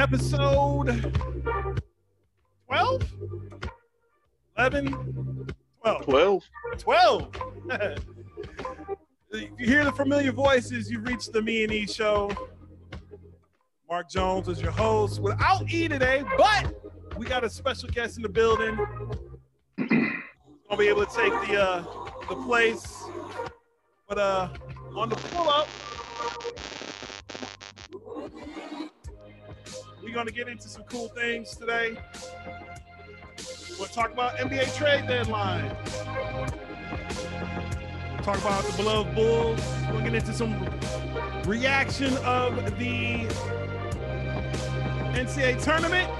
episode 12, 11, 12. 12. 12. you hear the familiar voices, you've reached the Me and E show. Mark Jones is your host without E today, but we got a special guest in the building. Gonna be able to take the uh, the place. But uh, on the pull up, we're gonna get into some cool things today. We'll talk about NBA trade deadline. Talk about the beloved Bulls. We'll get into some reaction of the NCAA tournament,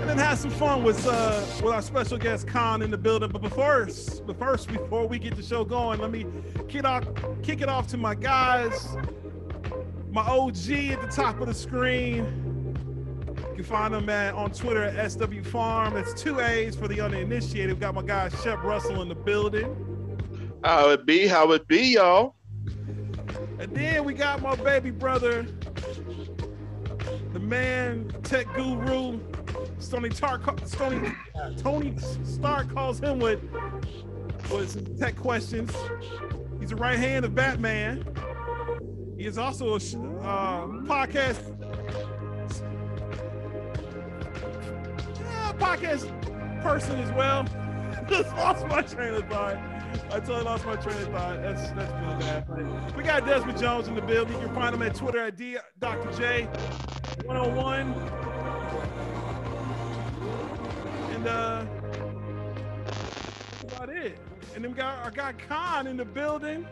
and then have some fun with uh, with our special guest Khan in the building. But first, but first, before we get the show going, let me kick off kick it off to my guys. My OG at the top of the screen. You can find them at, on Twitter at SW Farm. That's two A's for the uninitiated. We got my guy Shep Russell in the building. How it be, how it be, y'all. And then we got my baby brother, the man, tech guru, Stony Tar, Stony, Tony Stark calls him with, with some tech questions. He's a right hand of Batman. He is also a uh, podcast podcast person as well. Just lost my train of thought. I totally lost my train of thought. That's that's really bad. But we got Desmond Jones in the building. You can find him at Twitter at D, Dr. J 101. And uh that's about it. And then we got our guy Khan in the building.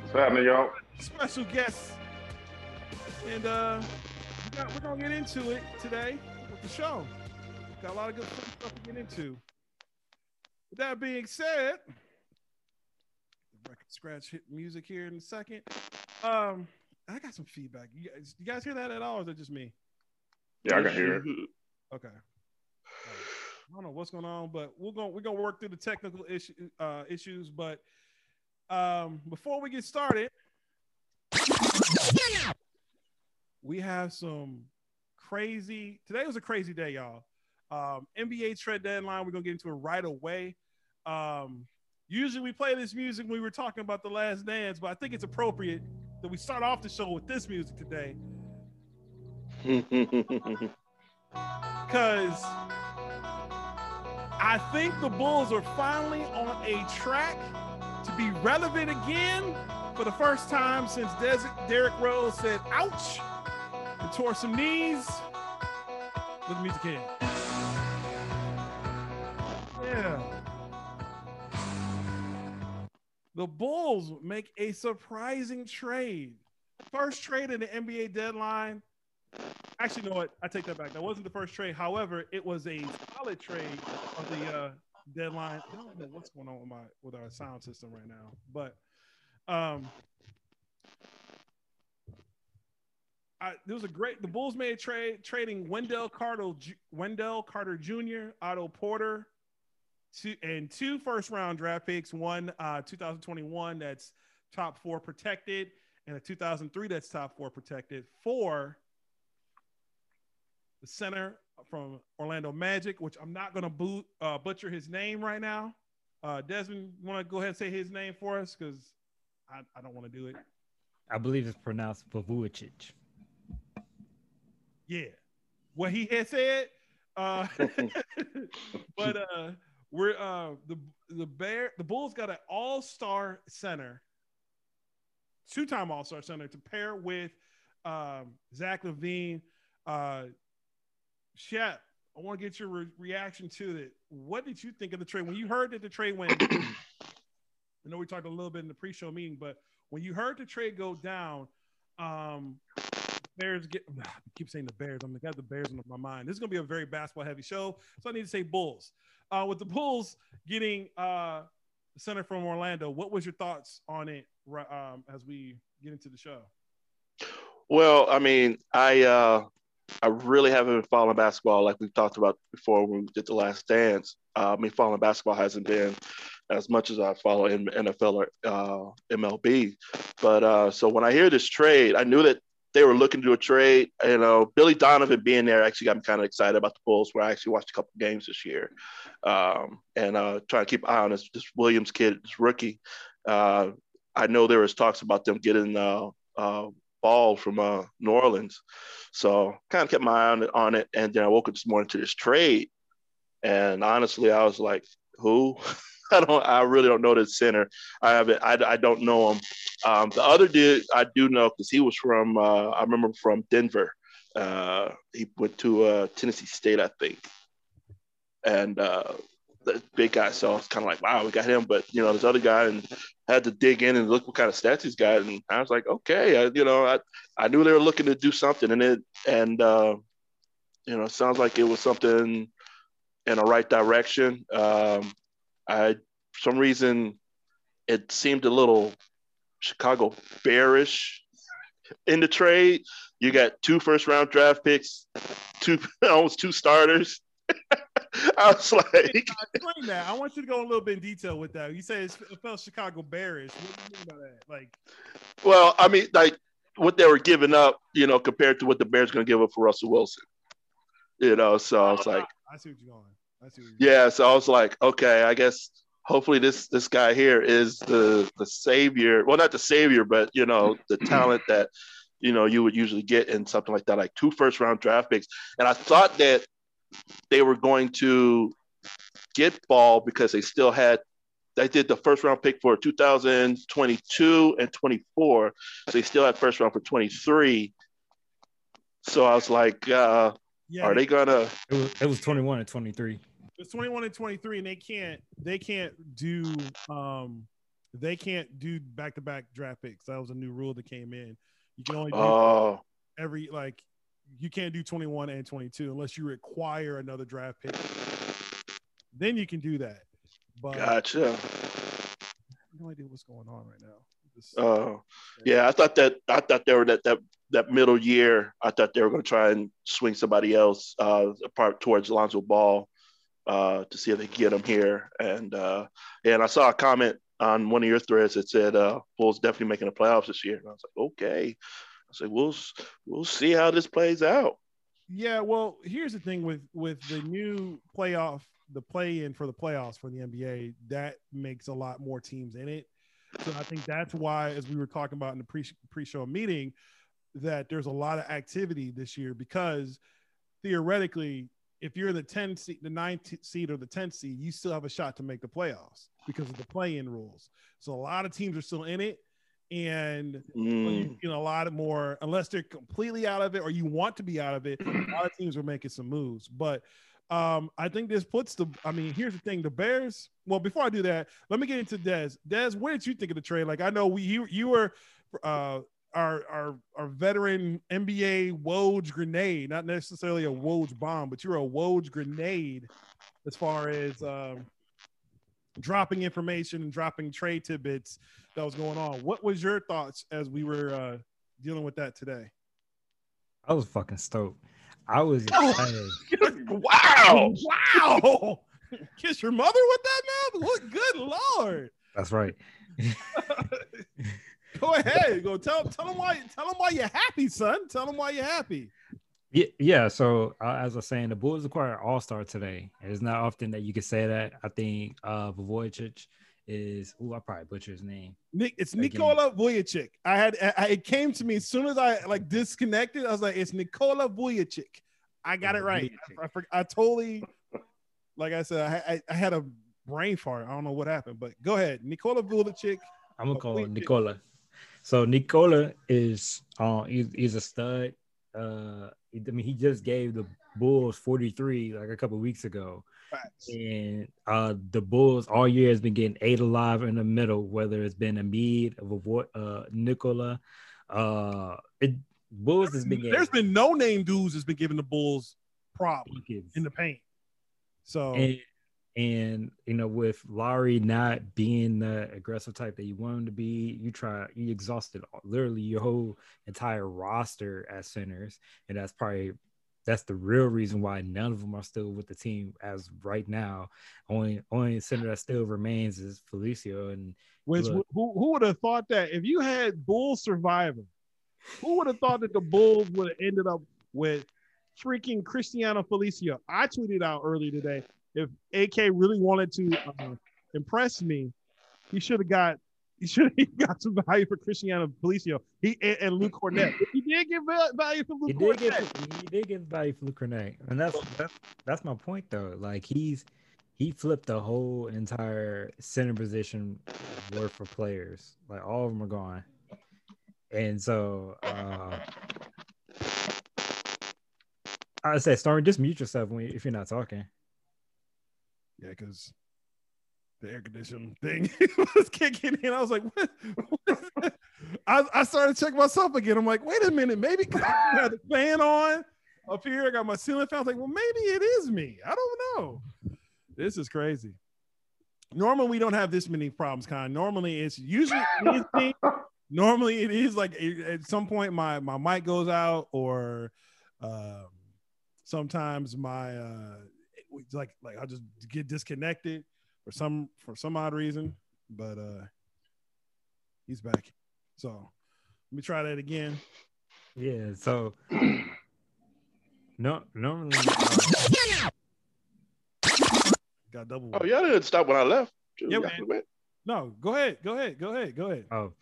What's happening, y'all? Special guest. And uh we got, we're gonna get into it today with the show. Got a lot of good stuff to get into. With that being said, record scratch hit music here in a second. Um, I got some feedback. You guys, you guys hear that at all, or is it just me? Yeah, I can hear it. Okay. I don't know what's going on, but we're gonna we're gonna work through the technical issue uh, issues. But um, before we get started, we have some crazy. Today was a crazy day, y'all. Um, NBA trade deadline. We're gonna get into it right away. Um, usually we play this music when we were talking about the last dance, but I think it's appropriate that we start off the show with this music today. Because I think the Bulls are finally on a track to be relevant again for the first time since Des- Derrick Rose said, ouch, and tore some knees. Let the music in. Yeah. The Bulls make a surprising trade. First trade in the NBA deadline. Actually, you know what? I take that back. That wasn't the first trade. However, it was a solid trade of the uh, deadline. I don't know what's going on with my with our sound system right now, but um, I, there was a great. The Bulls made a trade trading Wendell Carter, Wendell Carter Jr., Otto Porter, two and two first round draft picks. One uh, 2021 that's top four protected, and a 2003 that's top four protected. For the center from Orlando Magic, which I'm not going to boot uh, butcher his name right now. Uh, Desmond, you want to go ahead and say his name for us because I, I don't want to do it. I believe it's pronounced Vucevic. Yeah, what he had said. Uh, but uh, we're uh, the the bear the Bulls got an all star center, two time all star center to pair with um, Zach LaVine. Uh, Shep, I want to get your re- reaction to it. What did you think of the trade when you heard that the trade went? I know we talked a little bit in the pre-show meeting, but when you heard the trade go down, um, Bears get. I keep saying the Bears. I'm got the Bears on my mind. This is gonna be a very basketball heavy show, so I need to say Bulls. Uh, with the Bulls getting uh, center from Orlando, what was your thoughts on it um, as we get into the show? Well, I mean, I uh, I really haven't been following basketball like we've talked about before when we did the last dance. Uh, I mean, following basketball hasn't been as much as I follow in NFL or uh, MLB. But uh, so when I hear this trade, I knew that they were looking to do a trade. You know, Billy Donovan being there actually got me kind of excited about the Bulls. Where I actually watched a couple games this year, um, and uh, trying to keep eye on this, this Williams kid, this rookie. Uh, I know there was talks about them getting uh, uh, ball from uh, New Orleans, so kind of kept my eye on it, on it. And then I woke up this morning to this trade, and honestly, I was like, "Who?" I don't. I really don't know the center. I haven't. I, I don't know him. Um, the other dude I do know because he was from. Uh, I remember from Denver. Uh, he went to uh, Tennessee State, I think, and uh, the big guy. So it's kind of like, wow, we got him. But you know, this other guy and had to dig in and look what kind of stats he's got. And I was like, okay, I, you know, I I knew they were looking to do something, and it and uh, you know, it sounds like it was something in the right direction. Um, I, for some reason, it seemed a little Chicago bearish in the trade. You got two first round draft picks, two almost two starters. I was like, explain that. I want you to go a little bit in detail with that. You say it felt Chicago bearish. What do you mean by that? Like, well, I mean, like what they were giving up, you know, compared to what the Bears going to give up for Russell Wilson. You know, so I was oh, like, I see what you're going. Yeah, so I was like, okay, I guess hopefully this this guy here is the the savior. Well, not the savior, but you know, the talent that you know you would usually get in something like that, like two first round draft picks. And I thought that they were going to get ball because they still had they did the first round pick for 2022 and 24. So they still had first round for 23. So I was like, uh, yeah, are they gonna? It was, it was 21 and 23 it's 21 and 23 and they can't they can't do um they can't do back-to-back draft picks that was a new rule that came in you can only do oh. every like you can't do 21 and 22 unless you require another draft pick then you can do that but gotcha no idea what's going on right now Oh, uh, yeah. I thought that I thought they were that that that middle year. I thought they were going to try and swing somebody else uh, apart towards Lonzo Ball uh, to see if they can get him here. And uh, and I saw a comment on one of your threads that said uh, Bulls definitely making the playoffs this year. And I was like, okay. I said, we'll we'll see how this plays out. Yeah, well, here's the thing with with the new playoff, the play in for the playoffs for the NBA, that makes a lot more teams in it. So I think that's why, as we were talking about in the pre pre show meeting, that there's a lot of activity this year because theoretically if you're in the 10 seed, the ninth seed or the 10th seed, you still have a shot to make the playoffs because of the play-in rules. So a lot of teams are still in it. And mm. you know, a lot of more, unless they're completely out of it or you want to be out of it, a lot of teams are making some moves. But um, I think this puts the. I mean, here's the thing: the Bears. Well, before I do that, let me get into Dez. Dez, what did you think of the trade? Like, I know we you you were uh, our our our veteran NBA Woj grenade, not necessarily a Woj bomb, but you're a Woj grenade as far as um, dropping information and dropping trade tidbits that was going on. What was your thoughts as we were uh, dealing with that today? I was fucking stoked. I was excited. wow! Wow! Kiss your mother with that now? What good lord! That's right. Go ahead. Go tell tell them why tell them why you're happy, son. Tell them why you're happy. Yeah, yeah. So uh, as I was saying, the Bulls acquired All Star today. It's not often that you can say that. I think uh Vujicic is. Oh, I probably butchered his name. Nick, it's Again. Nikola Vujicic. I had I, it came to me as soon as I like disconnected. I was like, it's Nikola Vujicic. I got it right. I, I, I, totally, like I said, I, I, had a brain fart. I don't know what happened, but go ahead, Nikola Vujicic. I'm gonna call him Nikola. So Nikola is uh he's, he's a stud. Uh, I mean, he just gave the Bulls 43 like a couple weeks ago. Facts. And uh, the Bulls all year has been getting eight alive in the middle, whether it's been Embiid, of a uh, Nikola. Uh, it Bulls has been. Getting, There's been no name dudes has been giving the Bulls problems in the paint. So and and you know, with Lauri not being the aggressive type that you want him to be, you try you exhausted literally your whole entire roster at centers, and that's probably that's the real reason why none of them are still with the team as right now. Only only center that still remains is Felicio. And which look, who who would have thought that if you had Bulls Survivor Who would have thought that the Bulls would have ended up with freaking Cristiano Felicio? I tweeted out earlier today if AK really wanted to uh, impress me, he should have got he should have got some value for Cristiano Felicio. He and, and Luke Kornet. He did get value for Luke he Kornet. did he did get value for Luke Kornet, and that's that's that's my point though. Like he's he flipped the whole entire center position worth for players. Like all of them are gone, and so uh I say, Stormy, just mute yourself when if you're not talking. Yeah, because the air conditioning thing was kicking in. I was like, what? what I, I started checking myself again. I'm like, wait a minute, maybe I had the fan on up here. I got my ceiling fan. I was like, well, maybe it is me. I don't know. This is crazy. Normally, we don't have this many problems, Con. Normally, it's usually it is me. Normally, it is like at some point my my mic goes out, or um, sometimes my uh, like like I'll just get disconnected for some for some odd reason. But uh, he's back. So let me try that again. Yeah. So no, normally. Uh, Got double. Oh, y'all didn't stop when I left. Yeah, man. No, go ahead. Go ahead. Go ahead. Go ahead. Oh,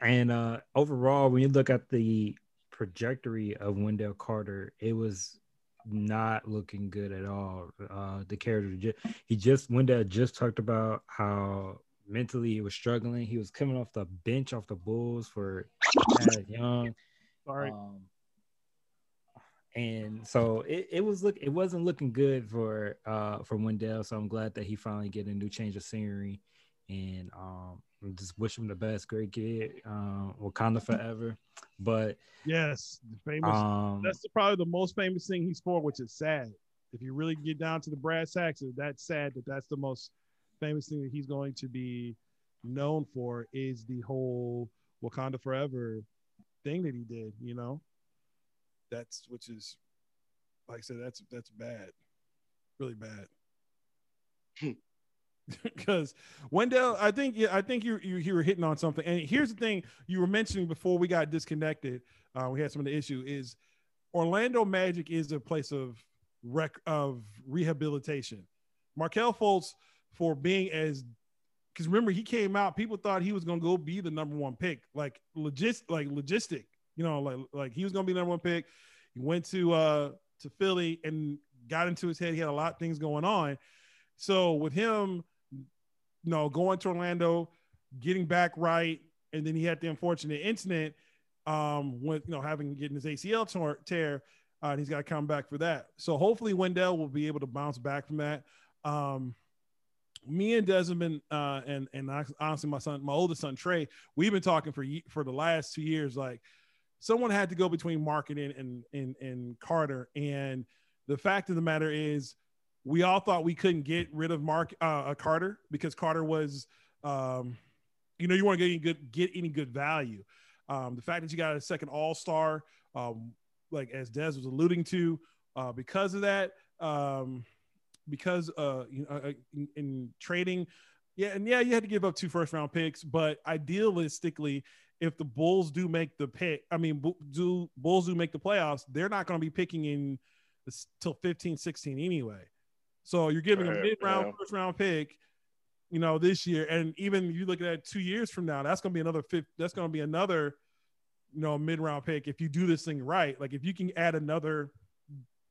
and uh overall, when you look at the trajectory of Wendell Carter, it was not looking good at all. Uh the character just, he just Wendell just talked about how mentally he was struggling. He was coming off the bench off the Bulls for Young. Sorry. Um, and so it, it was look it wasn't looking good for uh for Wendell. So I'm glad that he finally get a new change of scenery and um just wish him the best. Great kid. Um Wakanda forever. But yes, the famous um that's the, probably the most famous thing he's for, which is sad. If you really get down to the brass tacks, that's sad that that's the most famous thing that he's going to be known for is the whole Wakanda Forever thing that he did. You know, that's which is like I said, that's that's bad, really bad. Because Wendell, I think yeah, I think you, you you were hitting on something. And here's the thing you were mentioning before we got disconnected. Uh, we had some of the issue is Orlando Magic is a place of rec of rehabilitation. Markelle Fultz for being as because remember he came out, people thought he was gonna go be the number one pick, like logist like logistic, you know, like like he was gonna be number one pick. He went to uh to Philly and got into his head. He had a lot of things going on. So with him, you know, going to Orlando, getting back right, and then he had the unfortunate incident um with you know having getting his ACL tear, tear uh, and he's got to come back for that. So hopefully Wendell will be able to bounce back from that. Um, me and Desmond uh, and and honestly my son, my oldest son Trey, we've been talking for for the last two years. Like someone had to go between Markkanen and and and Carter, and the fact of the matter is, we all thought we couldn't get rid of Mark uh, Carter because Carter was, um, you know, you want to get any good get any good value. Um, the fact that you got a second All Star, um, like as Des was alluding to, uh, because of that. Um, because uh, you know, in, in, trading, yeah, and yeah, you had to give up two first round picks, but idealistically, if the Bulls do make the pick, I mean, do Bulls do make the playoffs, they're not going to be picking in till 15, 16 anyway. So you're giving right, a mid round, yeah. first round pick, you know, this year, and even you look at two years from now, that's going to be another fifth. That's going to be another, you know, mid round pick if you do this thing right. Like if you can add another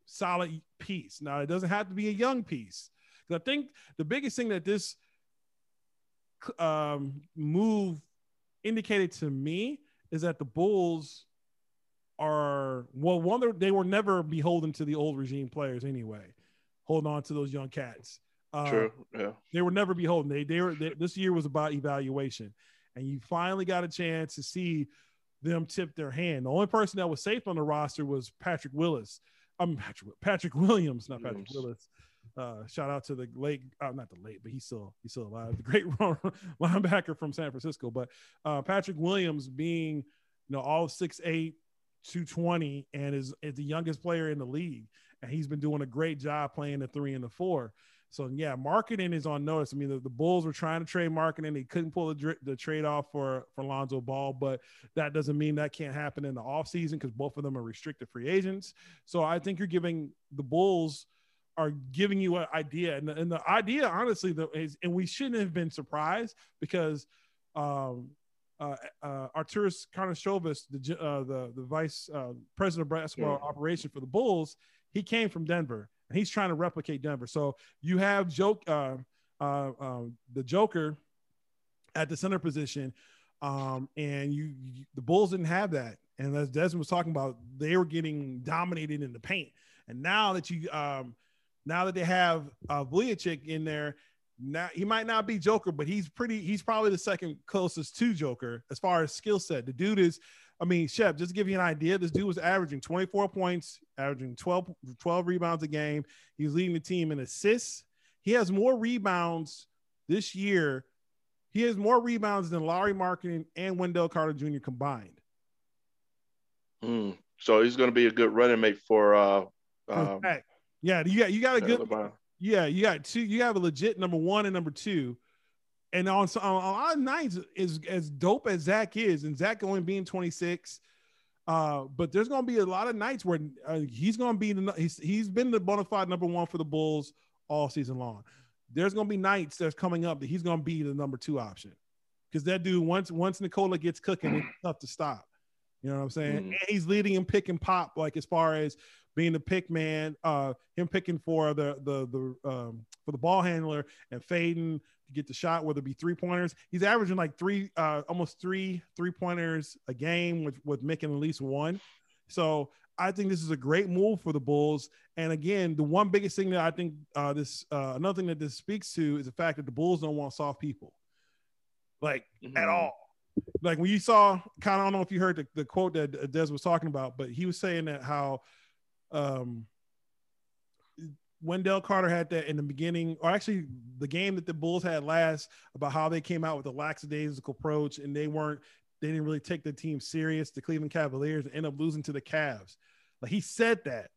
solid piece. Now it doesn't have to be a young piece. Because I think the biggest thing that this um, move indicated to me is that the Bulls are well, one they were never beholden to the old regime players anyway. Hold on to those young cats. Uh, True. Yeah. They were never beholden. They they were they, this year was about evaluation, and you finally got a chance to see them tip their hand. The only person that was safe on the roster was Patrick Willis, I'm Patrick, Patrick Williams, not Patrick Willis. Uh, shout out to the late, uh, not the late, but he's still he's still alive. The great linebacker from San Francisco, but uh, Patrick Williams being you know all 6'8", 220, and is is the youngest player in the league, and he's been doing a great job playing the three and the four. So yeah, Markkanen is on notice. I mean, the, the Bulls were trying to trade Markkanen; they couldn't pull the, the trade off for for Lonzo Ball, but that doesn't mean that can't happen in the offseason because both of them are restricted free agents. So I think you're giving the Bulls are giving you an idea, and the, and the idea, honestly, the, is, and we shouldn't have been surprised because um, uh, uh, Arturas Karnisovas, the uh, the the vice uh, president of basketball yeah. operation for the Bulls, he came from Denver and he's trying to replicate Denver. So you have joke uh, uh, um, the Joker at the center position, um, and you, you, the Bulls didn't have that. And as Desmond was talking about, they were getting dominated in the paint. And now that you um, now that they have uh, Vucevic in there, now he might not be Joker, but he's pretty. He's probably the second closest to Joker as far as skill set. The dude is I mean, Shep, just to give you an idea, this dude was averaging 24 points, averaging 12, 12 rebounds a game. He's leading the team in assists. He has more rebounds this year. He has more rebounds than Lauri Markkanen and Wendell Carter Jr. combined. Mm. So he's going to be a good running mate for. uh um, Yeah, you got you got a good. Yeah, you got two. You have a legit number one and number two. And on, on a lot of nights, is as dope as Zach is, and Zach only being 26, uh, but there's going to be a lot of nights where uh, he's going to be the he's, he's been the bona fide number one for the Bulls all season long. There's going to be nights that's coming up that he's going to be the number two option because that dude once once Nikola gets cooking, it's tough to stop. You know what I'm saying? Mm. And he's leading in pick and pop, like as far as being the pick man, uh, him picking for the the the um, for the ball handler and fading to get the shot, whether it be three pointers. He's averaging like three, uh, almost three three pointers a game with with making at least one. So I think this is a great move for the Bulls. And again, the one biggest thing that I think uh, this uh, another thing that this speaks to is the fact that the Bulls don't want soft people, like mm-hmm. at all. Like when you saw, kind of, I don't know if you heard the, the quote that Des was talking about, but he was saying that how um, Wendell Carter had that in the beginning, or actually the game that the Bulls had last about how they came out with a lackadaisical approach and they weren't, they didn't really take the team serious. The Cleveland Cavaliers end up losing to the Cavs. Like he said that.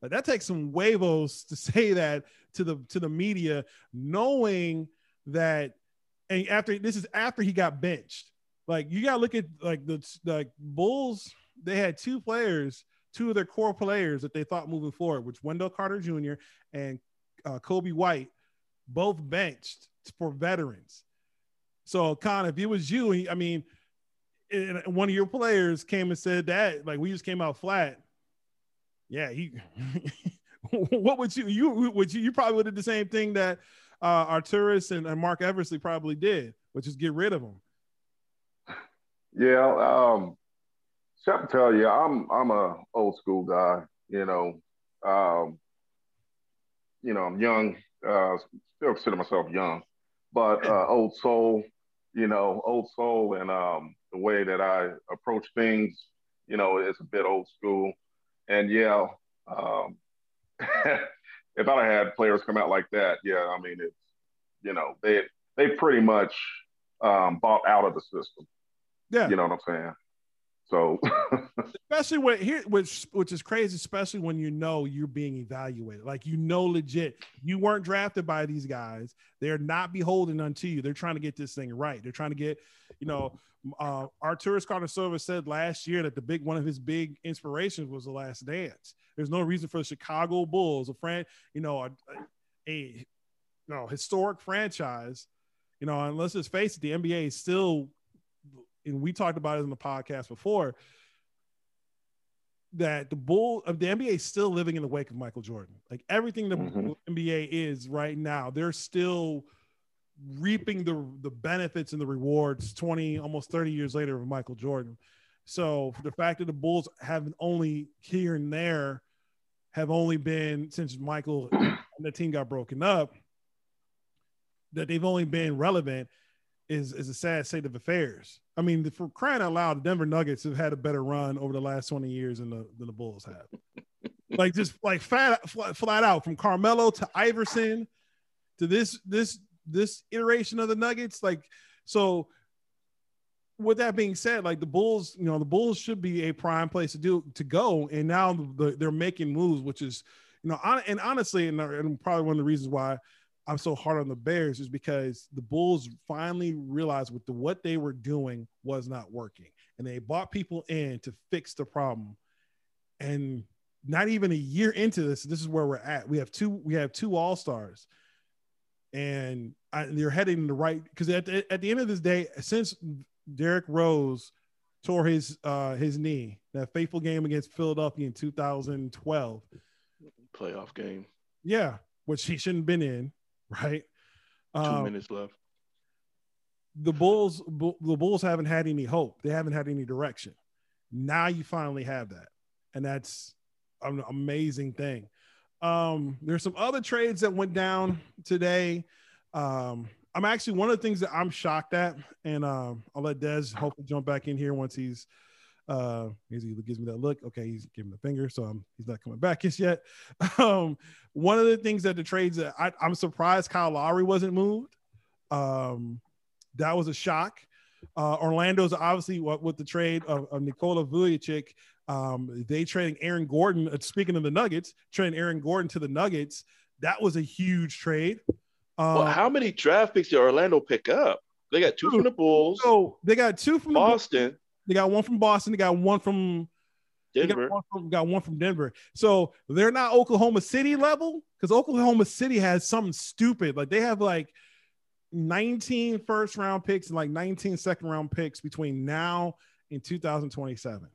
Like that takes some huevos to say that to the to the media, knowing that. And after this is after he got benched. Like you gotta look at like the like Bulls. They had two players two of their core players that they thought moving forward, which Wendell Carter Jr. and uh, Coby White, both benched for veterans. So, Con, if it was you, I mean, one of your players came and said that, like, we just came out flat. Yeah, he. what would you you would you you probably would have the same thing that uh Arturas and, and Marc Eversley probably did, which is get rid of him. Yeah, um, I tell you, I'm I'm a old school guy. You know, um, you know, I'm young. Uh, still consider myself young, but uh, old soul. You know, old soul, and um, the way that I approach things, you know, it's a bit old school. And yeah, um, if I had players come out like that, yeah, I mean, it's you know, they they pretty much um, bought out of the system. Yeah, you know what I'm saying. So, especially when here, which which is crazy, especially when you know you're being evaluated, like you know, legit, you weren't drafted by these guys. They're not beholden unto you. They're trying to get this thing right. They're trying to get, you know, uh, Arturas Karnisovas said last year that the big one of his big inspirations was the Last Dance. There's no reason for the Chicago Bulls, a friend, you know, a, a you know, historic franchise, you know, and let's just face it, the NBA is still and we talked about it in the podcast before that the bull of the NBA is still living in the wake of Michael Jordan. Like everything the mm-hmm. NBA is right now, they're still reaping the the benefits and the rewards 20 almost 30 years later of Michael Jordan. So the fact that the Bulls have only here and there have only been since Michael and the team got broken up that they've only been relevant is is a sad state of affairs. I mean, for crying out loud, the Denver Nuggets have had a better run over the last 20 years than the than the Bulls have. like just like flat, flat, flat out from Carmelo to Iverson to this this this iteration of the Nuggets. Like so. With that being said, like the Bulls, you know, the Bulls should be a prime place to do to go, and now the, they're making moves, which is, you know, on, and honestly, and, and probably one of the reasons why I'm so hard on the Bears is because the Bulls finally realized what the what they were doing was not working, and they bought people in to fix the problem. And not even a year into this, this is where we're at. We have two we have two all stars, and I, they're heading in the right because at the, at the end of this day, since Derrick Rose tore his uh his knee that fateful game against Philadelphia in 2012 playoff game. Yeah, which he shouldn't have been in, right? Two um, minutes left. The Bulls, the Bulls haven't had any hope. They haven't had any direction. Now you finally have that, and that's an amazing thing. Um, there's some other trades that went down today. Um, I'm actually one of the things that I'm shocked at, and um, I'll let Des hopefully jump back in here once he's uh, he gives me that look. Okay, he's giving the finger, so I'm, he's not coming back just yet. Um, one of the things that the trades that I, am surprised Kyle Lowry wasn't moved. Um, that was a shock. Uh, Orlando's obviously what with the trade of, of Nikola Vucevic. Um, they trading Aaron Gordon. Uh, speaking of the Nuggets, trading Aaron Gordon to the Nuggets. That was a huge trade. well, uh, how many draft picks did Orlando pick up? They got two from the Bulls. So they got two from Boston. The, they got one from Boston. They got one from Denver. Got one, from, got one from Denver. So they're not Oklahoma City level because Oklahoma City has something stupid. Like they have like 19 first round picks and like 19 second round picks between now and 2027.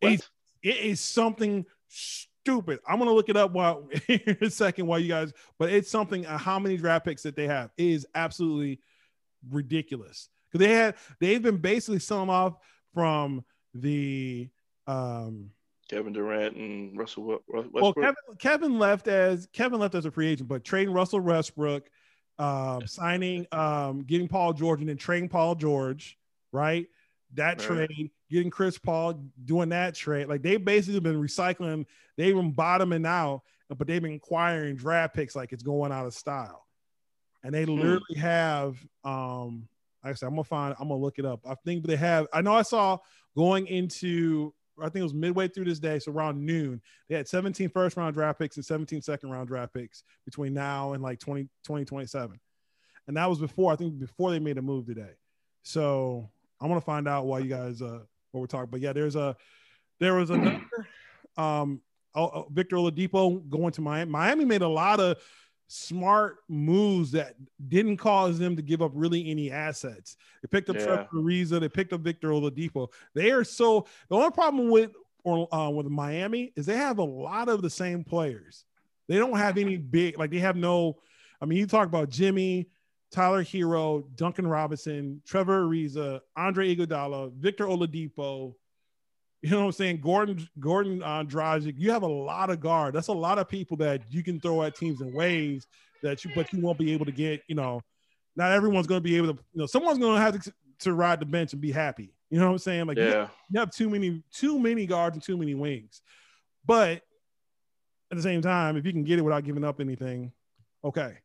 It's, it is something stupid. I'm gonna look it up while in a second while you guys, but it's something. Uh, how many draft picks that they have it is absolutely ridiculous because they had they've been basically selling off from the um Kevin Durant and Russell Westbrook. Well, Kevin, Kevin left as Kevin left as a free agent, but trading Russell Westbrook, um, signing, um, getting Paul George, and then trading Paul George, right? That right. trade, getting Chris Paul, doing that trade. Like they basically been recycling, they've been bottoming out, but they've been acquiring draft picks like it's going out of style. And they hmm. literally have um like I said, I'm gonna find, I'm gonna look it up. I think they have, I know I saw going into, I think it was midway through this day, so around noon, they had 17 first round draft picks and 17 second round draft picks between now and like 20, 2027. And that was before, I think before they made a move today. So I'm gonna find out why you guys, uh, what we're talking. But yeah, there's a, there was another, um, Victor Oladipo going to Miami. Miami made a lot of smart moves that didn't cause them to give up really any assets. They picked up yeah. Trevor Ariza, they picked up Victor Oladipo. They are so the only problem with or uh, with Miami is they have a lot of the same players. They don't have any big like they have no. I mean, you talk about Jimmy, Tyler Herro, Duncan Robinson, Trevor Ariza, Andre Iguodala, Victor Oladipo, you know what I'm saying? Gordon, Gordon uh, Dragic. You have a lot of guard. That's a lot of people that you can throw at teams in ways that you, but you won't be able to get. You know, not everyone's going to be able to. You know, someone's going to have to to ride the bench and be happy. You know what I'm saying? Like, yeah. you, have too many, too many guards and too many wings. But at the same time, if you can get it without giving up anything, okay.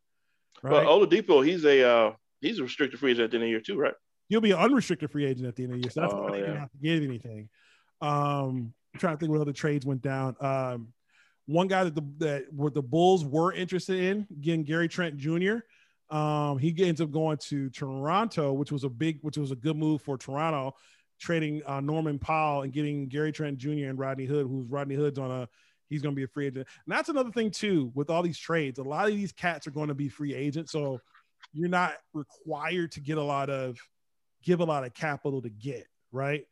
Right? Well, Oladipo, he's a uh, he's a restricted free agent at the end of the year too, right? You'll be an unrestricted free agent at the end of the year. So that's oh, why yeah. didn't have to get anything. Um, I'm trying to think what other trades went down. Um, one guy that the that were the Bulls were interested in getting Gary Trent Jr. Um, he ends up going to Toronto, which was a big, which was a good move for Toronto, trading uh, Norman Powell and getting Gary Trent Jr. and Rodney Hood, who's Rodney Hood's on a he's going to be a free agent. And that's another thing too with all these trades. A lot of these cats are going to be free agents, so you're not required to get a lot of give a lot of capital to get right.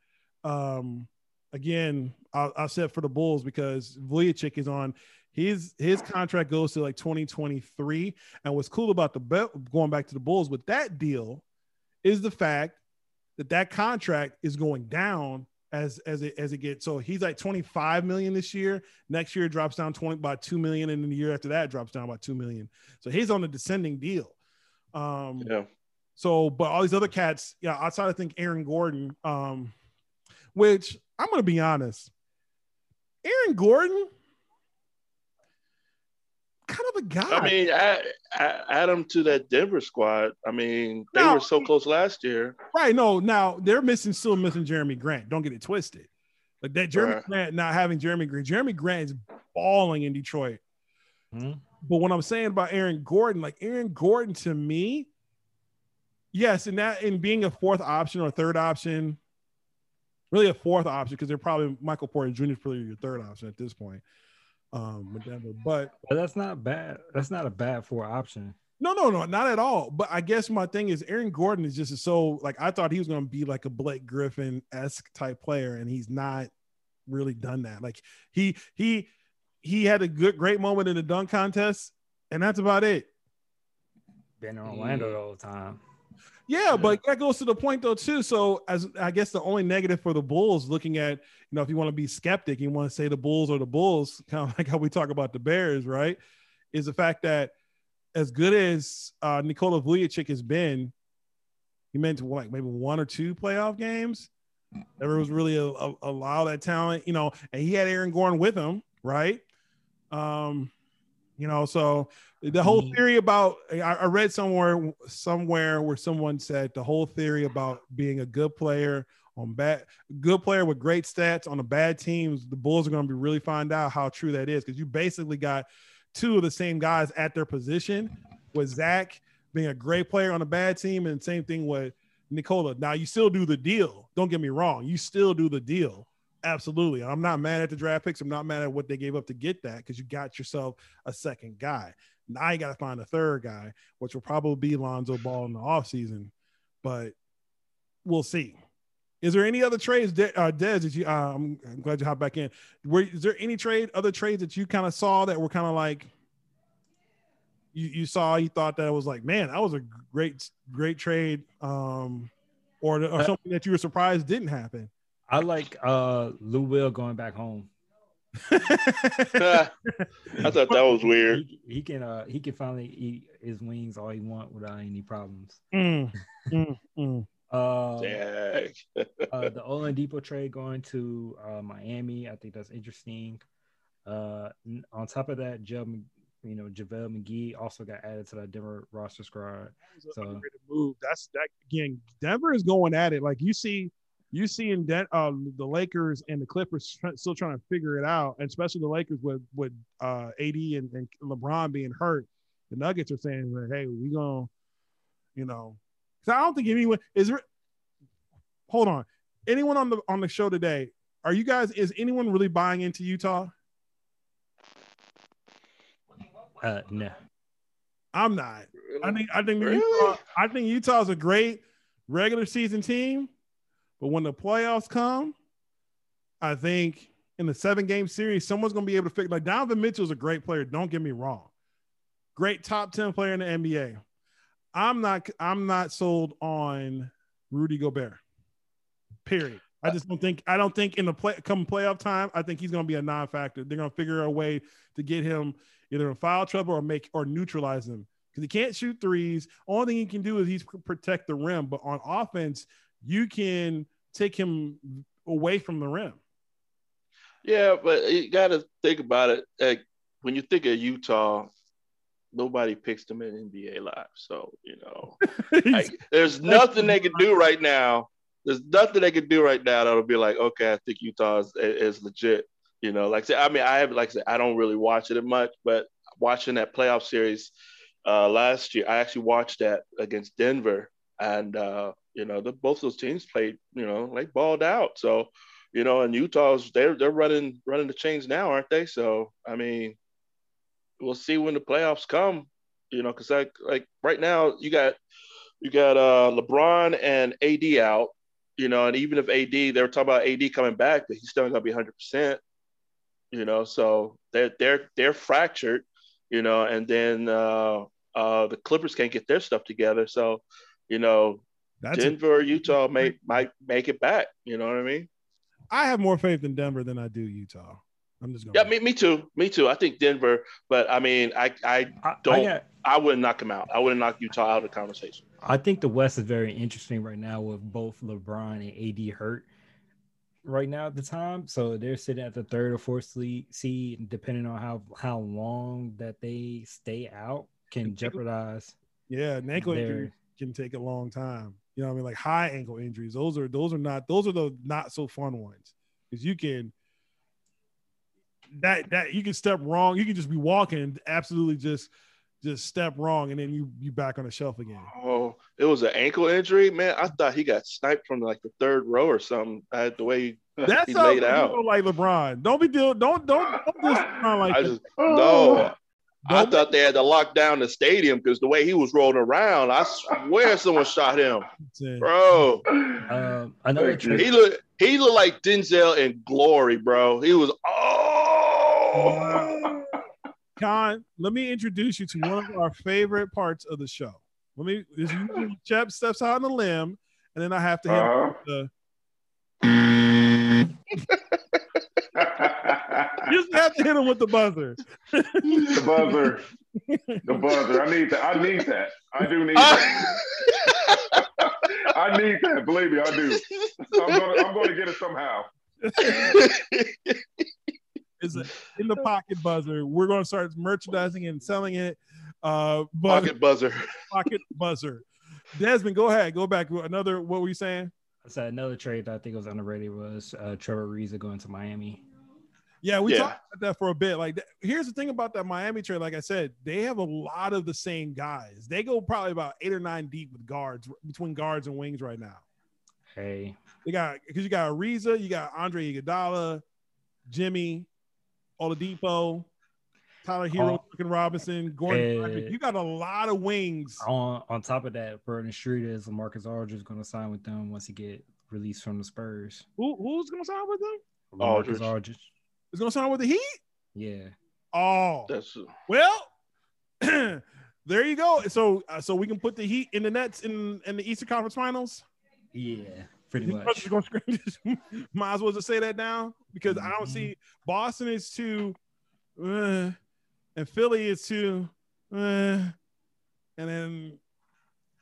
Um, again, I, I said for the Bulls because Vucevic is on his his contract goes to like 2023. And what's cool about the going back to the Bulls with that deal is the fact that that contract is going down as as it as it gets. So he's like 25 million this year. Next year drops down 20 by 2 million, and then the year after that drops down by 2 million. So he's on a descending deal. Um, yeah. So, but all these other cats, yeah, outside I think Aaron Gordon, um, which I'm going to be honest. Aaron Gordon, kind of a guy. I mean, add, add him to that Denver squad. I mean, they now, were so close last year. Right. No, now they're missing, still missing Jerami Grant. Don't get it twisted. Like that Jeremy right. Grant not having Jerami Grant. Jerami Grant is balling in Detroit. Mm-hmm. but what I'm saying about Aaron Gordon, like Aaron Gordon to me, yes, in that in being a fourth option or third option, really a fourth option because they're probably Michael Porter Jr. is probably your third option at this point. Um, with Denver, but But that's not bad. That's not a bad four option. no, no, no, not at all. But I guess my thing is Aaron Gordon is just so like I thought he was going to be like a Blake Griffin esque type player, and he's not really done that. Like he he he had a good great moment in the dunk contest, and that's about it. Been in Orlando all the time. Yeah, but that goes to the point though too. So as I guess the only negative for the Bulls, looking at you know if you want to be skeptic, you want to say the Bulls or the Bulls, kind of like how we talk about the Bears, right? Is the fact that as good as uh, Nikola Vucevic has been, he meant to like maybe one or two playoff games. Never was really a, a, allow that talent, you know, and he had Aaron Gordon with him, right? Um, you know, so the whole Mhm. theory about I, read somewhere somewhere where someone said the whole theory about being a good player on bad good player with great stats on a bad teams, the Bulls are going to be really find out how true that is because you basically got two of the same guys at their position with Zach being a great player on a bad team, and same thing with Nikola. Now you still do the deal. Don't get me wrong, you still do the deal. Absolutely. I'm not mad at the draft picks. I'm not mad at what they gave up to get that because you got yourself a second guy. Now you got to find a third guy, which will probably be Lonzo Ball in the offseason, but we'll see. Is there any other trades, De- uh, Des? That you, uh, I'm, I'm glad you hopped back in. Were, is there any trade, other trades that you kind of saw that were kind of like you, you saw, you thought that was like, man, that was a great, great trade, um, or, or something that you were surprised didn't happen? I like uh Lou Will going back home. I thought that was weird. He, he can uh he can finally eat his wings all he want without any problems. Mm, mm, mm. Uh, uh the Oladipo trade going to uh, Miami, I think that's interesting. Uh, on top of that, Joe, you know, JaVale McGee also got added to that Denver roster squad. It's an So- move. That's that again. Denver is going at it. Like you see, you see in Den- uh, the Lakers and the Clippers tr- still trying to figure it out, and especially the Lakers with with uh, AD and, and LeBron being hurt. The Nuggets are saying, well, "Hey, we gonna, you know." So I don't think anyone is. There, hold on, anyone on the on the show today? Are you guys? Is anyone really buying into Utah? Uh, no, I'm not. I think I think Really? Utah, I think Utah's a great regular season team, but when the playoffs come, I think in the seven game series, someone's gonna be able to figure. Like Donovan Mitchell's a great player. Don't get me wrong, great top ten player in the NBA. I'm not. I'm not sold on Rudy Gobert. Period. I just don't think. I don't think in the play come playoff time. I think he's gonna be a non-factor. They're gonna figure a way to get him either in foul trouble or make or neutralize him because he can't shoot threes. Only thing he can do is he's protect the rim. But on offense, you can take him away from the rim. Yeah, but you got to think about it. Like when you think of Utah, nobody picks them in NBA live. So you know, like, there's nothing they can do right now. There's nothing they can do right now that'll be like, okay, I think Utah is, is legit. You know, like I said, I mean, I have like I said, I don't really watch it much, but watching that playoff series uh, last year, I actually watched that against Denver, and uh, you know, the, both those teams played, you know, like balled out. So, you know, and Utah's they're they're running running the chains now, aren't they? So, I mean, we'll see when the playoffs come. You know, because like like right now you got you got uh, LeBron and AD out. You know, and even if AD, they were talking about AD coming back, but he's still gonna be 100. percent You know, so they're they're they're fractured. You know, and then uh, uh, the Clippers can't get their stuff together. So, you know, That's Denver or Utah may might make it back. You know what I mean? I have more faith in Denver than I do Utah. I'm just going. Yeah, me, me too. Me too. I think Denver, but I mean, I I I, Don't- I, got, I wouldn't knock him out. I wouldn't knock Utah out of the conversation. I think the West is very interesting right now with both LeBron and AD hurt right now at the time. So they're sitting at the third or fourth seed, seed depending on how how long that they stay out can jeopardize Yeah, an ankle injury can take a long time. You know what I mean? Like high ankle injuries. Those are those are not those are the not so fun ones. Because you can that that you can step wrong. You can just be walking, absolutely just just step wrong, and then you you back on the shelf again. Oh, it was an ankle injury, man. I thought he got sniped from like the third row or something. I had the way he, That's he laid out. like LeBron. Don't be deal. Don't don't don't do LeBron like I just no. I thought they had to lock down the stadium because the way he was rolling around, I swear someone shot him, bro. Um, another Thank you. trade. He looked he looked like Denzel in glory, bro. He was oh Con, let me introduce you to one of our favorite parts of the show. Let me. This usually Chep steps out on the limb, and then I have to hit Uh-huh. the. You just have to hit him with the buzzer. the buzzer. The buzzer. I need that. I need that. I do need that. I need that. Believe me, I do. I'm gonna I'm gonna get it somehow. It's a in the pocket buzzer. We're going to start merchandising and selling it. Uh, buzzer, pocket buzzer. pocket buzzer. Desmond, go ahead. Go back. Another. What were you saying? I said another trade that I think was underrated was uh, Trevor Ariza going to Miami. Yeah, we Yeah. talked about that for a bit. Like, th- here's the thing about that Miami trade. Like I said, they have a lot of the same guys. They go probably about eight or nine deep with guards between guards and wings right now. Hey, They got because you got Ariza, you got Andre Iguodala, Jimmy, Oladipo, Tyler Herro, Oh. Duncan Robinson, Gordon. Hey. You got a lot of wings. on on top of that, Burton Street is LaMarcus Aldridge going to sign with them once he get released from the Spurs. Who, who's gonna sign with them? Aldridge. LaMarcus Aldridge. Is gonna sign with the Heat? Yeah. Oh, That's well. there you go. So, uh, so we can put the Heat in the Nets in in the Eastern Conference Finals. Yeah. Pretty much. gonna Might as well just say that now because I don't Mhm. see Boston is too, uh, and Philly is too, uh, and then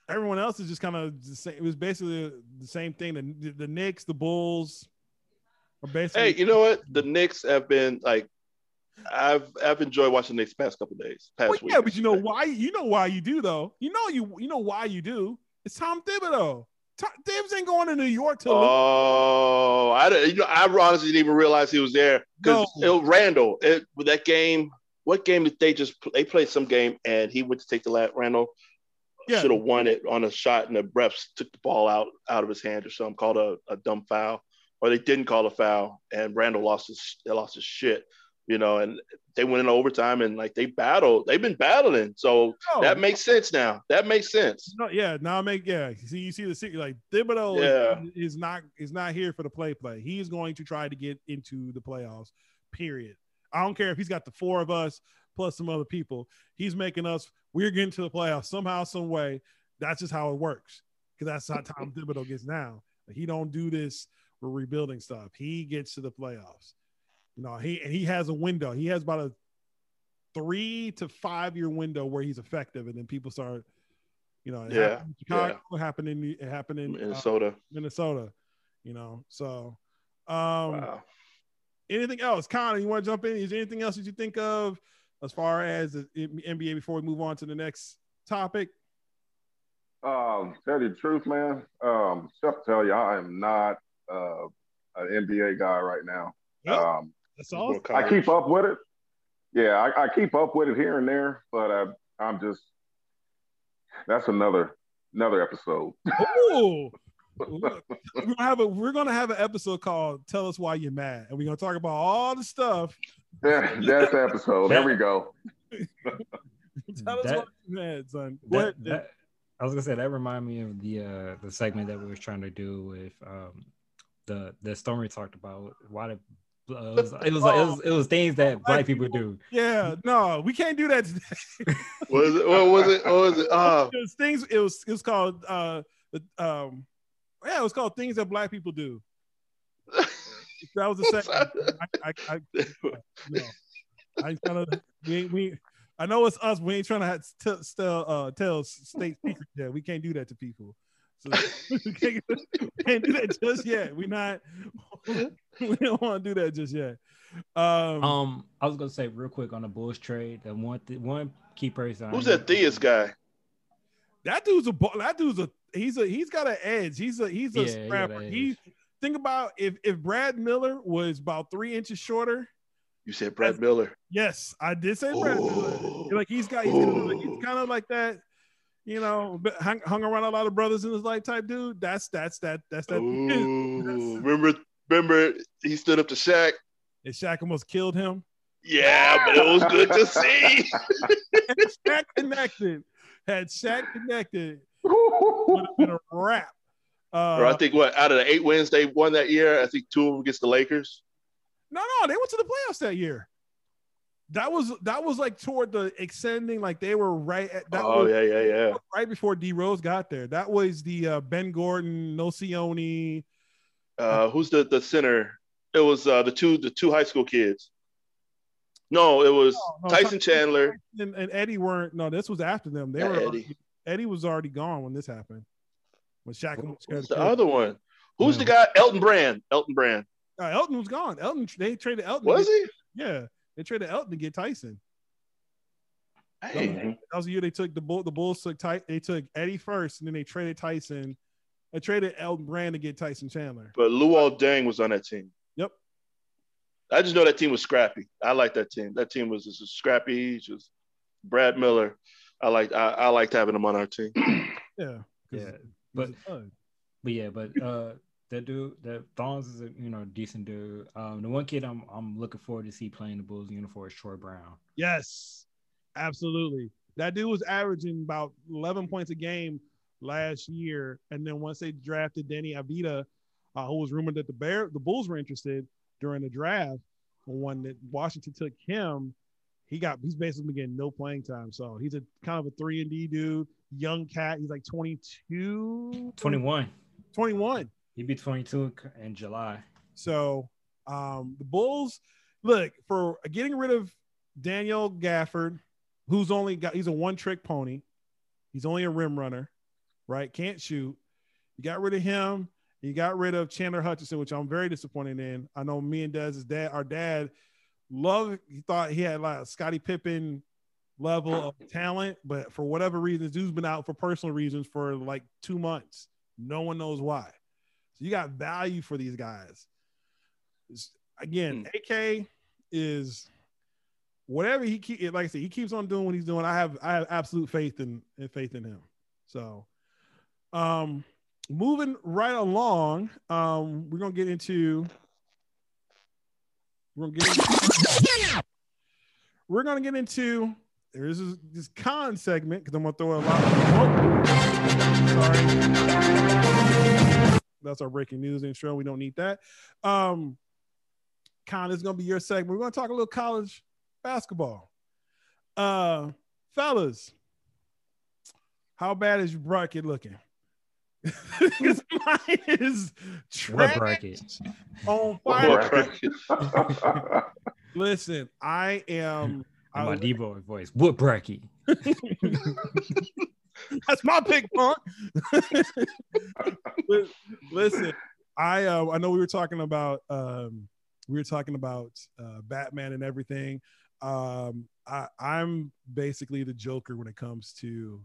everyone else is just kind of the same. It was basically the same thing. The, the Knicks, the Bulls, are basically. hey, you know what? The Knicks have been like I've I've enjoyed watching the Knicks past couple days. Past Well, week. yeah, but you know why? You know why you do though. You know you you know why you do. It's Tom Thibodeau. Tom, Thibs ain't going to New York to. lose. Oh, I don't- you know I honestly didn't even realize he was there because No. Randall it, with that game. What game did they just they played some game and he went to take the lap. Randall Yeah. should have won it on a shot and the refs took the ball out out of his hand or something called a, a dumb foul or they didn't call a foul and Randall lost his they lost his shit you know and they went in overtime and like they battled they've been battling so No. that makes sense now that makes sense No, yeah, now make yeah. See, you see the city like Thibodeau Yeah. is, is not is not here for the play play. He's going to try to get into the playoffs. Period. I don't care if he's got the four of us plus some other people. He's making us. We're getting to the playoffs somehow, some way. That's just how it works. Because that's how Tom Thibodeau gets now. He don't do this for rebuilding stuff. He gets to the playoffs. You know, he and he has a window. He has about a three to five year window where he's effective, and then people start. You know, it Yeah, happened in Chicago, it happened in it happened in uh, Minnesota Minnesota. You know, so um, wow anything else? Connor, you want to jump in? Is there anything else that you think of as far as the NBA before we move on to the next topic? Um, tell you the truth, man. Um, except to tell you, I am not uh, an NBA guy right now. Yep. Um, That's all. I keep up with it. Yeah, I, I keep up with it here and there, but I, I'm just that's another another episode. Ooh. we're gonna have a we're gonna have an episode called "Tell Us Why You're Mad," and we're gonna talk about all the stuff. Yeah, that's the episode. There we go. Tell us That- why you're mad, son. Go That, that- I was gonna say that remind me of the uh the segment that we was trying to do with um the the story talked about why the uh, it was it was, like, it was it was things that black people do. yeah, no, we can't do that today. what was it what was it what was it uh it was things. It was it was called uh um yeah, it was called things that black people do. That was the second. I, I, I, no, I kind of we we. I know it's us. We ain't trying to have, tell tell uh, tell state secrets yet. We can't do that to people. So we can't, can't do that just yet. We not. We don't want to do that just yet. Um, Um, I was gonna say real quick on the Bulls trade that one th- one key person. Who's that Theis guy that dude's a ball- that dude's a he's a he's got an edge. He's a he's a Yeah, he scrapper. He edge. think about if if Brad Miller was about three inches shorter, You said Brad Miller. Yes, I did say Brad Miller. Oh. Like he's got, he's, kind of, he's kind of like that, you know, hung, hung around a lot of brothers in his life type dude. That's that's that that's that. Ooh. remember, remember he stood up to Shaq. And Shaq almost killed him. Yeah, but it was good to see. Had Shaq connected. Had Shaq connected, would have been a wrap. Uh, Or I think what out of the eight wins they won that year, I think two of them against the Lakers. No, no, they went to the playoffs that year. That was that was like toward the extending, like they were right at that oh was yeah, yeah, yeah. right before D Rose got there. That was the uh, Ben Gordon, Nocioni. Uh, who's the the center? It was uh, the two the two high school kids. No, it was No, no, Tyson Chandler. and, and Eddie weren't. No, this was after them. They Yeah, were Eddie. Eddie. was already gone when this happened. When Shaq Who's the other one? Who's the guy? Elton Brand. Elton Brand. Uh, Elton was gone. Elton they traded Elton. Was he? Yeah, they traded Elton to get Tyson. Hey, That was the year they took the bull. The Bulls took Ty, They took Eddie first, and then they traded Tyson. They traded Elton Brand to get Tyson Chandler. but Luol Deng was on that team. Yep. I just know that team was scrappy. I like that team. That team was just scrappy. Just Brad Miller. I like. I, I liked having him on our team. Yeah, 'cause Yeah, but was a thug. but yeah, but uh, that dude, that Thongs is a you know decent dude. Um, the one kid I'm I'm looking forward to see playing the Bulls uniform is Troy Brown. yes, absolutely. That dude was averaging about 11 points a game last year, and then once they drafted Deni Avdija, uh, who was rumored that the Bear, the Bulls were interested during the draft, when that Washington took him, he got he's basically been getting no playing time. So he's a kind of a three and D dude, young cat. He's like 22, 21. 21. He'd be 22 in July. So um, the Bulls look for getting rid of Daniel Gafford, who's only got he's a one trick pony. He's only a rim runner, right? Can't shoot. You got rid of him. You got rid of Chandler Hutchinson, which I'm very disappointed in. I know me and Dez's dad, our dad, love. He thought he had like Scottie Pippen level of talent, but for whatever reason, dude's been out for personal reasons for like two months. No one knows why. So you got value for these guys. It's- again, AK is whatever he keep. Like I said, he keeps on doing what he's doing. I have I have absolute faith in, in faith in him. So, um, moving right along, um, we're gonna get into we're gonna get into, we're gonna get into there's this, this con segment because I'm gonna throw a lot. Of, oh, sorry, that's our breaking news intro. We don't need that. Um, con is gonna be your segment. We're gonna talk a little college basketball. Uh, fellas, how bad is your bracket looking? 'Cause mine is What trash bracket? on fire. Listen, I am. In my I, D boy voice. What bracket? that's my pick, punk. Listen, I uh, I know we were talking about um, we were talking about uh, Batman and everything. Um, I, I'm basically the Joker when it comes to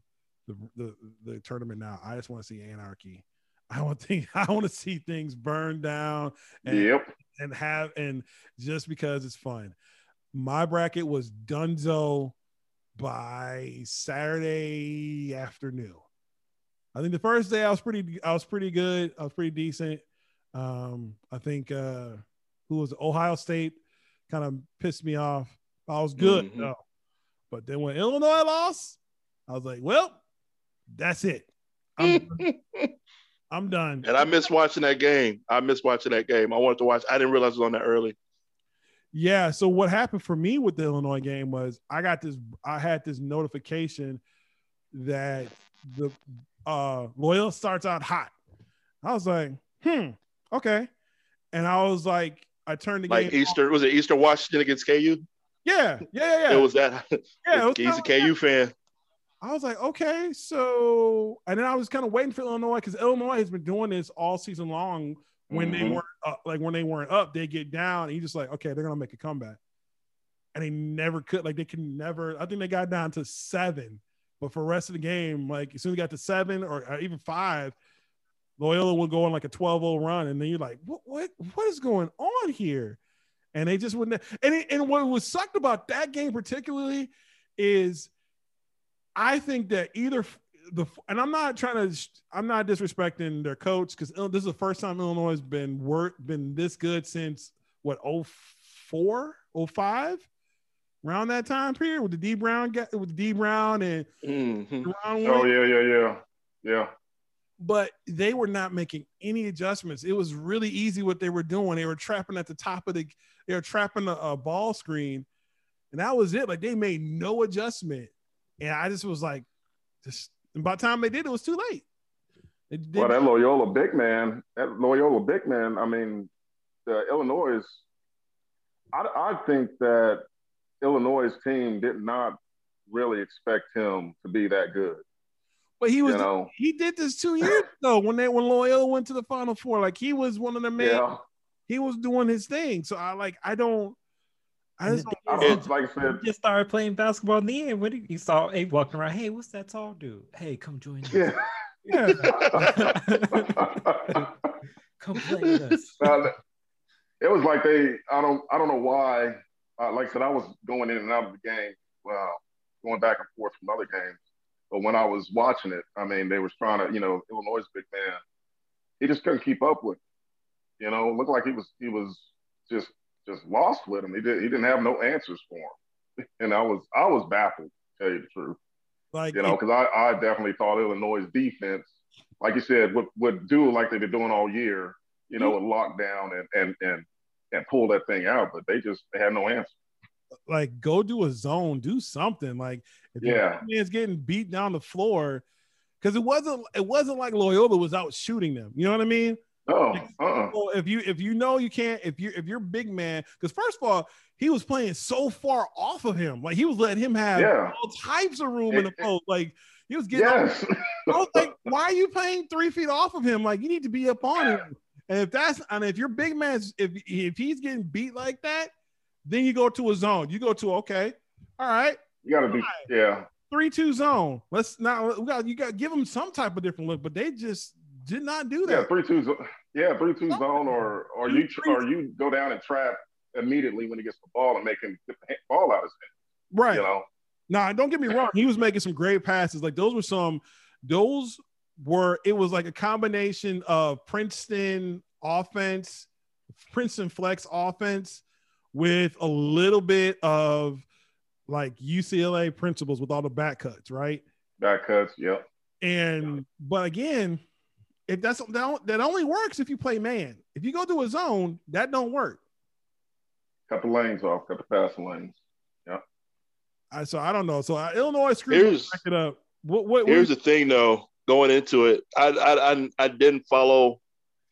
the the, the tournament. Now, I just want to see anarchy. I want think I want to see things burn down and Yep. and have and just because it's fun. My bracket was Dunzo by Saturday afternoon. I think the first day I was pretty I was pretty good. I was pretty decent. Um, I think uh who was? Ohio State kind of pissed me off. I was good Mhm. though. But then when Illinois lost, I was like, well, that's it. I'm, I'm done. And I missed watching that game. I missed watching that game. I wanted to watch. I didn't realize it was on that early. Yeah. So what happened for me with the Illinois game was I got this. I had this notification that the uh Loyola starts out hot. I was like, hmm, okay. And I was like, I turned the Like game. Easter, was it Eastern Washington against KU? Yeah, yeah, yeah, yeah. It was that. yeah, was He's a KU fan. I was like, okay, so, and then I was kind of waiting for Illinois because Illinois has been doing this all season long. When they Mhm. weren't up, like when they weren't up, they get down, and you just like, okay, they're gonna make a comeback, and they never could. Like they can never. I think they got down to seven, but for the rest of the game, like as soon as they got to seven or, or even five, Loyola will go on like a 12-0 run, and then you're like, what, what, what is going on here? and they just wouldn't. And it, and what was sucked about that game particularly is, I think that either the and I'm not trying to I'm not disrespecting their coach because this is the first time Illinois has been work been this good since what 04 05 around that time period with the Dee Brown with Dee Brown and mm-hmm. oh yeah yeah yeah. Yeah. But they were not making any adjustments. It was really easy what they were doing. They were trapping at the top of the they were trapping a, a ball screen and that was it. Like they made no adjustment. And I just was like just and by the time they did it was too late well, that Loyola big man, that Loyola big man, I mean, the Illinois, I, I think that Illinois' team did not really expect him to be that good. But he was you know? he did this two years ago when they when Loyola went to the Final Four. Like he was one of the men. Yeah. He was doing his thing. So I like I don't. I just don't. It's like I said, just started playing basketball in the end. When you saw a walking around, hey, what's that tall dude? Hey, come join us. Yeah. yeah. come play with us. it was like they. I don't. I don't know why uh, like I said, I was going in and out of the game, uh, going back and forth from other games. But when I was watching it, I mean, they was trying to, you know, Illinois' big man, he just couldn't keep up with. You know, looked like he was he was just just lost with him. He did he didn't have no answers for him, and I was I was baffled, to tell you the truth. Like you know, because I, I definitely thought Illinois' defense, like you said, would would do like they've been doing all year. You know, would lock down and and and and pull that thing out, but they just have no answer. Like go do a zone, do something. Like if yeah, man's getting beat down the floor, because it wasn't it wasn't like Loyola was out shooting them. You know what I mean? Oh, uh-uh. if you if you know you can't if you if you're big man, because first of all, he was playing so far off of him, like he was letting him have yeah. all types of room in the post. Like he was getting. Yes. I was like, why are you playing three feet off of him? Like you need to be up on him. And if that's and if your big man if if he's getting beat like that, then you go to a zone. You go to okay, all right. You gotta be yeah. Three two zone. Let's not we got you got give them some type of different look, but they just did not do that. Yeah, three two yeah, three two zone or or you or you go down and trap immediately when he gets the ball and make him get the ball out of his hand. Right. You know. Nah, don't get me wrong. He was making some great passes. Like those were some those were it was like a combination of Princeton offense, Princeton flex offense with a little bit of like UCLA principles with all the back cuts, right? Back cuts, yep. And but again, if that's that, that only works if you play man. If you go to a zone, that don't work. Cut the lanes off, cut the passing lanes. Yeah. I so I don't know. So uh, Illinois screwed it up. What, what, here's what, the thing though going into it, I, I I I didn't follow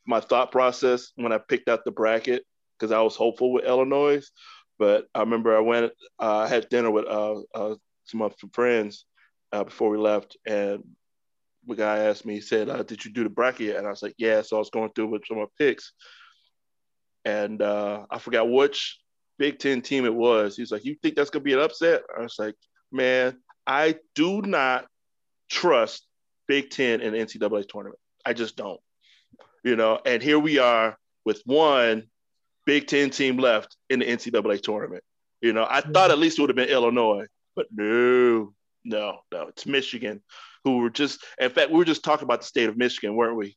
my thought process when I picked out the bracket because I was hopeful with Illinois. But I remember I went, uh, I had dinner with uh, uh, some of my friends uh, before we left, and the guy asked me, he said, uh, "Did you do the bracket?" And I was like, "Yeah." So I was going through with some of my picks, and uh, I forgot which Big Ten team it was. He's like, "You think that's gonna be an upset?" I was like, "Man, I do not trust Big Ten in the NCAA tournament. I just don't. You know, and here we are with one Big Ten team left in the NCAA tournament. You know, I thought at least it would have been Illinois, but no, no, no, it's Michigan, who were just. In fact, we were just talking about the state of Michigan, weren't we?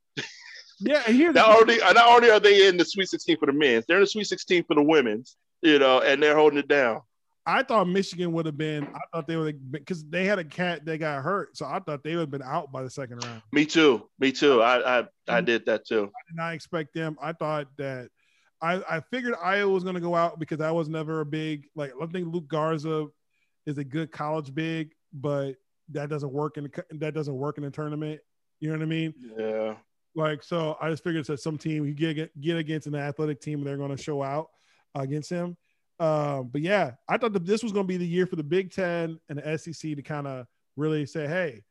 Yeah, and here not only not only are they in the Sweet 16 for the men, they're in the Sweet 16 for the women's. You know, and they're holding it down. I thought Michigan would have been. I thought they would because they had a cat that got hurt, so I thought they would have been out by the second round. Me too. Me too. I I, I mm-hmm. did that too. I did not expect them. I thought that I I figured Iowa was going to go out because I was never a big like. I think Luka Garza is a good college big, but that doesn't work in the, that doesn't work in the tournament. You know what I mean? Yeah. Like so, I just figured that some team you get get against an athletic team, they're going to show out against him. Um, but yeah, I thought that this was going to be the year for the Big Ten and the SEC to kind of really say, "Hey,"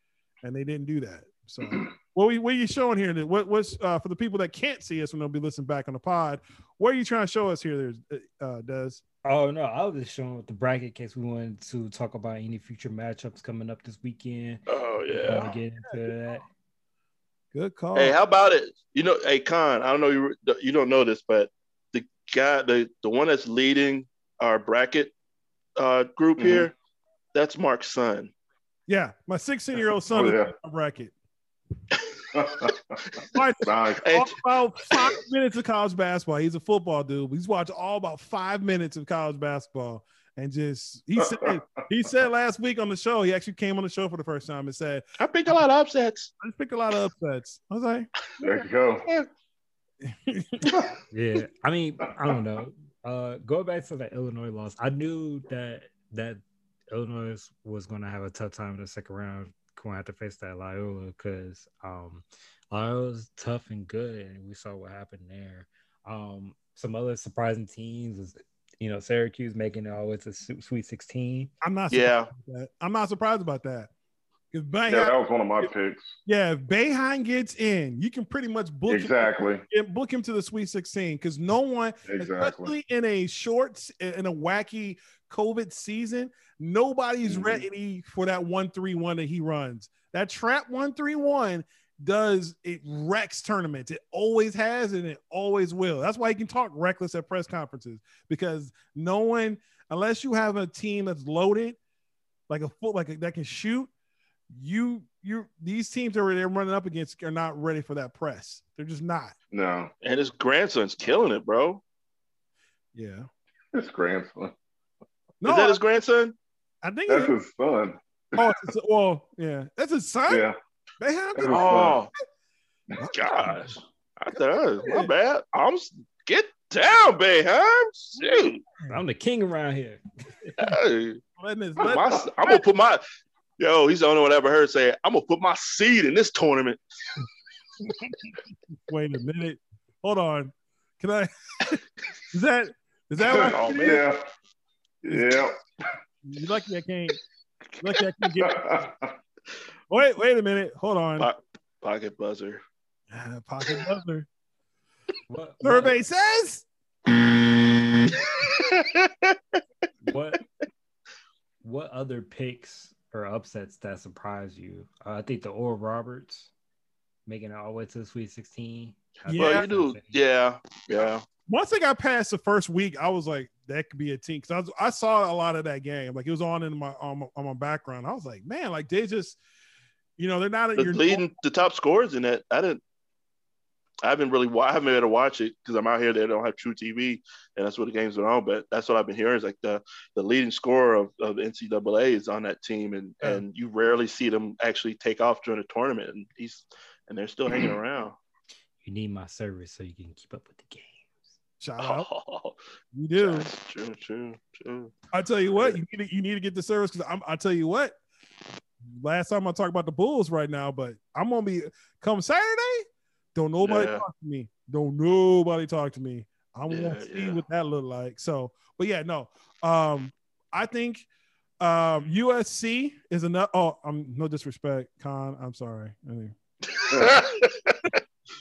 and they didn't do that. So, what, we, what are you showing here? What, what's uh, for the people that can't see us when they'll be listening back on the pod? What are you trying to show us here? There's uh, Des. Oh no, I was just showing with the bracket case we wanted to talk about any future matchups coming up this weekend. Oh yeah, get into that. Good call. Hey, how about it? You know, hey Con, I don't know you you don't know this, but the guy, the the one that's leading our bracket uh, group Mhm. here, that's Mark's son. Yeah, my 16 year old son Oh, is yeah. in my bracket. Watch nice. All about five minutes of college basketball. He's a football dude. He's watched all about five minutes of college basketball, and just he said he said last week on the show. He actually came on the show for the first time and said, I picked a lot of upsets. "I just picked a lot of upsets." I was like, there you go. Yeah, I mean, I don't know. Uh, going back to the Illinois loss, I knew that that Illinois was going to have a tough time in the second round, going to have to face that Loyola because um, Loyola's tough and good, and we saw what happened there. Um, some other surprising teams was, you know, Syracuse making it all the way to Su- Sweet Sixteen. "I'm not. Yeah. surprised about that. I'm not surprised about that." Because Boeheim, Yeah, yeah, that was one of my picks. Yeah, if Boeheim gets in, you can pretty much book Exactly. him, book him to the Sweet 16 because no one, Exactly. especially in a short, in a wacky COVID season, nobody's Mhm. ready for that one three one that he runs. That trap one three one does it wrecks tournaments. It always has and it always will. That's why he can talk reckless at press conferences because no one, unless you have a team that's loaded, like a foot, like a, that can shoot, you you these teams that they're running up against are not ready for that press. They're just not. No, And his grandson's killing it, bro. Yeah. his grandson. No, Is that his grandson? I think That's his son. oh, it's, well, yeah, that's his son. Yeah. They have That's his Oh, gosh. I thought, my bad. I'm s- get down, Boeheim. Shoot. I'm the king around here. Hey, letting his, my- I'm gonna put my yo. He's the only one I ever heard say, "I'm gonna put my seed in this tournament." wait a minute. Hold on. Can I? is that is that right? Oh, man. Yeah. You lucky I can't. Lucky I can't get. Yeah. Wait, wait a minute. Hold on. Po- Pocket buzzer. Ah, Pocket buzzer. What, what, Survey says. what what other picks or upsets that surprise you? Uh, I think the Oral Roberts making it all the way to the Sweet 16. I Yeah. well, you do. Yeah, yeah. Once they got past the first week, I was like, that could be a team. Cause I, was, I saw a lot of that game. Like it was on in my on, my- on my background. I was like, man, like they just, you know, they're not at The your leading the top scores in it. I didn't. I haven't really. wa- I haven't been able to watch it because I'm out here. They don't have truTV, and that's what the games are on. But that's what I've been hearing is like the the leading scorer of, of NCAA is on that team, and Yeah. and you rarely see them actually take off during a tournament, and he's and they're still hanging around. You need my service so you can keep up with the game. Shout out. Oh, You do. that's true, true, true. I tell you what, you need to, you need to get the service because I'm. I tell you what. Last time I talk about the Bulls right now, but I'm gonna be come Saturday. Don't nobody Yeah. talk to me. Don't nobody talk to me. I want Yeah, to see yeah. what that look like. So, but yeah, no. Um, I think um USC is enough. Oh, I'm no disrespect, Con. I'm sorry. I mean,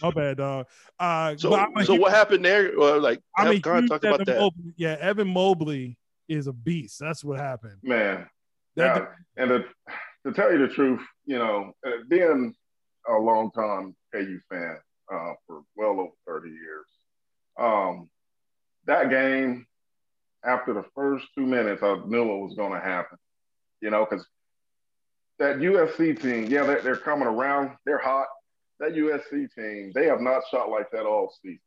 my bad, dog. Uh, so, but so huge- what happened there? Well, like, I'm have a talk Evan about that. Mobley. Yeah, Evan Mobley is a beast. That's what happened. Man. That- Yeah. And to, to tell you the truth, you know, uh, being a long time KU fan uh, for well over 30 years, um, that game, after the first two minutes, I knew what was going to happen, you know, because that USC team, yeah, they're, they're coming around. They're hot. That USC team, they have not shot like that all season.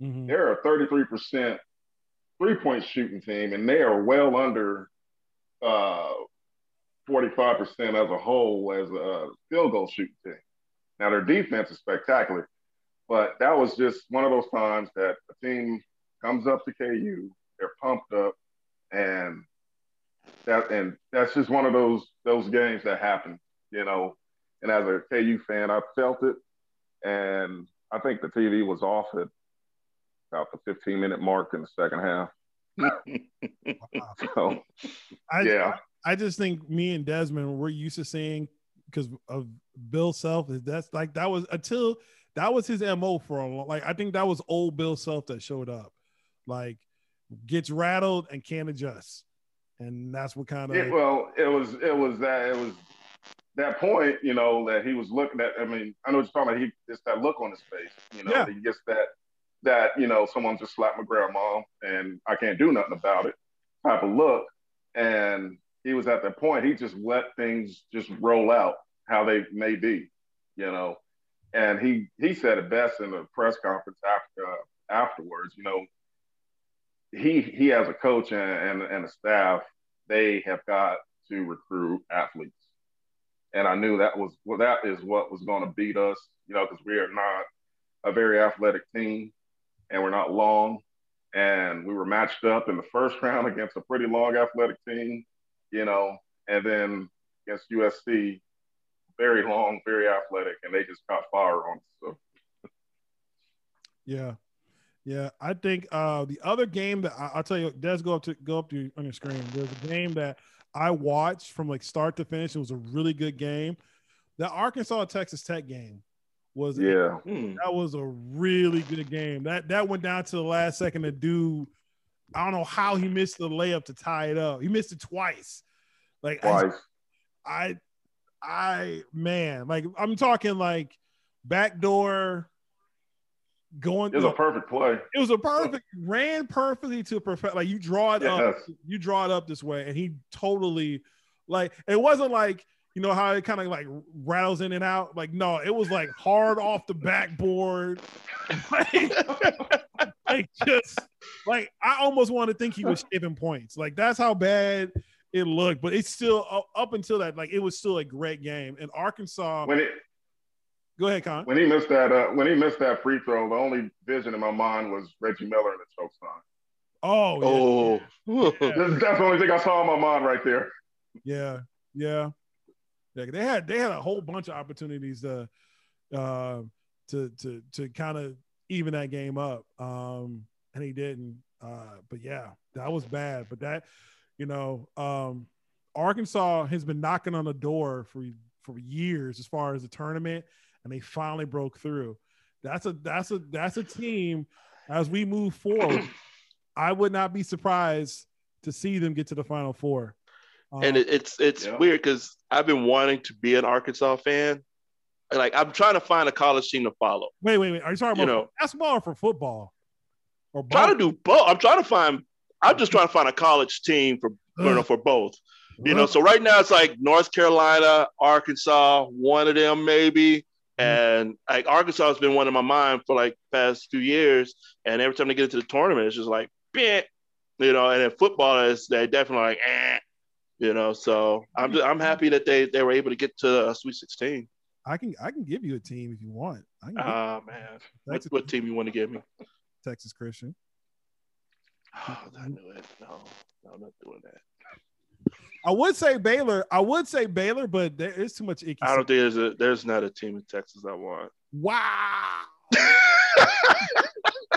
Mhm. They're a 33% three point shooting team, and they are well under uh, 45% as a whole as a field goal shooting team. Now, their defense is spectacular, but that was just one of those times that a team comes up to KU, they're pumped up, and that and that's just one of those those games that happen, you know. And as a KU fan, I felt it, and I think the TV was off at about the 15 minute mark in the second half. So I, yeah, I just think me and Desmond we're used to seeing because of Bill Self. Is that's like that was until that was his mo for a long, like I think that was old Bill Self that showed up, like gets rattled and can't adjust, and that's what kind of it, well, it was it was that it was that point, you know, that he was looking at. I mean, I know what you're talking about. He just that look on his face, you know, Yeah. he gets that that you know someone just slapped my grandma and I can't do nothing about it type of look. And he was at that point. He just let things just roll out how they may be, you know. And he he said it best in the press conference after uh, afterwards. You know, he he has a coach and, and, and a staff. They have got to recruit athletes, and I knew that was well that is what was going to beat us. You know, because we are not a very athletic team, and we're not long. And we were matched up in the first round against a pretty long athletic team, you know, and then against USC, very long, very athletic, and they just caught fire on us. So. Yeah, yeah. I think uh, the other game that I, will tell you, does go up to go up to on your screen. There's a game that I watched from like start to finish. It was a really good game. The Arkansas Texas Tech game was yeah hmm. that was a really good game. That that went down to the last second. The dude, I don't know how he missed the layup to tie it up. He missed it twice. Like twice. I, I, I man, like I'm talking like backdoor going. It was a perfect play. It was a perfect ran perfectly to a perfect. Like you draw it yes. up, you draw it up this way, and he totally like it wasn't like you know how it kind of like rattles in and out. Like no, it was like hard off the backboard. like, like just like I almost want to think he was shaving points. Like that's how bad it looked. But it's still up until that, like it was still a great game. And Arkansas. When it Go ahead, Con. When he missed that, uh, when he missed that free throw, the only vision in my mind was Reggie Miller in the choke sign. Oh, yeah. oh, that's, that's the only thing I saw in my mind right there. Yeah, yeah. Yeah, they had they had a whole bunch of opportunities to uh, to to to kind of even that game up, um, and he didn't. Uh, but yeah, that was bad. But that, you know, um, Arkansas has been knocking on the door for for years as far as the tournament, and they finally broke through. That's a that's a that's a team. As we move forward, I would not be surprised to see them get to the Final Four. Um, and it, it's it's yeah. weird because I've been wanting to be an Arkansas fan. Like I'm trying to find a college team to follow. Wait, wait, wait. Are you talking about you know, basketball or for football? Or both? Trying to do both. I'm trying to find. I'm just trying to find a college team for you know for both. You know, so right now it's like North Carolina, Arkansas, one of them maybe. Mm-hmm. And like Arkansas has been one in my mind for like past few years. And every time they get into the tournament, it's just like, Bleh. you know, and then football is they definitely like, eh you know. So I'm just, I'm happy that they they were able to get to a Sweet 16. I can I can give you a team if you want. Ah uh, man, what, what team you want to give me? Texas Christian. Oh, I knew it. No, no, I'm not doing that. I would say Baylor. I would say Baylor, but there is too much icky. I don't think there's a there's not a team in Texas I want. Wow.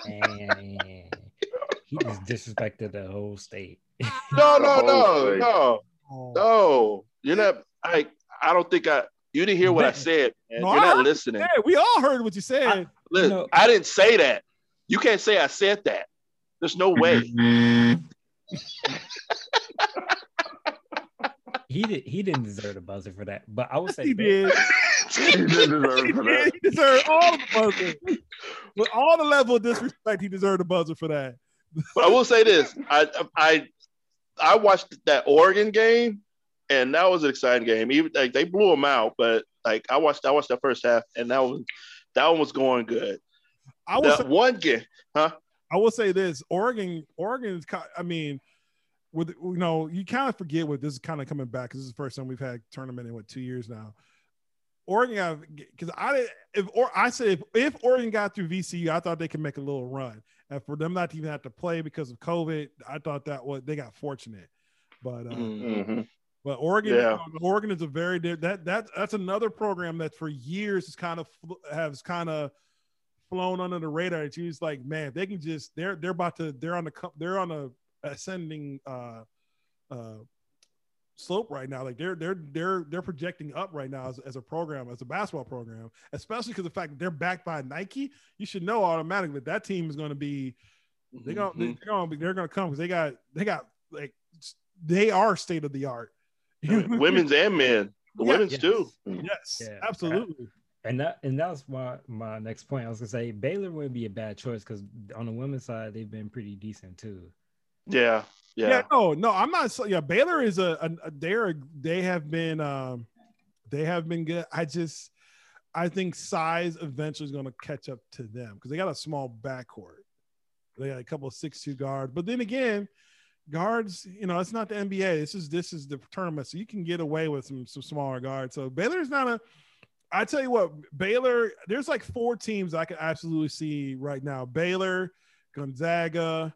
he just disrespected the whole state. no, no, no, no. Oh. No, you're not. I I don't think I. You didn't hear what I said. No, you're not listening. Yeah, we all heard what you said. I, listen, no. I didn't say that. You can't say I said that. There's no way. He did. He didn't deserve a buzzer for that. But I would say he did. he did deserve for that. He deserved all the buzzer. With all the level of disrespect, he deserved a buzzer for that. but I will say this: I I I watched that Oregon game, and that was an exciting game. Even like they blew them out, but like I watched I watched that first half, and that was that one was going good. I was one game, huh? I will say this: Oregon, Oregon's. I mean, with you know, you kind of forget what this is kind of coming back because this is the first time we've had tournament in what two years now. Oregon, because I if or I said if, if Oregon got through VCU, I thought they could make a little run, and for them not to even have to play because of COVID, I thought that was they got fortunate. But uh, mm-hmm. but Oregon, yeah. Oregon is a very that that that's another program that for years has kind of has kind of flown under the radar. It's just like, man, they can just they're they're about to they're on the they're on a ascending uh uh slope right now. Like they're they're they're they're projecting up right now as, as a program, as a basketball program, especially because the fact that they're backed by Nike. You should know automatically that that team is going to be they're going mm-hmm. they're going they're going to come because they got they got like they are state of the art. women's and men, the yes. women's yes. too. Yes, yeah. absolutely. And that and that's my my next point. I was gonna say Baylor wouldn't be a bad choice because on the women's side they've been pretty decent too. Yeah, yeah. Yeah, no, no, I'm not. So, yeah, Baylor is a, a, a they're they have been um they have been good. I just I think size eventually is going to catch up to them because they got a small backcourt. They got a couple of six two guards, but then again, guards, you know, it's not the NBA. This is this is the tournament, so you can get away with some some smaller guards. So Baylor's not a. I tell you what, Baylor. There's like four teams I can absolutely see right now. Baylor, Gonzaga,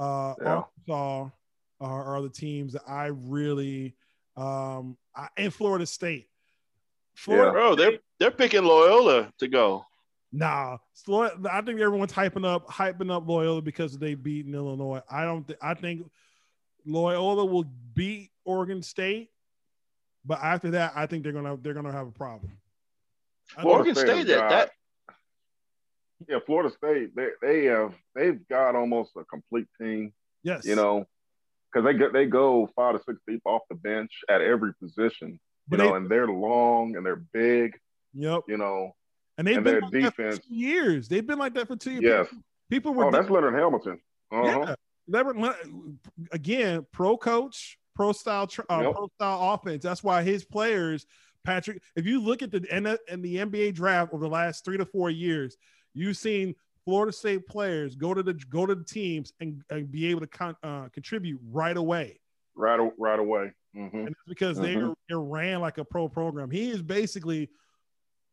uh, Yeah. Arkansas are, are the teams that I really um I, and Florida State. Florida, Bro, they're they're picking Loyola to go. Nah, Florida, I think everyone's hyping up hyping up Loyola because they beat Illinois. I don't. Th- I think Loyola will beat Oregon State, but after that, I think they're gonna they're gonna have a problem. I Oregon State State, that, that Yeah, Florida State, they they have they've got almost a complete team, yes, you know, because they get they go five to six deep off the bench at every position, you But know, they- and they're long and they're big, Yep, you know. and they've and been like that for defense- two years. They've been like that for two years. Yes. People, people were Oh, that's Leonard Hamilton. Uh-huh. Yeah. Never, again, pro coach, pro style, uh, Yep. pro style offense. That's why his players, Patrick. If you look at the and and the NBA draft over the last three to four years, you've seen Florida State players go to the go to the teams and, and be able to con, uh, contribute right away. Right, right away. hmm And it's because they Mhm. they ran like a pro program. He is basically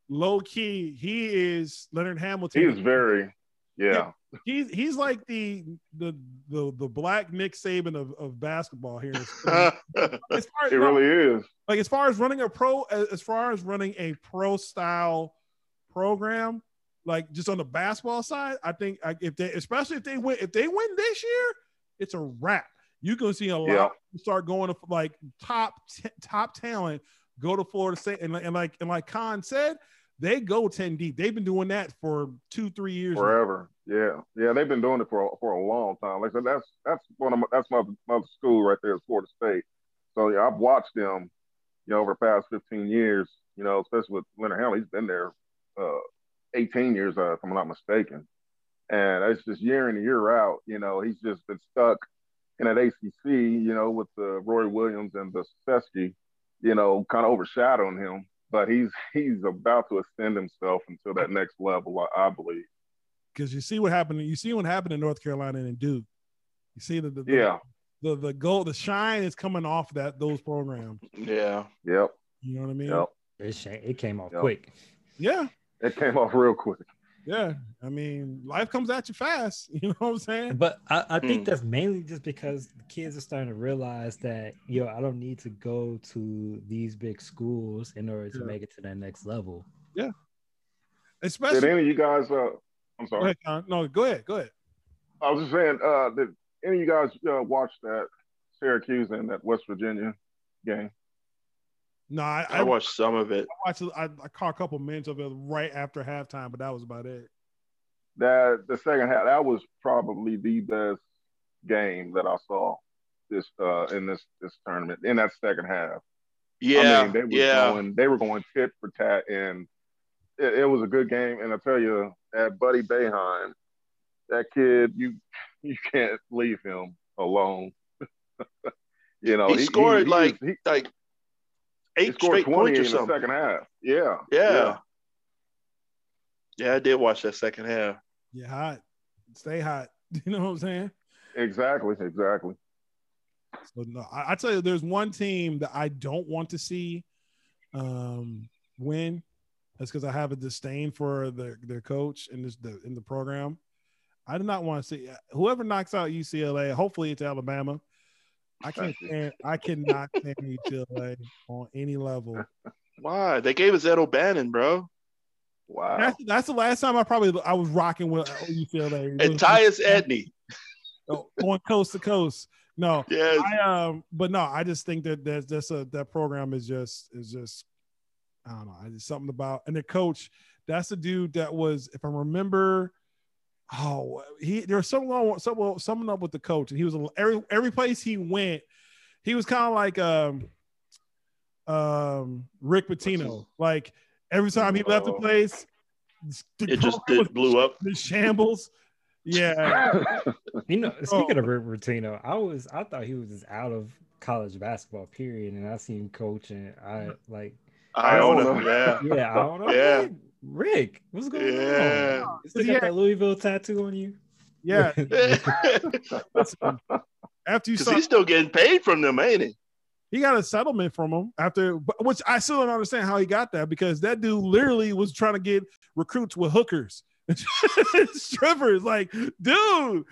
low key. He is Leonard Hamilton. He is very, yeah, he's he's like the the the the black Nick Saban of, of basketball here. as as, it no, really is. like as far as running a pro as far as running a pro style program, like just on the basketball side, I think I, if they especially if they win if they win this year, it's a wrap. You can see a lot Yeah. start going to like top t- top talent go to Florida State and, and like and like Con said, they go ten deep. They've been doing that for two three years. now. Forever. Yeah. Yeah. They've been doing it for a, for a long time. Like I said, that's that's one of my, that's my mother school right there is Florida State. So yeah, I've watched them, you know, over the past 15 years, you know, especially with Leonard Hamlin. He's been there uh, 18 years, uh, if I'm not mistaken. And it's just year in and year out, you know, he's just been stuck in that ACC, you know, with the Roy Williams and the Sesky, you know, kind of overshadowing him. But he's he's about to ascend himself until that next level, I, I believe. because you see what happened. You see what happened in North Carolina and Duke. You see the, the Yeah. the the gold the shine is coming off that those programs. yeah. Yep. You know what I mean? Yep. It, it came off Yep. quick. Yeah, It came off real quick. yeah. I mean, life comes at you fast. You know what I'm saying? But I, I think Hmm. that's mainly just because the kids are starting to realize that yo, I don't need to go to these big schools in order to Yeah. make it to that next level. Yeah, Especially. any of you guys? Uh, I'm Go sorry. ahead, Con. No, go ahead. Go ahead. I was just saying. Uh, did any of you guys uh, watch that Syracuse and that West Virginia game? No, I, I I, watched some of it. I watched. I, I caught a couple minutes of it right after halftime, but that was about it. That the second half. That was probably the best game that I saw this uh, in this this tournament. In that second half. Yeah. I mean, they were yeah. going, they were going tit for tat, and it, it was a good game. And I tell you, that Buddy Boeheim, that kid, you you can't leave him alone. you know, He scored, he, like, he, like he eight scored straight twenty points or in the something. second half. Yeah, Yeah. Yeah, I did watch that second half. Yeah, hot. Stay hot. You know what I'm saying? exactly, exactly. So no, I, I tell you, there's one team that I don't want to see um, win. That's because I have a disdain for their their coach in this the, in the program. I do not want to see whoever knocks out UCLA. Hopefully, it's Alabama. I can't stand. I cannot stand UCLA on any level. Why? They gave us Ed O'Bannon, bro. Wow. That's, that's the last time I probably I was rocking with UCLA. And Tyus Edney. going coast to coast. No, Yeah. I um, but no, I just think that there's just a that program is just is just I don't know. I just something about and the coach. That's the dude that was, if I remember, oh, he there was something wrong, something something up with the coach, and he was every every place he went, he was kind of like um, um, Rick Pitino. Like Every time he left the place, the It just program was blew up. the shambles. Yeah, You know, Oh. speaking of Rick Pitino, I was I thought he was just out of college basketball. Period, and I seen him coach, and I like, I don't own know. Yeah. yeah, I don't know, Yeah. Rick, Rick, what's going Yeah. on? You still Yeah. that Louisville tattoo on you? yeah. After you saw, he's still getting paid from them, ain't he? he got a settlement from him after, which I still don't understand how he got that because that dude literally was trying to get recruits with hookers, strippers. Like, dude,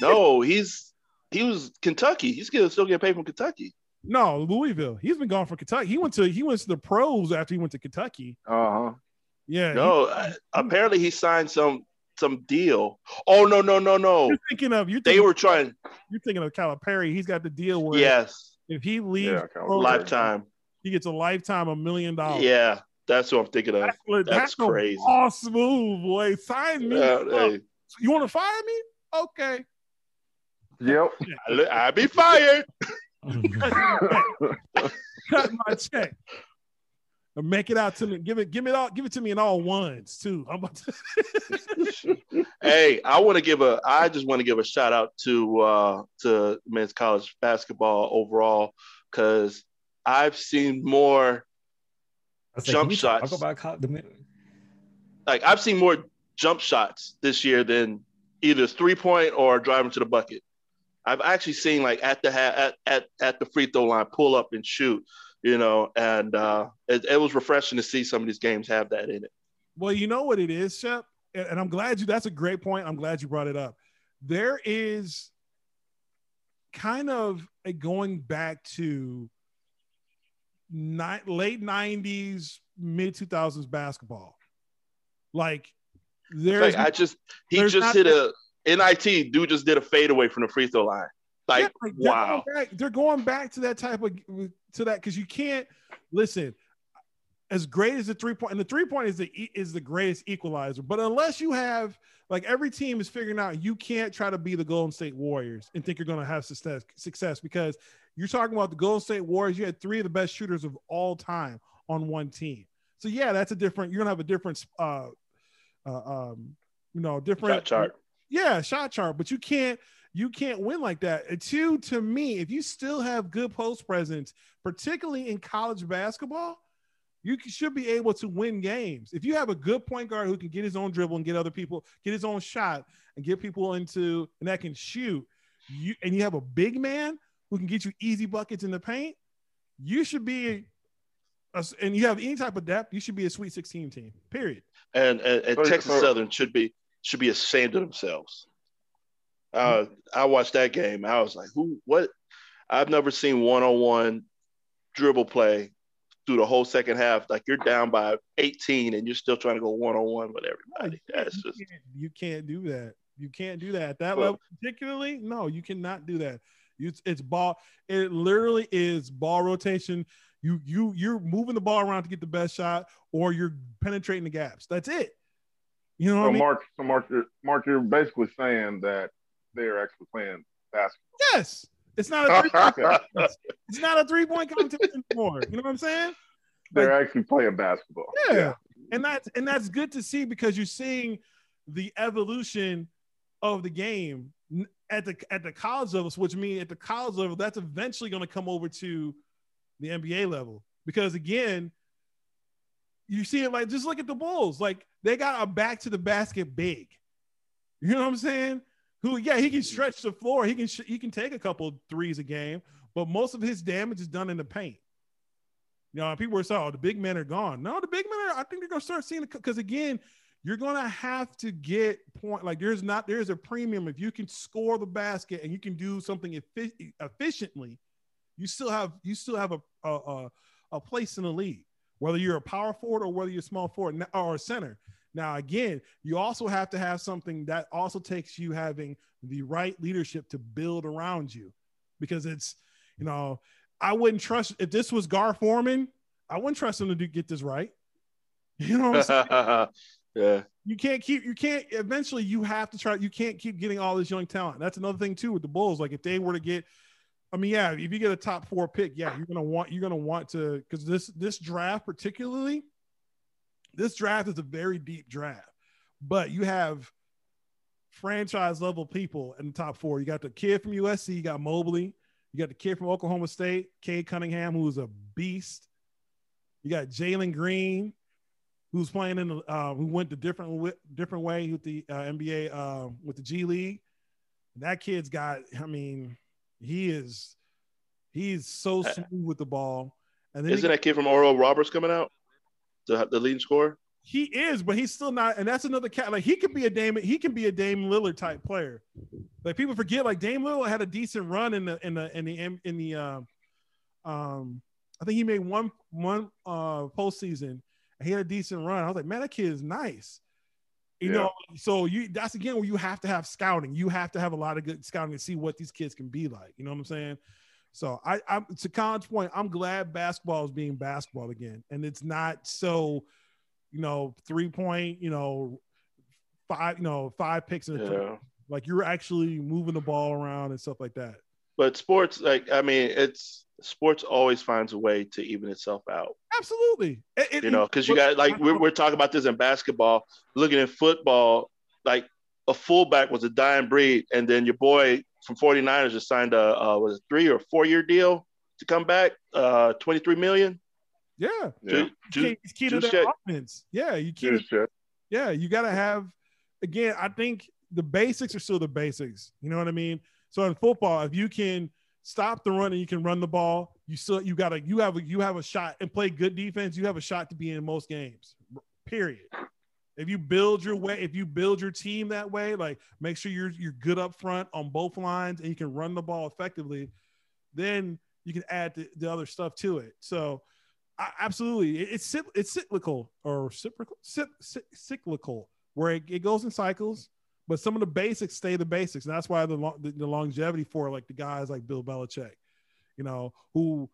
No, he's he was Kentucky. He's still still getting paid from Kentucky. no, Louisville. He's been gone from Kentucky. He went to he went to the pros after he went to Kentucky. Uh-huh. Yeah, No, I- apparently he signed some some deal. Oh no no no no! you're thinking of you. They were trying. you're thinking of Calipari. He's got the deal where Yes, if he leaves, Yeah, Calipari. pro, lifetime. he gets a lifetime a million dollars. Yeah, that's what I'm thinking of. That's, That's a crazy. Awesome move, boy. Sign me. Yeah, up. hey, You want to fire me? Okay. Yep. I- I'd be fired. Cut my check. And make it out to me. Give it, give it all, give it to me in all ones too. I'm about to hey, I want to give a. I just want to give a shout out to uh to men's college basketball overall because I've seen more. I Jump can shots. about co- the Like I've seen more jump shots this year than either three point or driving to the bucket. I've actually seen like at the ha- at, at at the free throw line pull up and shoot, you know, and uh, it, it was refreshing to see some of these games have that in it. Well, you know what it is, Shep, and, and I'm glad you. That's a great point. I'm glad you brought it up. There is kind of a going back to late '90s, mid 2000s basketball. Like there's Like I just he just hit a NIT dude just did a fadeaway from the free throw line. Like, Yeah, like, they're wow. Going back, they're going back to that type of to that because you can't listen. As great as the three point, and the three point is the is the greatest equalizer. But unless you have like every team is figuring out, you can't try to be the Golden State Warriors and think you're going to have success success because you're talking about the Golden State Warriors. You had three of the best shooters of all time on one team. So yeah, that's a different. You're gonna have a different, uh, uh um, you know, different Shot chart. yeah, shot chart, but you can't you can't win like that. Two, to me, if you still have good post presence, particularly in college basketball, you should be able to win games. If you have a good point guard who can get his own dribble and get other people, get his own shot and get people into and that can shoot, you and you have a big man who can get you easy buckets in the paint, you should be a, and you have any type of depth, you should be a sweet 16 team. Period. and, and, and Texas so- Southern should be should be ashamed of themselves. Uh, I watched that game. I was like, "Who? What?" I've never seen one on one dribble play through the whole second half. Like you're down by 18 and you're still trying to go one on one with everybody. That's you, just can't, you can't do that. You can't do that at that Well- level, particularly. No, you cannot do that. You, it's ball. It literally is ball rotation. You you you're moving the ball around to get the best shot, or you're penetrating the gaps. That's it. You know what So I mean? Mark, so Mark, you're, Mark, you're basically saying that they're actually playing basketball. yes, it's not a three point contest. It's not a three point contest anymore. You know what I'm saying? they're actually playing basketball. Yeah. and that's and that's good to see because you're seeing the evolution of the game at the at the college level, which means at the college level, that's eventually going to come over to the NBA level. Because again, you see it like just look at the Bulls, like they got a back to the basket big. You know what I'm saying? Who, yeah, he can stretch the floor, he can sh- he can take a couple threes a game, but most of his damage is done in the paint. You know, people were saying, "Oh, the big men are gone." No, the big men are. I think they're gonna start seeing it because again, you're gonna have to get point. Like there's not there's a premium if you can score the basket and you can do something effi- efficiently. You still have you still have a a, a a place in the league, whether you're a power forward or whether you're a small forward or a center. Now, again, you also have to have something that also takes you having the right leadership to build around you, because it's you know I wouldn't trust if this was Gar Forman. I wouldn't trust him to do, get this right. You know what I'm saying? yeah. you can't keep you can't eventually you have to try you can't keep getting all this young talent. That's another thing too with the Bulls. Like if they were to get I mean, yeah, if you get a top four pick, yeah, you're gonna want you're gonna want to because this this draft particularly, this draft is a very deep draft, but you have franchise level people in the top four. You got the kid from USC, you got Mobley, you got the kid from Oklahoma State, Cade Cunningham, who's a beast. You got Jalen Green, who's playing in the uh, who went the different different way with the uh, NBA uh, with the G League. That kid's got, I mean, he is he's so uh, smooth with the ball. And then isn't he, that kid from Oral Roberts coming out, the the leading scorer? He is, but he's still not. And that's another cat. Like he could be a Dame. He can be a Dame Lillard type player. Like people forget, like Dame Lillard had a decent run in the in the in the in the. Uh, um, I think he made one one uh postseason. He had a decent run. I was like, man, that kid is nice. You yeah. know, so you that's again where you have to have scouting. You have to have a lot of good scouting to see what these kids can be like. You know what I'm saying? So I, I'm to Colin's point, I'm glad basketball is being basketball again, and it's not so you know, three point, you know, five, you know, five picks in a yeah. like you're actually moving the ball around and stuff like that. But sports, like I mean, it's sports always finds a way to even itself out. Absolutely. It, it, you know, because you got like we're, we're talking about this in basketball, looking at football, like a fullback was a dying breed, and then your boy from 49ers just signed a uh, was a three or four year deal to come back, uh, 23 million. Yeah. yeah. Ju- it's key to their offense. Yeah. You can't. Yeah. You got to have, again, I think the basics are still the basics. You know what I mean? So in football, if you can stop the run and you can run the ball, you still, you got to, you have a, you have a shot and play good defense. You have a shot to be in most games, period. If you build your way, if you build your team that way, like make sure you're, you're good up front on both lines and you can run the ball effectively, then you can add the, the other stuff to it. So, absolutely, it's it's cyclical or cyclical, cyclical, where it, it goes in cycles. But some of the basics stay the basics, and that's why the, the, the longevity for like the guys like Bill Belichick, you know, who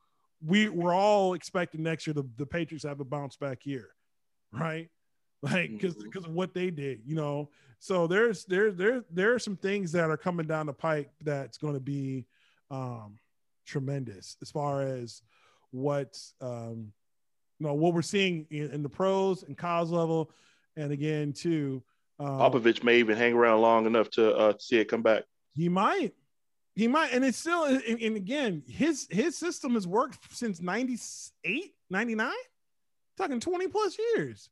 we we're all expecting next year the, the Patriots have a bounce back year, right? Like because because mm-hmm. of what they did, you know. So there's there there there are some things that are coming down the pike that's going to be um, tremendous as far as what um, you know what we're seeing in, in the pros and college level, and again too. Um, Popovich may even hang around long enough to uh, see it come back. He might, he might, and it's still. And, and again, his his system has worked since 98, 99? talking twenty plus years,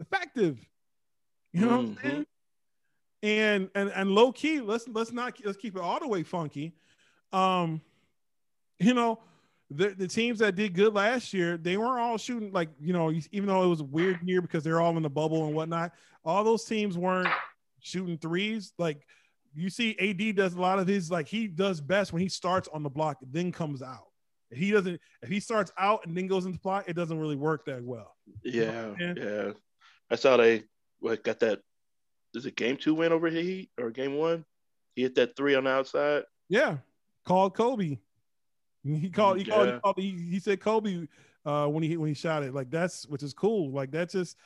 effective. You know mm-hmm. what I'm mm-hmm. saying? And and and low key, let's let's not let's keep it all the way funky. Um, you know, the, the teams that did good last year, they weren't all shooting like, you know, even though it was a weird year because they're all in the bubble and whatnot, all those teams weren't shooting threes. Like you see, AD does a lot of his, like he does best when he starts on the block, then comes out. If he doesn't, if he starts out and then goes into block, it doesn't really work that well. Yeah. You know yeah. I saw they what, got that. Is it game two win over Heat or game one? He hit that three on the outside. Yeah. Called Kobe. He called. He yeah. called. He, called he, he, said Kobe uh, when he when he shot it. Like that's which is cool. Like that's just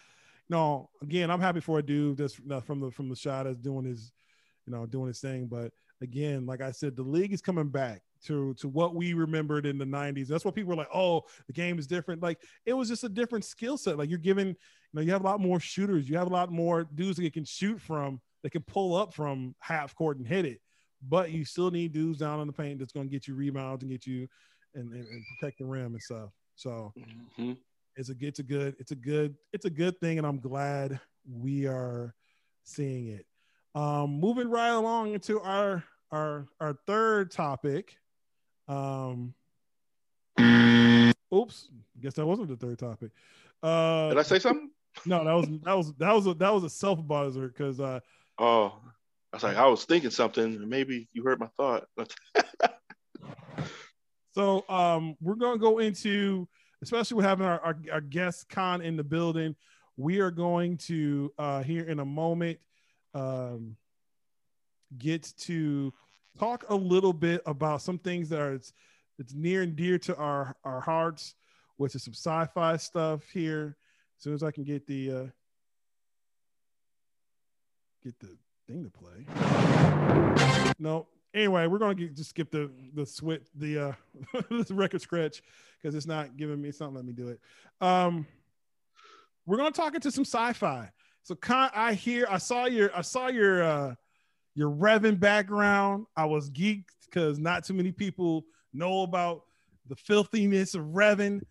no. Again, I'm happy for a dude that's uh, from the from the shot that's doing his, you know, doing his thing. But again, like I said, the league is coming back to to what we remembered in the 90s. That's what people were like, oh, the game is different. Like it was just a different skill set. Like you're giving, you know, you have a lot more shooters. You have a lot more dudes that you can shoot from, that can pull up from half court and hit it but you still need dudes down in the paint that's going to get you rebounds and get you and, and, and protect the rim and stuff. So mm-hmm. it's a it's a good it's a good it's a good thing, and I'm glad we are seeing it. Um, moving right along into our our our third topic. Um, oops, guess that wasn't the third topic. Uh, Did I say something? No, that was that was that was a that was a self buzzer because uh, oh I was like, I was thinking something. Maybe you heard my thought. so um, we're gonna go into, especially with having our, our, our guest Con in the building. We are going to uh, here in a moment um, get to talk a little bit about some things that are it's, it's near and dear to our our hearts, which is some sci-fi stuff here. As soon as I can get the uh, get the thing to play. No. Anyway, we're gonna get, just skip the the switch the uh the record scratch because it's not giving me. It's not me do it. Um. we're gonna talk into some sci-fi. So Con, I hear I saw your I saw your uh your Revan background. I was geeked because not too many people know about the filthiness of Revan,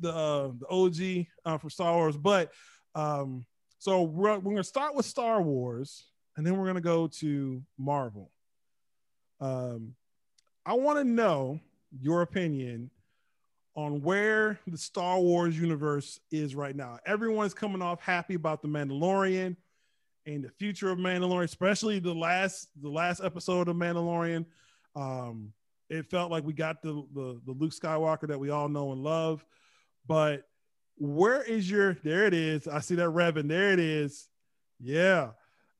the uh, the OG uh, from Star Wars. But um, so we're, we're gonna start with Star Wars, and then we're gonna go to Marvel. Um, I want to know your opinion on where the Star Wars universe is right now. Everyone's coming off happy about the Mandalorian and the future of Mandalorian, especially the last the last episode of Mandalorian. Um, it felt like we got the, the the Luke Skywalker that we all know and love, but where is your there it is. I see that revan. There it is. Yeah.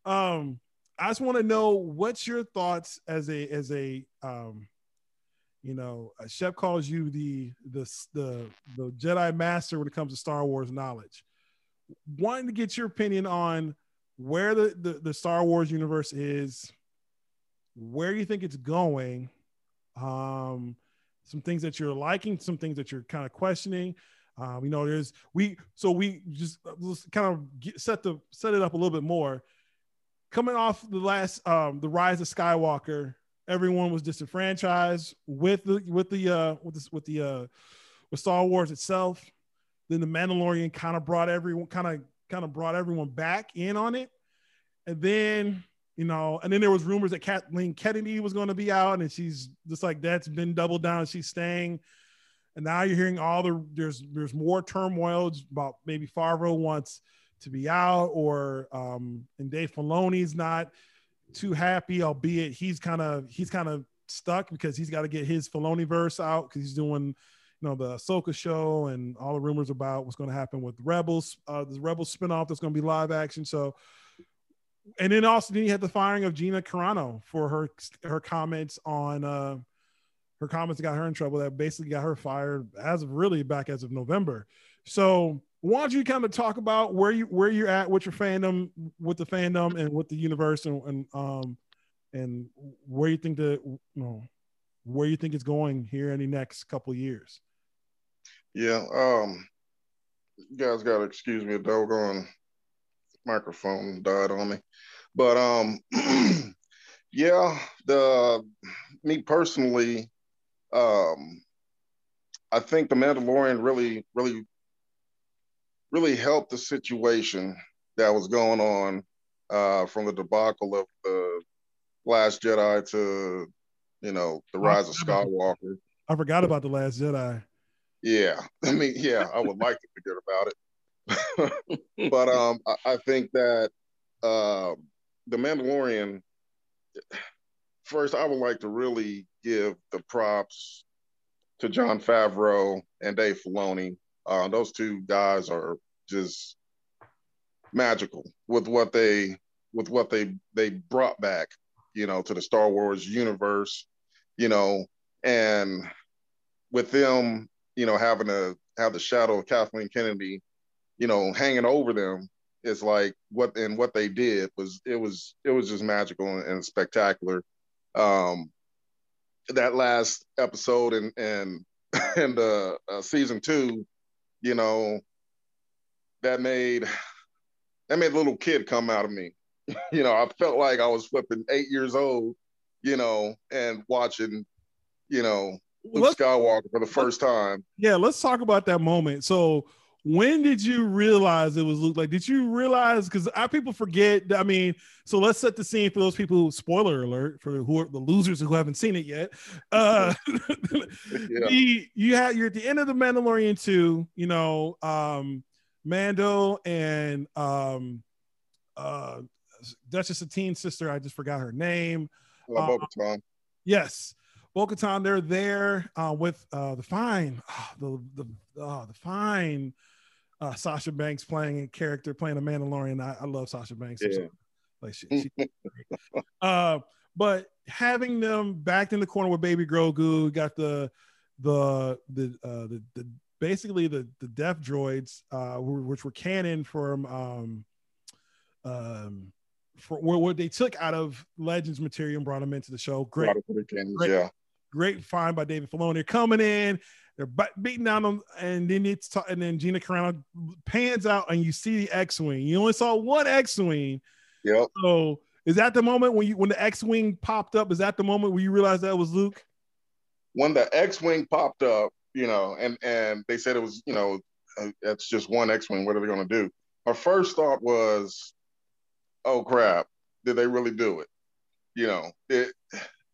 Um i just want to know what's your thoughts as a as a um you know shep calls you the the the the jedi master when it comes to star wars knowledge. Wanting to get your opinion on where the the, the star wars universe is where you think it's going um some things that you're liking some things that you're kind of questioning um, you know, there's we so we just let's kind of get, set the set it up a little bit more. Coming off the last um, the rise of Skywalker, everyone was disenfranchised with the with the uh, with this with the uh, with Star Wars itself. Then the Mandalorian kind of brought everyone kind of kind of brought everyone back in on it, and then you know, and then there was rumors that Kathleen Kennedy was going to be out, and she's just like that's been doubled down. She's staying and now you're hearing all the there's there's more turmoil about maybe Favreau wants to be out, or um, and Dave Filoni's not too happy, albeit he's kind of he's kind of stuck because he's got to get his Filoni verse out because he's doing you know the Ahsoka show and all the rumors about what's going to happen with Rebels, uh, the Rebels spinoff that's going to be live action. So, and then also then you had the firing of Gina Carano for her her comments on uh, her comments that got her in trouble that basically got her fired as of really back as of November. So why don't you kind of talk about where you where you're at with your fandom, with the fandom and with the universe and, and um and where you think the you know where you think it's going here in the next couple years. Yeah, um you guys gotta excuse me, a doggone microphone died on me. But um yeah, the me personally, um, I think the Mandalorian really, really, really helped the situation that was going on uh, from the debacle of the Last Jedi to, you know, the Rise of Skywalker. I forgot about the Last Jedi. Yeah, I mean, yeah, I would like to forget about it, but um, I, I think that uh, the Mandalorian. First, I would like to really give the props to Jon Favreau and Dave Filoni. Uh, those two guys are just magical with what they with what they they brought back, you know, to the Star Wars universe, you know, and with them, you know, having to have the shadow of Kathleen Kennedy, you know, hanging over them is like what and what they did was it was it was just magical and, spectacular. Um, that last episode and and and uh, uh, season two, you know, that made that made a little kid come out of me. you know, I felt like I was flipping eight years old, you know, and watching, you know, Luke let's, Skywalker for the first time. Yeah, let's talk about that moment. So when did you realize it was Luke? Like, did you realize? Because our people forget. I mean, so let's set the scene for those people. Who, spoiler alert for who are the losers who haven't seen it yet. Uh, yeah. the, you had you're at the end of the Mandalorian two. You know, um, Mando and um, uh, Duchess Satine's sister. I just forgot her name. Uh, yes. Bo-Katan, they're there uh, with uh, the fine, oh, the the oh, the fine uh, Sasha Banks playing a character, playing a Mandalorian. I, I love Sasha Banks. Yeah. Like she, she uh, but having them backed in the corner with Baby Grogu, got the the the uh, the, the basically the the death droids, uh, which were canon from um, um, for what they took out of Legends material and brought them into the show. Great, great, yeah. Great find by David Filoni. They're coming in, They're beating down them, and then it's t- and then Gina Carano pans out, and you see the X-wing. You only saw one X-wing. Yep. So is that the moment when you when the X-wing popped up? Is that the moment where you realized that was Luke? When the X-wing popped up, you know, and and they said it was, you know, uh, that's just one X-wing. What are they going to do? Our first thought was, oh crap, did they really do it? You know, it,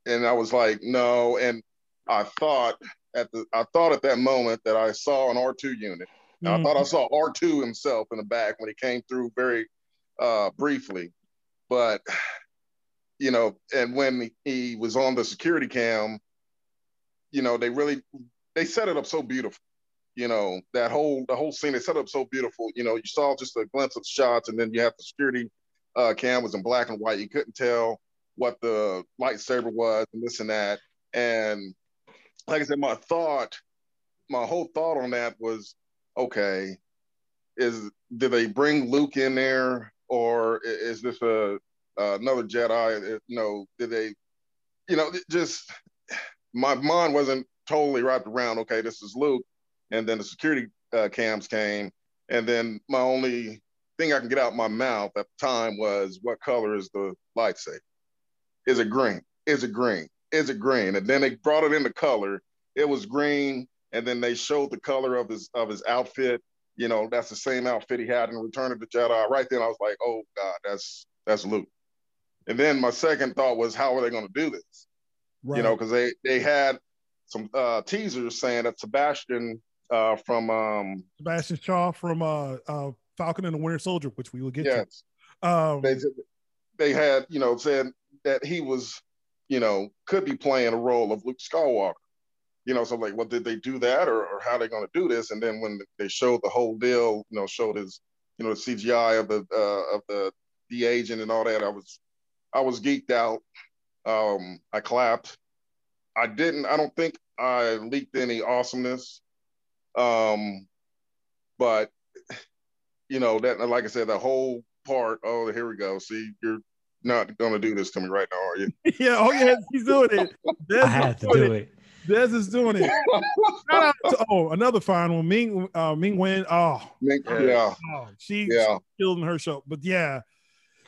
and I was like, no. And I thought at the, I thought at that moment that I saw an R2 unit. Mm-hmm. I thought I saw R2 himself in the back when he came through very uh, briefly, but you know, and when he was on the security cam, you know, they really they set it up so beautiful. You know, that whole the whole scene they set up so beautiful. You know, you saw just a glimpse of shots, and then you have the security uh, cam was in black and white. You couldn't tell what the lightsaber was and this and that. And like I said, my thought, my whole thought on that was, okay, is did they bring Luke in there, or is this a uh, another Jedi? You know, did they, you know, just my mind wasn't totally wrapped around. Okay, this is Luke, and then the security uh, cams came, and then my only thing I can get out my mouth at the time was, "What color is the lightsaber? Is it green? Is it green? Is it green?" And then they brought it into color. It was green, and then they showed the color of his of his outfit. You know, that's the same outfit he had in Return of the Jedi. Right then, I was like, "Oh God, that's that's Luke." And then my second thought was, how are they going to do this? Right. You know, because they they had some uh, teasers saying that Sebastian uh, from um, Sebastian Shaw from uh, uh, Falcon and the Winter Soldier, which we will get yes. to. Um, they they had you know said that he was you know could be playing a role of Luke Skywalker. You know, so like, well, did they do that, or, or how are they going to do this? And then when they showed the whole deal, you know, showed his you know the CGI of the uh, of the the agent and all that, I was I was geeked out. Um, I clapped. I didn't. I don't think I leaked any awesomeness. Um, but you know that, like I said, the whole part. Oh, here we go. See, you're not going to do this to me right now, are you? yeah. Oh, yeah. He's doing it. Des I had to do it. it. Des is doing it. to, oh, another fine one. Ming uh, Ming Wen. Oh, Ming, yeah. Oh, she yeah. killed in her show. But yeah.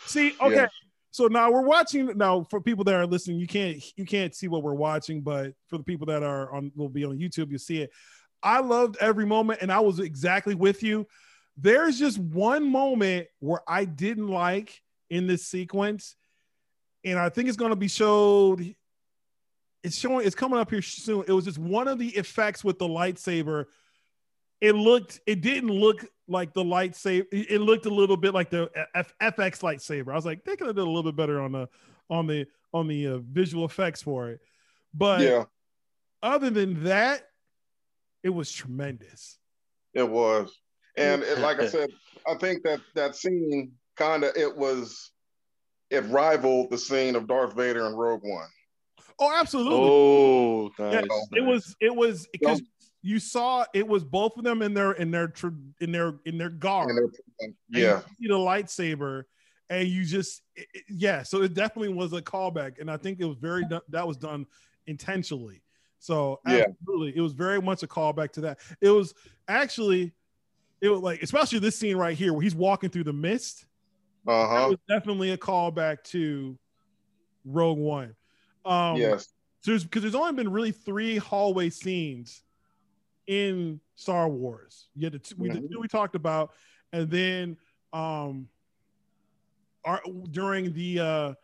See, okay. Yeah. So now we're watching. Now for people that are listening, you can't you can't see what we're watching, but for the people that are on will be on YouTube, you'll see it. I loved every moment, and I was exactly with you. There's just one moment where I didn't like in this sequence, and I think it's going to be showed. It's showing. It's coming up here soon. It was just one of the effects with the lightsaber. It looked. It didn't look like the lightsaber. It looked a little bit like the F- FX lightsaber. I was like, they could have done a little bit better on the on the on the uh, visual effects for it. But yeah. other than that, it was tremendous. It was, and it, like I said, I think that that scene kind of it was it rivaled the scene of Darth Vader in Rogue One. Oh, absolutely. Oh, nice, yeah, nice. it was it was because you saw it was both of them in their in their in their in their guard. yeah, you see the lightsaber, and you just it, yeah. So it definitely was a callback, and I think it was very that was done intentionally. So absolutely, yeah. it was very much a callback to that. It was actually it was like especially this scene right here where he's walking through the mist. Uh huh. It was definitely a callback to Rogue One. Um, yes. So because there's only been really three hallway scenes in Star Wars. Yeah, the two, we, the two we talked about, and then um, our, during the uh,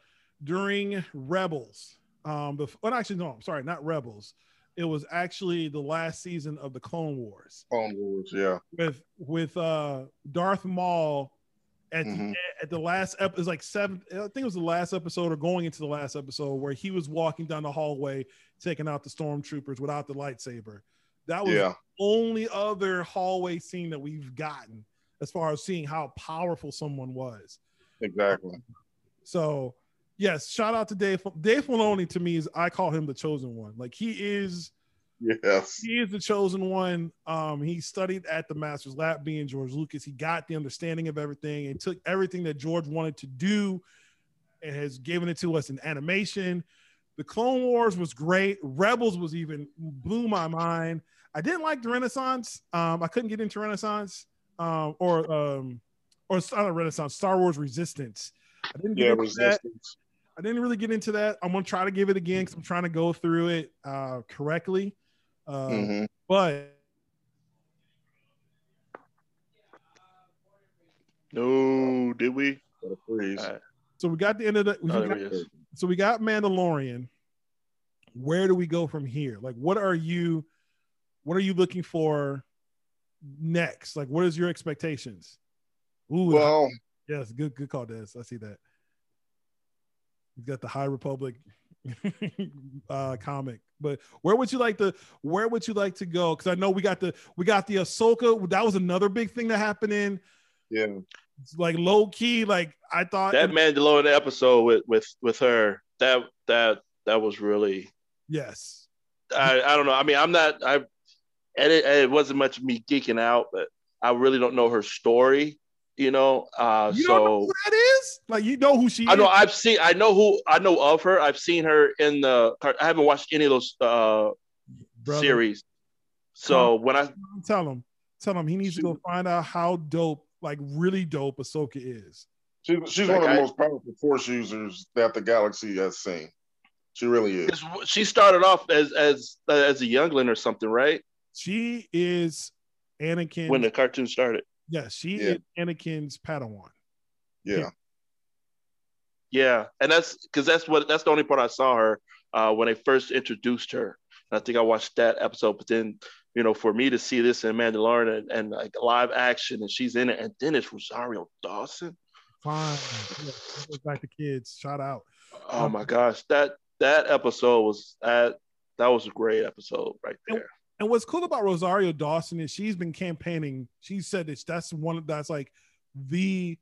during Rebels. Um, the well, actually, no, I'm sorry, not Rebels. It was actually the last season of the Clone Wars. Clone Wars, yeah. With with uh Darth Maul at mm-hmm. the at the last episode, was like seven. I think it was the last episode or going into the last episode where he was walking down the hallway taking out the stormtroopers without the lightsaber. That was yeah. the only other hallway scene that we've gotten as far as seeing how powerful someone was. Exactly. So, yes, shout out to Dave. Dave Filoni to me is I call him the chosen one. Like he is. Yes. He is the chosen one. Um, he studied at the Master's Lab, being George Lucas. He got the understanding of everything and took everything that George wanted to do and has given it to us in animation. The Clone Wars was great. Rebels was even blew my mind. I didn't like the Renaissance. Um, I couldn't get into Renaissance. Um, or um, or not Renaissance, Star Wars Resistance. I didn't get Yeah, into that. resistance. I didn't really get into that. I'm gonna try to give it again because I'm trying to go through it uh, correctly. Uh, Mhm. But No, did we? Gotta freeze. All right. so we got the end of the. we Oh, got- so we got Mandalorian. Where do we go from here? Like, what are you, what are you looking for next? Like, what is your expectations? Ooh, Well, yes, good, good call, Des. I see that. You got the High Republic uh comic, but where would you like to? Where would you like to go? Because I know we got the we got the Ahsoka. That was another big thing that happened in yeah. like low key. Like I thought That Mandalorian episode with with with her that that that was really yes. I I don't know. I mean, I'm not I and it, and it wasn't much me geeking out, but I really don't know her story. You know, uh, You don't know so who that is? Like you know who she I know? I've seen I know who I know of her. I've seen her in the. car- I haven't watched any of those uh, Brother, series. So when I Tell him, tell him he needs to go find out how dope, like really dope, Ahsoka is. She, she's Like one of I- the most powerful force users that the galaxy has seen. She really is. She started off as as as a youngling or something, right? She is Anakin. When the cartoon started. Yes, she Yeah. is Anakin's Padawan. Yeah. Yeah, and that's because that's what that's the only part I saw her uh, when they first introduced her. And I think I watched that episode, but then you know, for me to see this in Mandalorian and, and like live action, and she's in it, and then it's Rosario Dawson. Fine. Yeah, goes back to kids. Shout out. Oh my gosh, that that episode was that that was a great episode right And- there. And what's cool about Rosario Dawson is she's been campaigning. She said that that's one of that's like the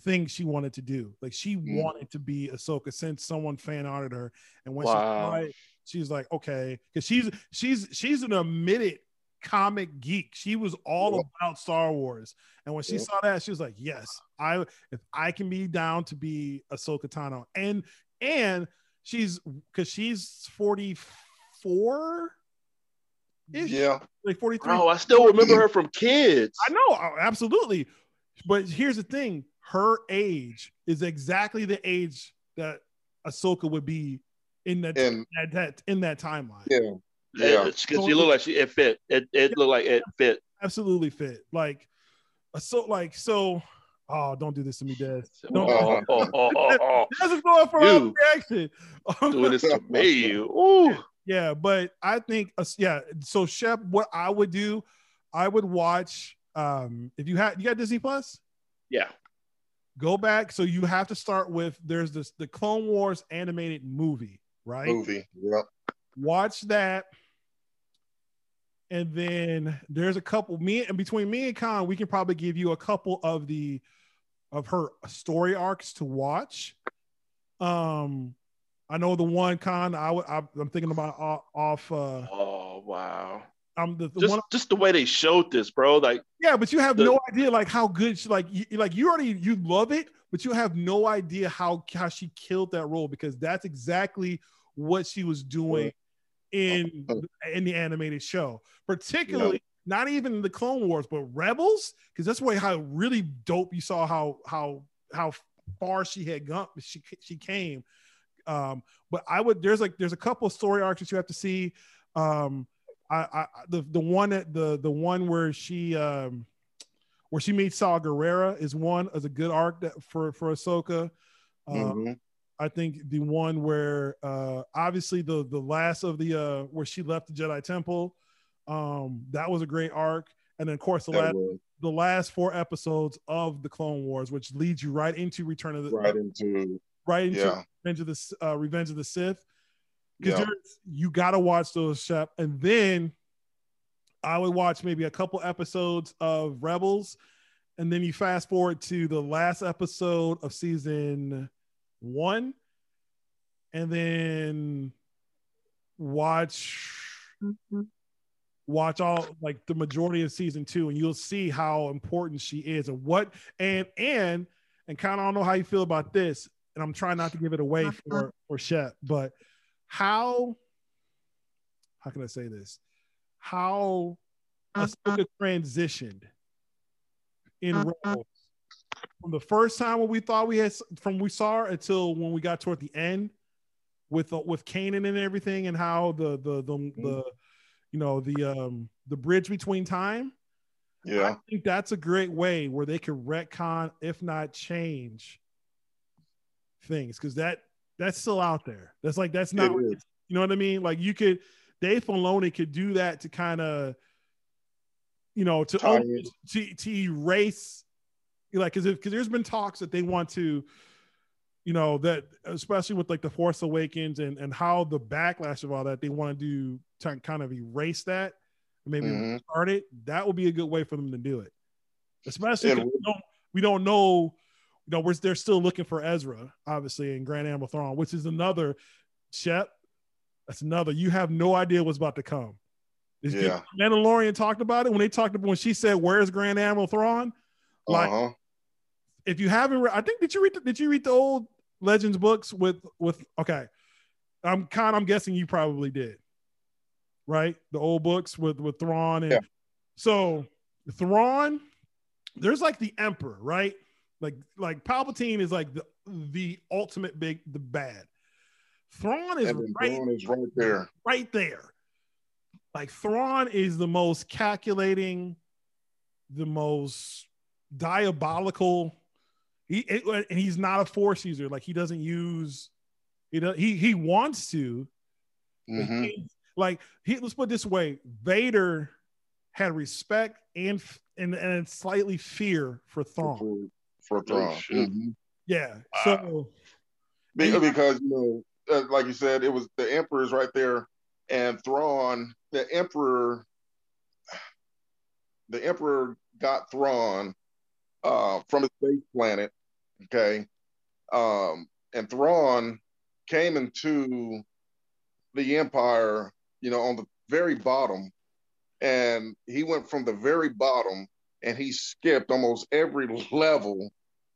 thing she wanted to do. Like she Mm. wanted to be Ahsoka since someone fan arted her. And when Wow. she she's like, okay, because she's she's she's an admitted comic geek. She was all about Star Wars. And when she saw that, she was like, yes, I if I can be down to be Ahsoka Tano. And and she's because she's 44 ish, Yeah. like 43. Oh, I still remember her from Kids. I know, uh, absolutely. But here's the thing: her age is exactly the age that Ahsoka would be in that And that, that in that timeline. yeah. Yeah. because she looked like she it fit. It it looked like it fit. Absolutely fit. Like, so like so. Oh, don't do this to me, Des. Don't. Oh, oh, oh, oh, oh. Des is going for a reaction. doing this to me. Ooh. Yeah, but I think uh, yeah. So Shep, what I would do, I would watch. Um, if you had you got Disney Plus, Yeah. go back. So you have to start with there's this the Clone Wars animated movie, right? Movie. Yep. Watch that. And then there's a couple me and between me and Con, we can probably give you a couple of the of her story arcs to watch. Um, I know the one Con I, I I'm thinking about off. uh, Oh wow. I'm the, the Just one just the way they showed this, bro. Like Yeah, but you have The- no idea like how good she like you, like you already you love it, but you have no idea how how she killed that role because that's exactly what she was doing in in the animated show. Particularly not even the Clone Wars, but Rebels, because that's why how really dope you saw how how how far she had gone she she came. Um, but I would there's like there's a couple story arcs that you have to see. Um, I, I the the one that the the one where she um where she meets Saw Gerrera is one as a good arc that for for Ahsoka. Um, Mhm. I think the one where uh obviously the the last of the uh where she left the Jedi Temple, um that was a great arc, and then of course the That last was the last four episodes of the Clone Wars, which leads you right into Return of the right into right into yeah. Revenge of the uh, Revenge of the Sith because Yeah. you got to watch those Shep, and then I would watch maybe a couple episodes of Rebels, and then you fast forward to the last episode of season one, and then watch watch all like the majority of season two, and you'll see how important she is and what and and and kind of I don't know how you feel about this, and I'm trying not to give it away for for Shep, but how how can I say this? how Ahsoka transitioned in roles from the first time when we thought we had from we saw her until when we got toward the end with uh, with Kanan and everything and how the the the, Mm-hmm. the you know the um the bridge between time. Yeah. I think that's a great way where they could retcon, if not change things, because that that's still out there. That's like that's not you know what I mean? Like you could Dave Filoni could do that to kind of you know to almost- to to erase like because because there's been talks that they want to you know that especially with like the force awakens and and how the backlash of all that they want to do to kind of erase that maybe Mhm. restart it that would be a good way for them to do it especially we don't, we don't know you know we're they're still looking for ezra obviously in grand admiral Thrawn, which is another shep that's another you have no idea what's about to come It's just- Yeah. mandalorian talked about it when they talked about when she said where's grand admiral Thrawn? like Uh-huh. if you haven't read, I think did you read the, did you read the old Legends books with with okay. I'm kind I'm guessing you probably did. Right? The old books with with Thrawn and Yeah. so Thrawn there's like the emperor, right? Like like Palpatine is like the the ultimate big the bad. Thrawn is right Dawn is right there. right there. Like Thrawn is the most calculating, the most diabolical. He it- and he's not a force user. Like he doesn't use. He does, he he wants to. Mhm. he- like he let's put it this way: Vader had respect and and and slightly fear for Thrawn. For, for Thrawn. shoot. Mhm. Yeah. Wow. So Be- Yeah. Because, you know, uh, like you said, it was the Emperor's right there. And Thrawn, the Emperor, the Emperor got Thrawn uh, from his base planet. Okay. Um, and Thrawn came into the Empire, you know, on the very bottom. And he went from the very bottom and he skipped almost every level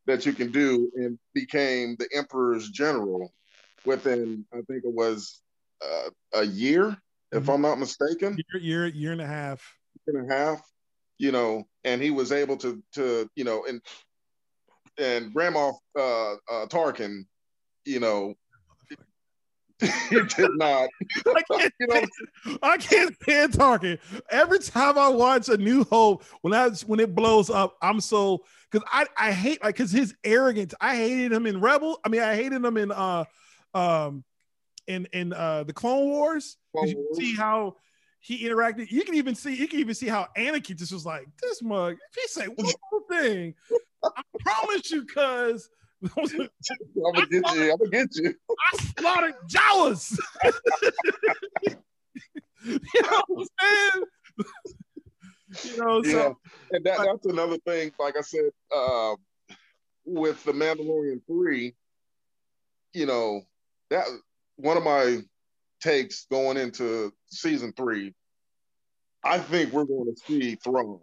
that you can do and became the emperor's general within i think it was uh, a year if Mhm. i'm not mistaken year year year and a half. year and a half you know and he was able to to you know and and Grand Moff uh, uh tarkin you know he did not I can't, You know- stand, I can't stand talking. Every time I watch A New Hope, when I when it blows up, I'm so because I I hate like because his arrogance. I hated him in Rebel. I mean, I hated him in uh um in in uh the Clone Wars. Clone you Wars. see how he interacted. You can even see you can even see how Anakin just was like this mug. If he say one more thing, I promise you, cuz. i'm gonna get you i'm gonna get you I slaughtered Jawas. you know what I'm saying? You know, so yeah, and that, that's another thing. Like I said, uh, with the Mandalorian three, you know, that one of my takes going into season three. I think we're going to see Thrawn.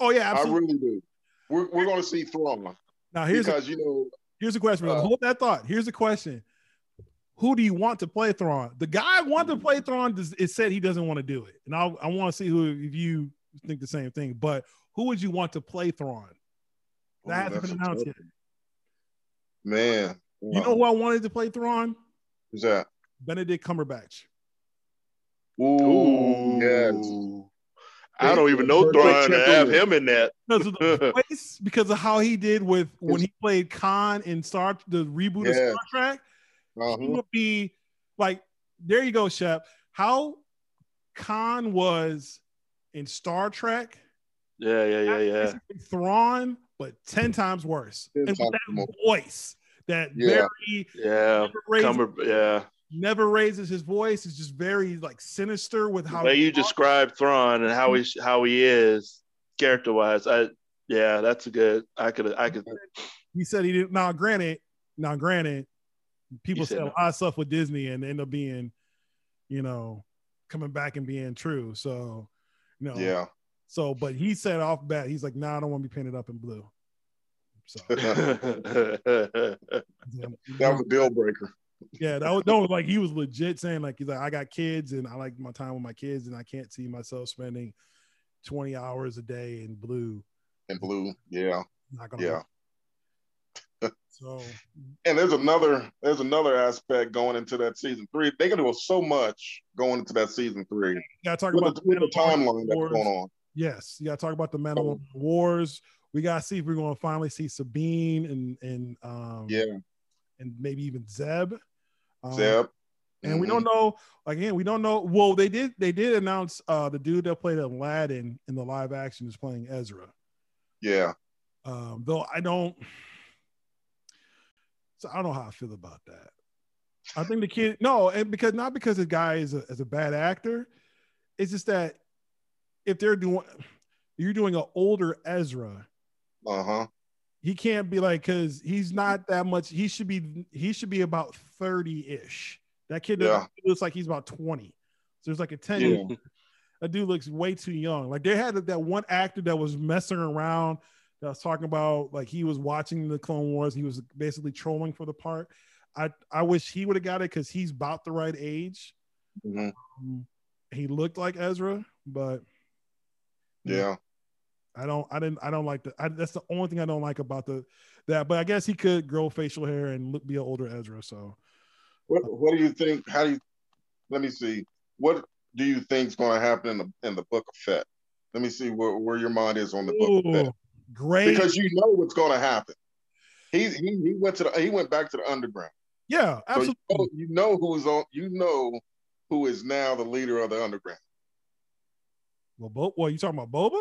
oh yeah, I really do. We're, we're going to see Thrawn now here's a, you know, here's a question. uh, Hold that thought. Here's a question. Who do you want to play Thrawn? The guy who wanted to play Thrawn does, it said he doesn't want to do it, and I I want to see who if you think the same thing. But who would you want to play Thrawn? That oh, hasn't been announced yet. Man, You know who I wanted to play Thrawn? who's that? Benedict Cumberbatch. Ooh, yes. Ooh. I don't even know Perfect Thrawn to have him in that. because of the voice, because of how he did with when he played Khan in Star the reboot of Star Trek. He Uh-huh. would be like, there you go, Shep. How Khan was in Star Trek, Yeah, yeah, yeah, yeah. basically Thrawn, but ten times worse, Ten and with that more. voice that Yeah. very Yeah, Cumber, yeah. Never raises his voice. It's just very like sinister with The how way he you talks. describe Thrawn and how he how he is character wise, I yeah, that's a good. I could I could. he said he didn't. Now, granted, now granted, people He said said a lot of stuff with Disney and end up being, you know, coming back and being true. So, you know, Yeah. So, but he said off bat, he's like, "Nah, I don't want to be painted up in blue." So, that was a deal breaker. Yeah, that was no, like he was legit saying like he's like I got kids and I like my time with my kids and I can't see myself spending twenty hours a day in blue. In blue, yeah, Not gonna. yeah. So And there's another there's another aspect going into that season three. They're gonna do so much going into that season three you gotta talk with about the, with the timeline that's going on. Yes, you gotta talk about the Mandalorian Wars. We gotta see if we're gonna finally see Sabine and and um Yeah, and maybe even Zeb. Um, Zeb. And we don't know again, we don't know. Well, they did they did announce uh the dude that played Aladdin in the live action is playing Ezra. Yeah, Um, though I don't so I don't know how I feel about that. I think the kid no, and because not because the guy is a, is a bad actor, it's just that if they're doing you're doing an older Ezra, uh huh. He can't be like because he's not that much. He should be he should be about 30-ish. That kid Yeah. looks like he's about 20. So there's like a 10 Yeah. that dude looks way too young. Like they had that one actor that was messing around that was talking about like he was watching the Clone Wars. He was basically trolling for the part. I I wish he would have got it because he's about the right age. Mhm. Um, he looked like Ezra, but Yeah. I don't I didn't I don't like the I, that's the only thing I don't like about the that. But I guess he could grow facial hair and look, be an older Ezra. So What What do you think? How do you? Let me see. What do you think is going to happen in the in the Book of Fett? Let me see where, where your mind is on the Book of Fett great. because you know what's going to happen. He, he he went to the he went back to the underground. yeah, So absolutely. you know, you know who's on. You know who is now the leader of the underground. well, Bo, what you talking about, Boba?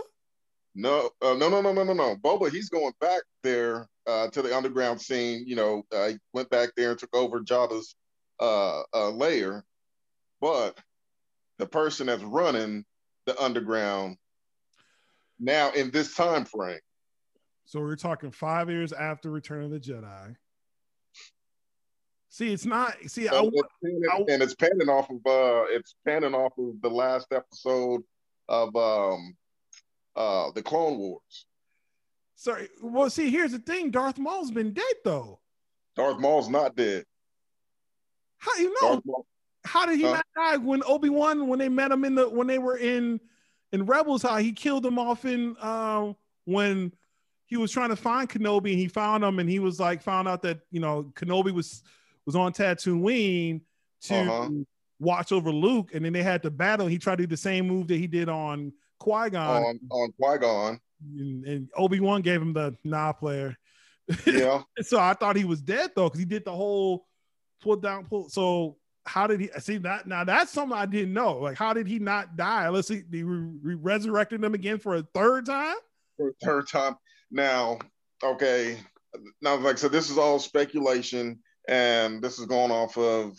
No, uh, no, no, no, no, no, no. Boba, he's going back there uh, to the underground scene. You know, uh, he went back there and took over Jabba's uh, uh, layer. But the person that's running the underground now in this time frame, So we're talking five years after Return of the Jedi. See, it's not. See, I, and, it's panning, I- and it's panning off of uh, it's panning off of the last episode of um, uh, the Clone Wars. sorry. Well, see, here's the thing: Darth Maul's been dead though. Darth Maul's not dead. How you know? How did he Huh? not die when Obi Wan when they met him in the when they were in in Rebels? How he killed him off in um when he was trying to find Kenobi and he found him and he was like found out that you know Kenobi was was on Tatooine to Uh-huh. watch over Luke and then they had to battle. He tried to do the same move that he did on Qui Gon on on Qui Gon. and, and Obi Wan gave him the nah player. Yeah. so I thought he was dead though because he did the whole pull down pull. So how did he see that? Now that's something I didn't know. Like how did he not die? Unless he, he re- re- resurrected him again for a third time. for the third time. Now, okay, now like so, this is all speculation, and this is going off of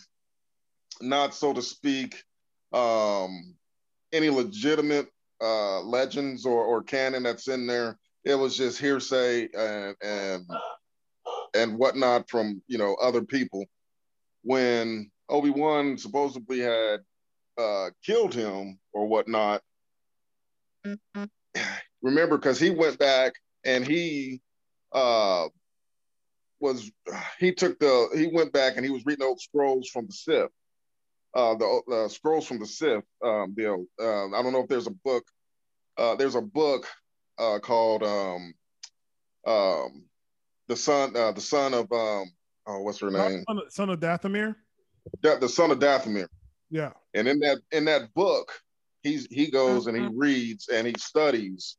not so to speak, um, any legitimate uh, legends or or canon that's in there. It was just hearsay and and and whatnot from you know other people. When Obi Wan supposedly had uh, killed him or whatnot, remember because he went back and he uh was he took the he went back and he was reading old scrolls from the Sith, uh the uh, scrolls from the Sith. Um, Bill, uh, I don't know if there's a book. Uh, there's a book uh called um um the son uh, the son of um oh what's her name Son of, son of Dathomir. Da- the son of Dathomir. Yeah. And in that in that book, he's he goes and he Mm-hmm. reads and he studies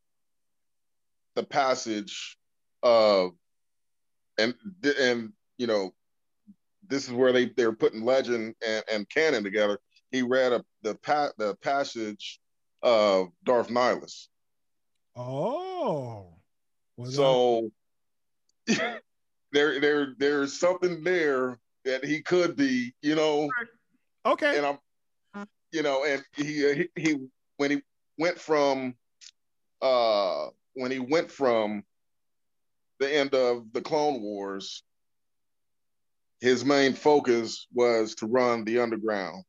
the passage of and and you know this is where they they're putting legend and, and canon together. He read a, the pa- the passage of Darth Nihilus. Oh. So there there there's something there that he could be, you know, okay. and I'm, you know, and he, he he when he went from, uh, when he went from the end of the Clone Wars, his main focus was to run the underground,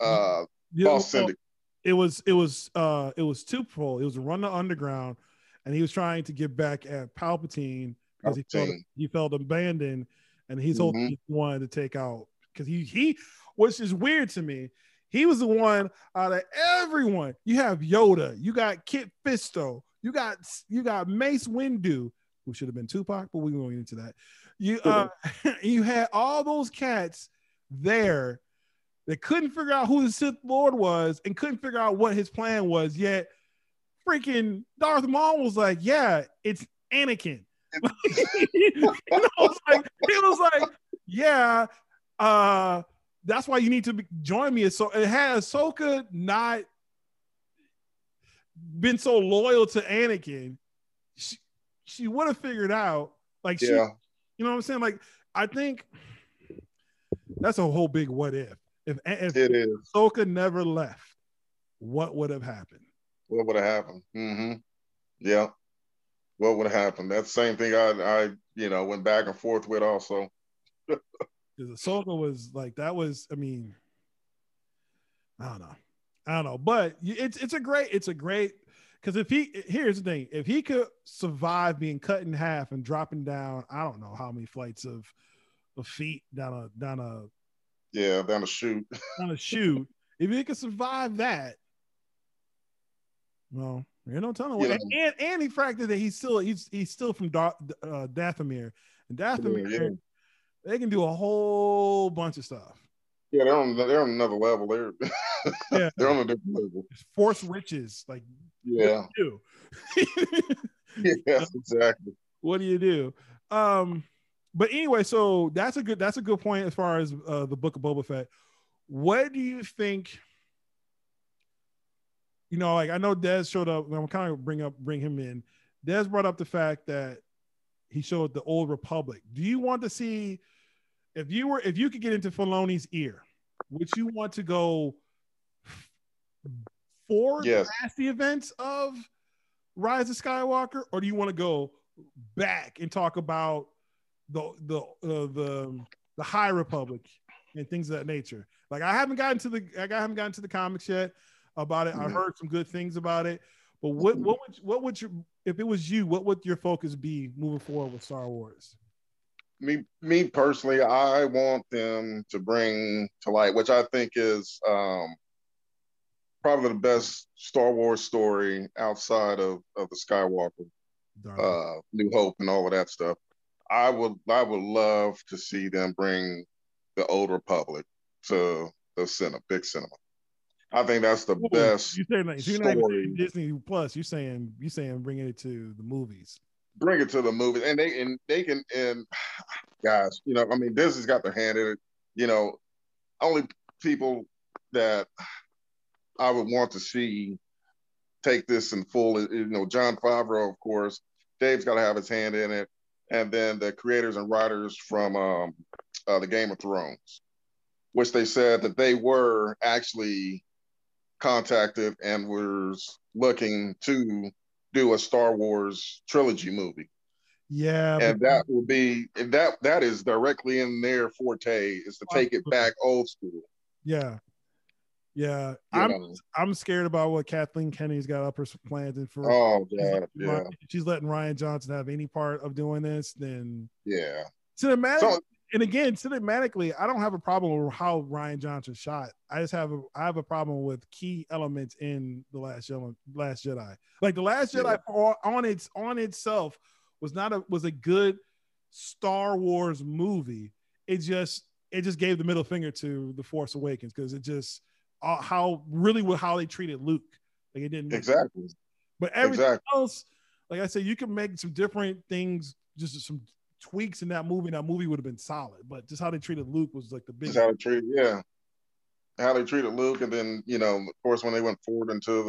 uh, Yeah, boss well, syndicate. it was it was uh it was twofold. It was to run the underground, and he was trying to get back at Palpatine because he felt he felt abandoned, and he's mm-hmm. the one to take out because he he, which is weird to me. He was the one out of everyone. You have Yoda, you got Kit Fisto, you got you got Mace Windu, who should have been Tupac, but we won't get into that. You uh, you had all those cats there that couldn't figure out who the Sith Lord was and couldn't figure out what his plan was. Yet, freaking Darth Maul was like, "Yeah, it's Anakin." it was like, it was like, yeah, uh, that's why you need to be, join me. So it had Ahsoka not been so loyal to Anakin, she, she would have figured out. Like, she, yeah. You know what I'm saying? Like, I think that's a whole big what if. If, if it is. Ahsoka never left, what would have happened? What would have happened? Mm-hmm. Yeah. What would have happened? That same thing I, I, you know, went back and forth with also. Because Ahsoka was like, that was, I mean, I don't know. I don't know, but it's it's a great it's a great because if he here's the thing if he could survive being cut in half and dropping down I don't know how many flights of of feet down a down a yeah down a chute down a chute if he could survive that well you know telling yeah. and, and, and he fractured that he's still he's he's still from da- uh, Dathomir and Dathomir yeah, yeah. they can do a whole bunch of stuff yeah, they're on they're on another level. They're yeah. they're on a different level. Force riches, like yeah. yeah, exactly. What do you do? Um, but anyway, so that's a good that's a good point as far as uh, the book of Boba Fett. What do you think? You know, like I know Des showed up. I'm kind of bring up bring him in. Des brought up the fact that he showed the old Republic. Do you want to see? if you were if you could get into Filoni's ear, would you want to go forward yes. past the events of Rise of Skywalker, or do you want to go back and talk about the the uh, the the High Republic and things of that nature? Like I haven't gotten to the I haven't gotten to the comics yet about it. Mm-hmm. I heard some good things about it, but what what would what would you if it was you? What would your focus be moving forward with Star Wars? me me personally, I want them to bring to light, which I think is um, probably the best Star Wars story outside of, of the Skywalker, uh, New Hope, and all of that stuff. I would I would love to see them bring the Old Republic to the cinema, big cinema. I think that's the Ooh, best. You saying like, story. Disney Plus? You saying you saying bringing it to the movies? bring it to the movies, and they and they can and guys, you know, I mean, Disney's got their hand in it. You know, only people that I would want to see take this in full, you know, Jon Favreau, of course. Dave's got to have his hand in it, and then the creators and writers from um, uh, the Game of Thrones, which they said that they were actually contacted and was looking to do a Star Wars trilogy movie. Yeah, and that will be that that is directly in their forte is to take it back old school. Yeah, yeah. I'm know. I'm scared about what Kathleen Kennedy's got up her plans and for. Oh god, yeah. she's letting Rian Johnson have any part of doing this, then yeah. Cinematic, so, and again, cinematically, I don't have a problem with how Rian Johnson shot. I just have a I have a problem with key elements in the Last Jedi. Last Jedi, like the Last Jedi, yeah. on its on itself was not a was a good Star Wars movie. It just it just gave the middle finger to the Force Awakens because it just uh, how really with how they treated Luke. Like it didn't exactly. But everything exactly. else, like I said, you can make some different things, just some tweaks in that movie. That movie would have been solid. But just how they treated Luke was like the big. How they treated, yeah, how they treated Luke, and then you know, of course, when they went forward into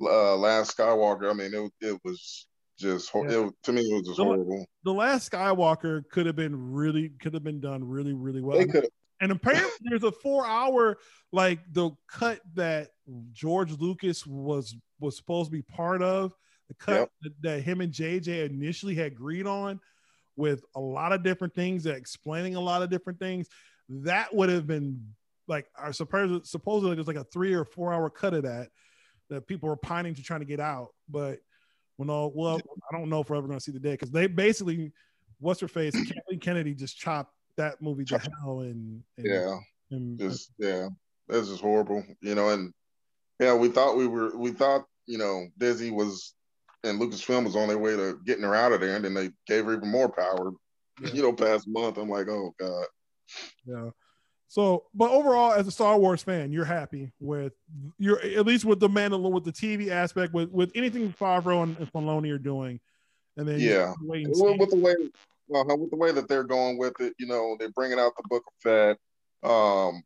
the uh, last Skywalker, I mean, it it was just yeah. it, to me it was just the, horrible. The last Skywalker could have been really could have been done really really well. They could and apparently there's a four hour like the cut that George Lucas was was supposed to be part of the cut yep. that, that, him and JJ initially had agreed on with a lot of different things that explaining a lot of different things that would have been like our supposed supposedly there's like a three or four hour cut of that that people were pining to trying to get out but well, no, well, I don't know if we're ever going to see the day because they basically what's her face? Kathleen Kennedy just chopped that movie to hell and, and Yeah, and- uh, just yeah, this is horrible. You know, and yeah, we thought we were, we thought you know Disney was and Lucasfilm was on their way to getting her out of there, and then they gave her even more power. Yeah. You know, past month, I'm like, oh god. Yeah. So, but overall, as a Star Wars fan, you're happy with you're at least with the Mandalorian, with the TV aspect, with with anything Favreau and, and Filoni are doing, and then Yeah. with the way, uh, with the way that they're going with it, you know, they're bringing out the Book of Fett. Um,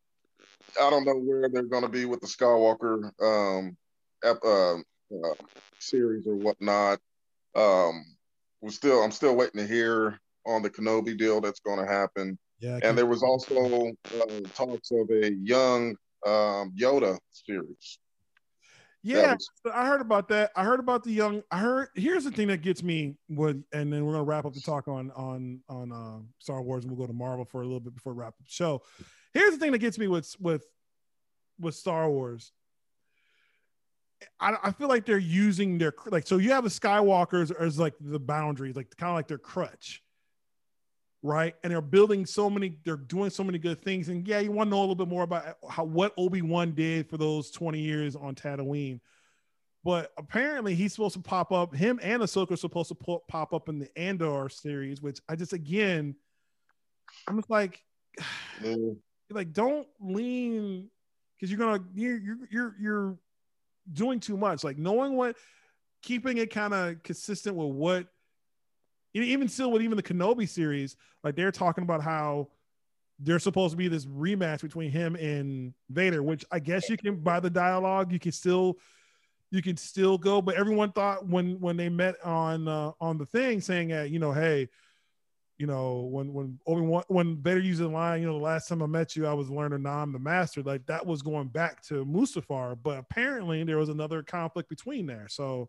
I don't know where they're going to be with the Skywalker um, ep, uh, uh, series or whatnot. Um, we're still, I'm still waiting to hear on the Kenobi deal that's going to happen. yeah, And there was also uh, talks of a young um, Yoda series. Yeah. I heard about that. I heard about the young. I heard. Here's the thing that gets me. With and then we're gonna wrap up the talk on on on uh, Star Wars, and we'll go to Marvel for a little bit before we wrap up the show. Here's the thing that gets me with with with Star Wars. I, I feel like they're using their like so you have the Skywalkers as like the boundaries, like kind of like their crutch, right? And they're building so many, they're doing so many good things. And yeah, you want to know a little bit more about how what Obi Wan did for those twenty years on Tatooine. But apparently, he's supposed to pop up. Him and Ahsoka are supposed to po- pop up in the Andor series, which I just again, I'm just like, Mm, like don't lean because you're gonna you're you're you're you're doing too much. Like knowing what, keeping it kind of consistent with what, even still with even the Kenobi series, like they're talking about how there's supposed to be this rematch between him and Vader, which I guess you can by the dialogue you can still you can still go. But everyone thought when when they met on uh, on the thing saying that you know hey you know, when when Obi when Vader used the line, you know, the last time I met you, I was learning now I'm the master. Like that was going back to Mustafar, but apparently there was another conflict between there. So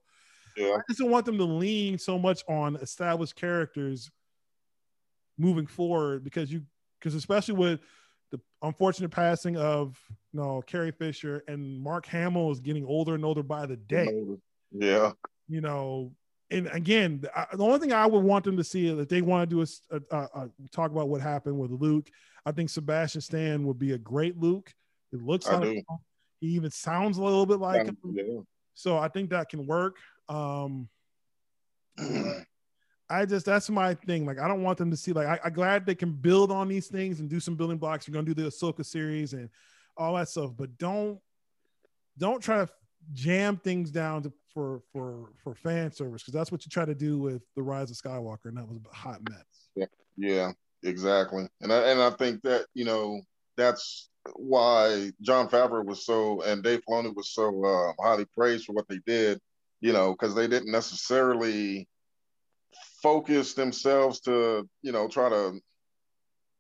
yeah, I just don't want them to lean so much on established characters moving forward because you because especially with the unfortunate passing of you know Carrie Fisher and Mark Hamill is getting older and older by the day yeah, you know, and again, the, the only thing I would want them to see is that they want to do is uh, uh, uh, talk about what happened with Luke. I think Sebastian Stan would be a great Luke. It looks I like do. him. he even sounds a little bit like him. yeah. So I think that can work. Um, I just that's my thing. Like I don't want them to see like I, I'm glad they can build on these things and do some building blocks. You're gonna do the Ahsoka series and all that stuff, but don't don't try to jam things down to, for for for fan service because that's what you try to do with the Rise of Skywalker, and that was a hot mess. Yeah, exactly. And I, and I think that, you know, that's why Jon Favreau was so and Dave Filoni was so uh, highly praised for what they did, you know, because they didn't necessarily focus themselves to, you know, try to,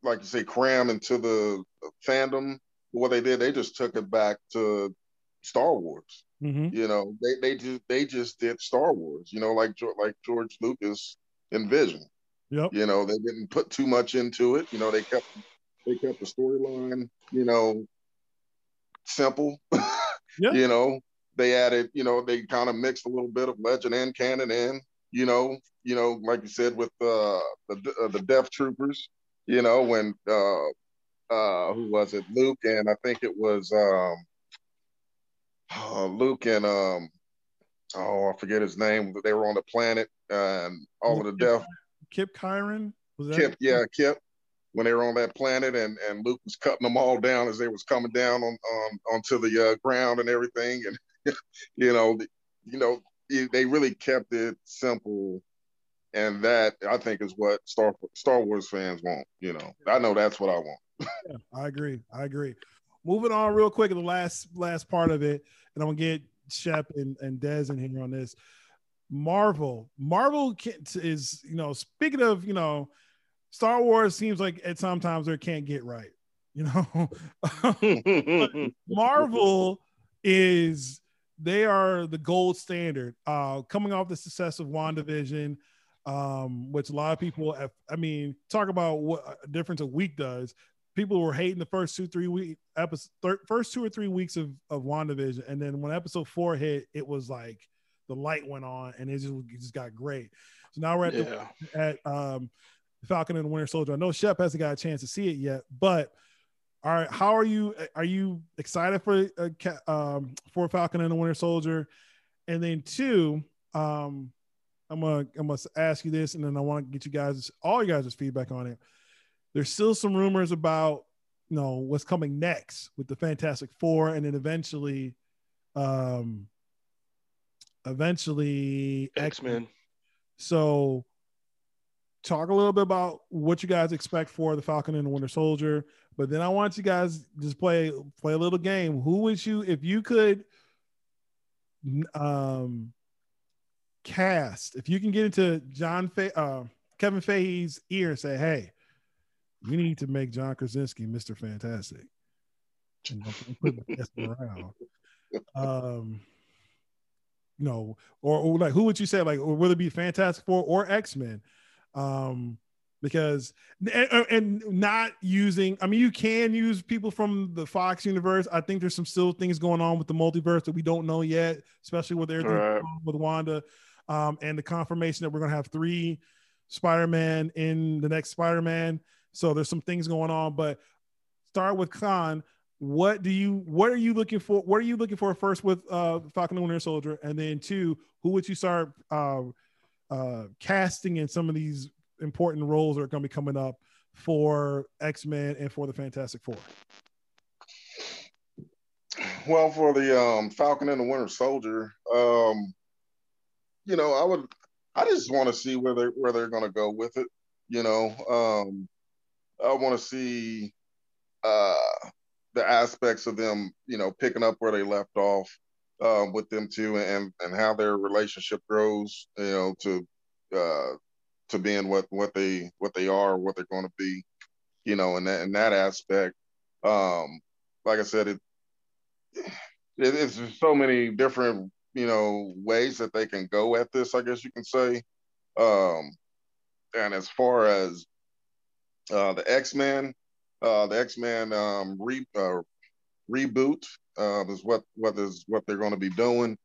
like you say, cram into the fandom. What they did, they just took it back to Star Wars. Mm-hmm. You know, they they just they just did Star Wars. You know, like like George Lucas envisioned. Yep. You know, they didn't put too much into it. You know, they kept they kept the storyline, you know, simple. Yeah. You know, they added, you know, they kind of mixed a little bit of legend and canon in. You know, you know, like you said with uh, the uh, the Death Troopers. You know, when uh, uh, who was it? Luke and I think it was um, uh, Luke and um, oh, I forget his name. But they were on the planet and all of the death. Kip Kyron was that? Kip, yeah, Kip, when they were on that planet, and and Luke was cutting them all down as they was coming down on on onto the uh, ground and everything, and you know, you know, they really kept it simple, and that I think is what Star Star Wars fans want. You know, I know that's what I want. Yeah, I agree. I agree. Moving on real quick in the last last part of it, and I'm gonna get Shep and, and Dez in here on this. Marvel, Marvel can- is you know speaking of you know Star Wars seems like at sometimes they can't get right. You know, Marvel is they are the gold standard. Uh, coming off the success of WandaVision, um, which a lot of people have, I mean, talk about what a difference a week does. People were hating the first two, three week episode, thir- first two or three weeks of, of WandaVision. And then when episode four hit, it was like the light went on and it just, it just got great. So now we're at the at um Falcon and the Winter Soldier. I know Shep hasn't got a chance to see it yet, but all right, how are you? Are you excited for uh, um, for Falcon and the Winter Soldier? And then two, um, I'm gonna I'm gonna ask you this, and then I want to get you guys all you guys' feedback on it. There's still some rumors about you know what's coming next with the Fantastic Four, and then eventually, um, eventually X Men. So, talk a little bit about what you guys expect for the Falcon and the Winter Soldier. But then I want you guys just play play a little game. Who would you if you could um cast if you can get into John Fe- uh, Kevin Feige's ear and say, "Hey, we need to make John Krasinski Mr. Fantastic." put around. Um, you know, or, or, like who would you say like, or would it be Fantastic Four or X Men? Um, because and, and, not using i mean you can use people from the fox universe. I think there's some still things going on with the multiverse that we don't know yet especially with everything right. with wanda um, and the confirmation that we're going to have three spider-man in the next spider-man. So there's some things going on but start with Con. What do you what are you looking for what are you looking for first with uh falcon and winter soldier? And then two who would you start uh uh casting in some of these important roles are going to be coming up for X Men and for the Fantastic Four? Well, for the um, Falcon and the Winter Soldier, um, you know, I would, I just want to see where they where they're going to go with it. You know, um, I want to see uh, the aspects of them, you know, picking up where they left off uh, with them too, and and how their relationship grows. You know, to uh, to being what what they what they are, what they're going to be, you know, in that in that aspect. Um, like I said, it, it it's so many different you know ways that they can go at this. I guess you can say. Um, and as far as uh, the X Men, uh, the X Men um, re, uh, reboot uh, is what what is what they're going to be doing.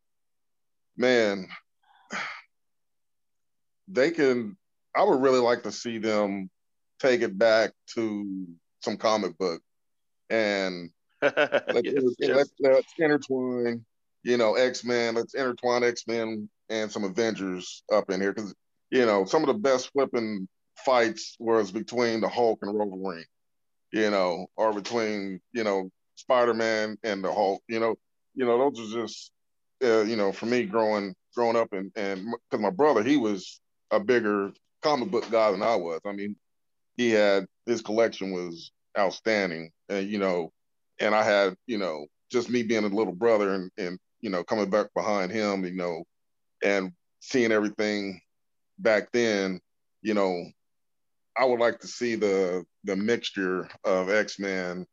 Man, they can I would really like to see them take it back to some comic book and let's, yes, yes. Let's, let's, intertwine, you know, X Men. Let's intertwine X Men and some Avengers up in here because you know some of the best flipping fights was between the Hulk and Wolverine, you know, or between you know Spider Man and the Hulk. You know, you know those are just uh, you know for me growing growing up and and because my brother he was a bigger comic book guy than I was. I mean, he had his collection was outstanding, and you know, and I had you know just me being a little brother and and you know coming back behind him, you know, and seeing everything back then, you know, I would like to see the the mixture of X Men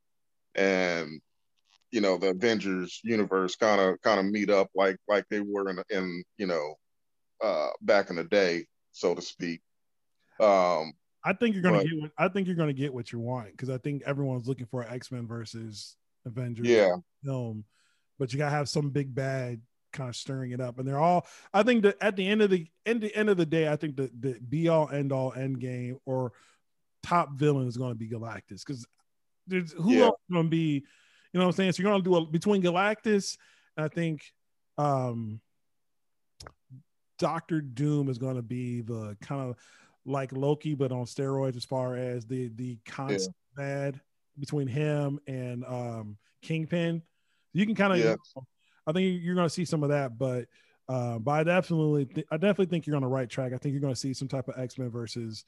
and you know the Avengers universe kind of kind of meet up like like they were in in you know uh, back in the day, so to speak. Um, I think you're gonna but, get. What, I think you're gonna get what you want because I think everyone's looking for X Men versus Avengers yeah. film, but you gotta have some big bad kind of stirring it up. And they're all. I think that at the end of the end, the end of the day, I think the the be all end all end game or top villain is going to be Galactus because there's who yeah. else going to be. You know what I'm saying? So you're going to do a between Galactus. I think um Doctor Doom is going to be the kind of like Loki, but on steroids as far as the the constant yeah. bad between him and um, Kingpin. You can kind of, yeah. I think you're going to see some of that, but uh, but I definitely, th- I definitely think you're on the right track. I think you're going to see some type of X Men versus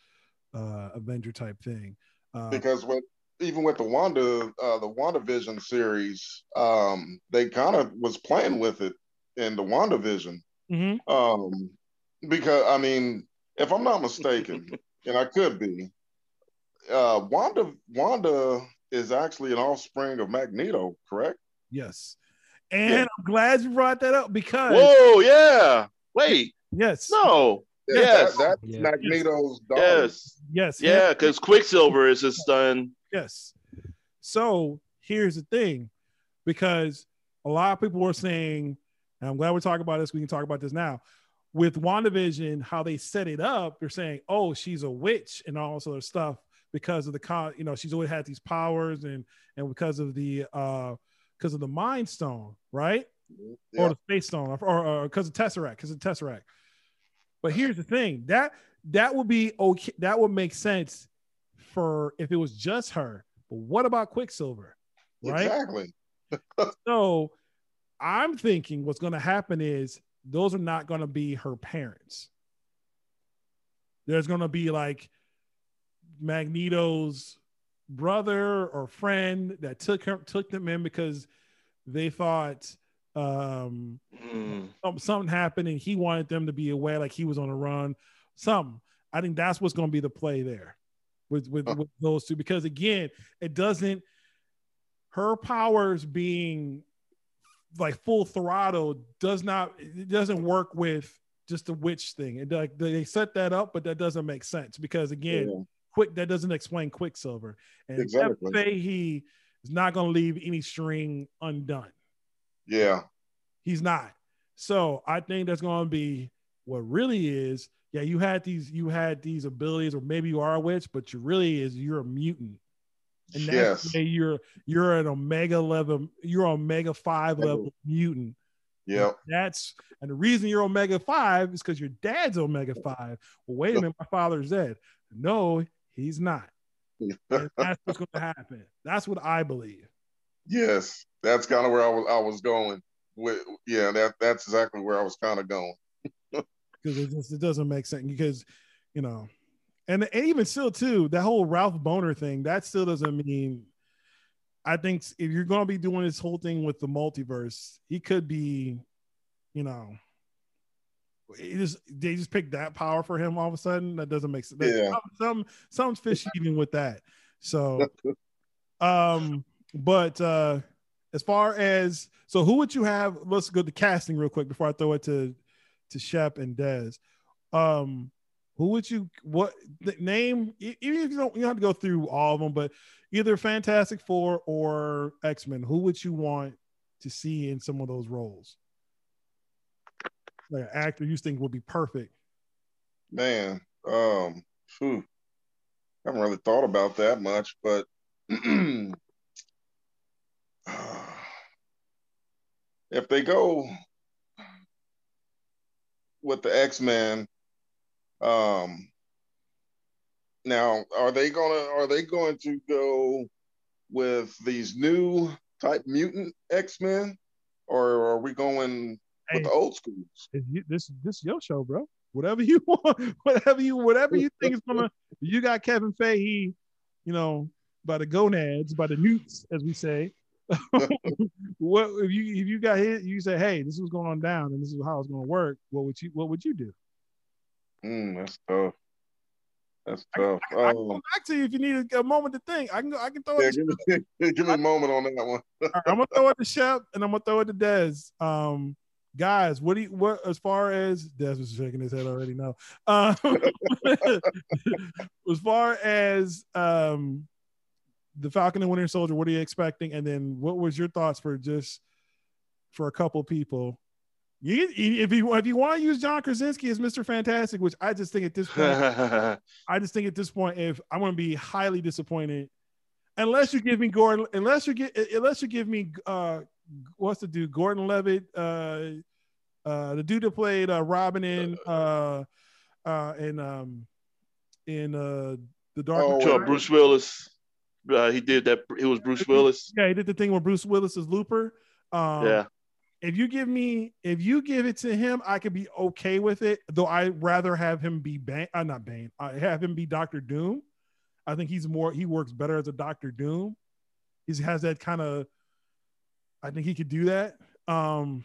uh, Avenger type thing. Uh, because with even with the Wanda, uh, the WandaVision series, um, they kind of was playing with it in the WandaVision. Mm-hmm. Um, because I mean, if I'm not mistaken, and I could be, uh, Wanda Wanda is actually an offspring of Magneto, correct? Yes. And yeah. I'm glad you brought that up because Whoa, yeah. Wait. Yes. No. Yes. That, that's yeah. Magneto's daughter. Yes. Yes. Yeah, because Quicksilver is his son. Yes. So here's the thing, because a lot of people were saying, and I'm glad we're talking about this. We can talk about this now with WandaVision, how they set it up, they're saying, oh, she's a witch and all this other stuff because of the con, you know, she's always had these powers and and because of the uh because of the mind stone, right? Yeah. Or the space stone, or because of Tesseract, because of Tesseract. But here's the thing that that would be okay. That would make sense for if it was just her. But what about Quicksilver? Right? Exactly. so I'm thinking what's going to happen is those are not going to be her parents. There's going to be like Magneto's brother or friend that took her took them in because they thought um mm. something happened and he wanted them to be away like he was on a run something i think that's what's going to be the play there with with, with those two because again it doesn't her powers being like full throttle does not it doesn't work with just the witch thing. And like they set that up but that doesn't make sense because again yeah. quick that doesn't explain quicksilver. And exactly. he is not going to leave any string undone. Yeah. He's not. So i think that's going to be what really is yeah you had these you had these abilities or maybe you are a witch but you really is you're a mutant and that's yes. you're you're an omega level, you're omega five level mutant. Yeah. That's and the reason you're omega five is because your dad's omega five. Well, wait a minute, my father's dead. No, he's not. that's what's going to happen. That's what I believe. Yes, that's kind of where I was. I was going. With yeah, that that's exactly where I was kind of going. Because it just it doesn't make sense. Because you know, and, and even still too that whole ralph Bohner thing that still doesn't mean i think if you're going to be doing this whole thing with the multiverse he could be you know just they just picked that power for him all of a sudden. That doesn't make sense. Yeah. some something's fishy even with that. So um but uh as far as so who would you have let's go to casting real quick before i throw it to to shep and dez. Um who would you what name? Even if you don't, you don't have to go through all of them, but either Fantastic Four or X Men. Who would you want to see in some of those roles? Like an actor you think would be perfect. Man, um, whew, I haven't really thought about that much, but if they go with the X Men um, now, are they gonna are they going to go with these new type mutant X Men, or are we going hey, with the old schools? You, this this your show, bro. Whatever you want, whatever you whatever you think is gonna. You got Kevin Feige, you know, by the gonads, by the newts, as we say. what if you if you got hit? You say, hey, this is going on down, and this is how it's going to work. What would you What would you do? Mm, that's tough. That's tough. I, I, I, can come um, back to you if you need a, moment to think. I can go. I can throw yeah, it. Give me, give me a moment on that one. right, I'm gonna throw it to Shep and I'm gonna throw it to Dez. Um, guys, what do you what as far as Dez was shaking his head already? No. Um, as far as um, the Falcon and Winter Soldier, what are you expecting? And then what was your thoughts for just for a couple people you, if you if you want to use John Krasinski as Mr. Fantastic, which I just think at this point, I just think at this point, if I'm going to be highly disappointed, unless you give me Gordon, unless you get, unless you give me, uh, what's the dude, Gordon Levitt, uh, uh, the dude that played uh, Robin in, uh, uh, in, um, in uh, the Dark. Oh, Bruce Willis. Uh, he did that. It was Bruce Willis. Yeah, he did the thing where Bruce Willis is Looper. Um, yeah if you give me if you give it to him, I could be okay with it. Though I'd rather have him be Bane. Uh, not Bane. I have him be Doctor Doom. I think he's more. He works better as a Doctor Doom. He has that kind of. I think he could do that. Um,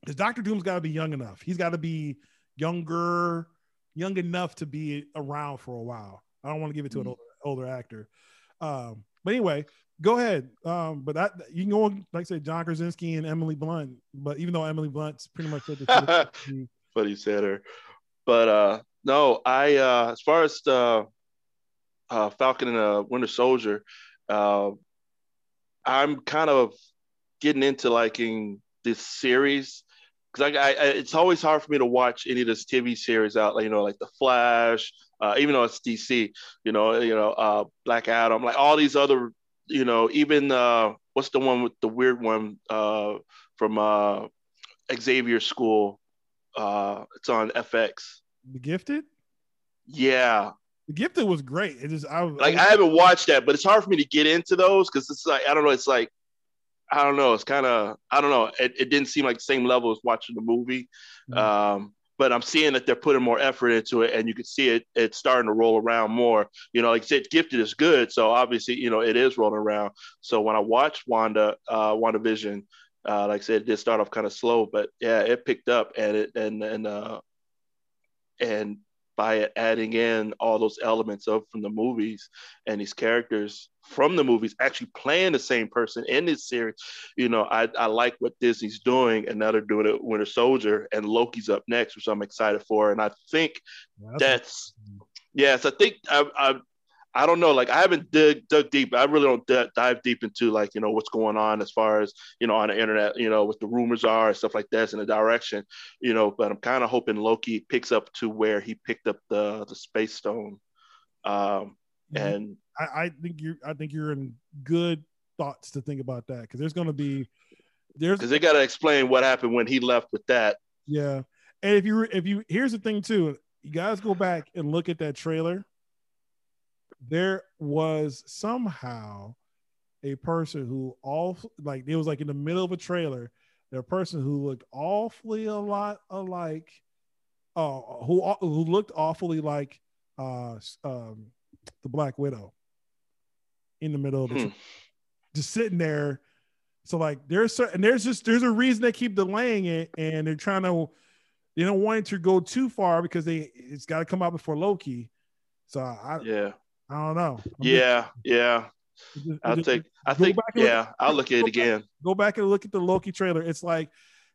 because Doctor Doom's got to be young enough. He's got to be younger, young enough to be around for a while. I don't want to give it to mm-hmm. an older, older actor. Um, but anyway, go ahead. Um, but that you can go on, like I said, John Krasinski and Emily Blunt. But even though Emily Blunt's pretty much said the he said her. But uh, no, I uh, as far as the uh, Falcon and uh, Winter Soldier, uh, I'm kind of getting into liking this series because I, I, it's always hard for me to watch any of this TV series out, like you know, like The Flash, uh, even though it's DC, you know, you know, uh, Black Adam, like all these other, you know, even uh, what's the one with the weird one uh, from uh, Xavier School? Uh, it's on FX. The Gifted. Yeah, the Gifted was great. It just I like I, I haven't watched that, but it's hard for me to get into those because it's like I don't know. It's like I don't know. It's kind of I don't know. It, it didn't seem like the same level as watching the movie. Mm-hmm. Um, but I'm seeing that they're putting more effort into it, and you can see it. It's starting to roll around more. You know, like I said, Gifted is good, so obviously, you know, it is rolling around. So when I watched Wanda, uh, WandaVision, uh, like I said, it did start off kind of slow, but yeah, it picked up, and it and and uh, and by adding in all those elements of from the movies and these characters from the movies actually playing the same person in this series. You know, I, I like what Disney's doing, and now they're doing it Winter Soldier, and Loki's up next, which I'm excited for. And I think that's, that's yes, I think I, I I don't know. Like I haven't dug, dug deep. I really don't d- dive deep into like you know what's going on as far as you know on the internet. You know what the rumors are and stuff like this in the direction. You know, but I'm kind of hoping Loki picks up to where he picked up the the space stone. Um. And I, I think you're I think you're in good thoughts to think about that because there's going to be there's because they got to explain what happened when he left with that. Yeah, and if you if you here's the thing too, you guys go back and look at that trailer. There was somehow a person who all like it was like in the middle of a trailer, a person who looked awfully a lot alike, uh, who who looked awfully like uh, um, the Black Widow in the middle of the hmm. just sitting there. So like there's certain there's just there's a reason they keep delaying it and they're trying to they don't want it to go too far because they it's got to come out before Loki. So I yeah I don't know. I'm yeah, just, yeah. I'll just, take. I think. Yeah, look, I'll look at it again. Back, go back and look at the Loki trailer. It's like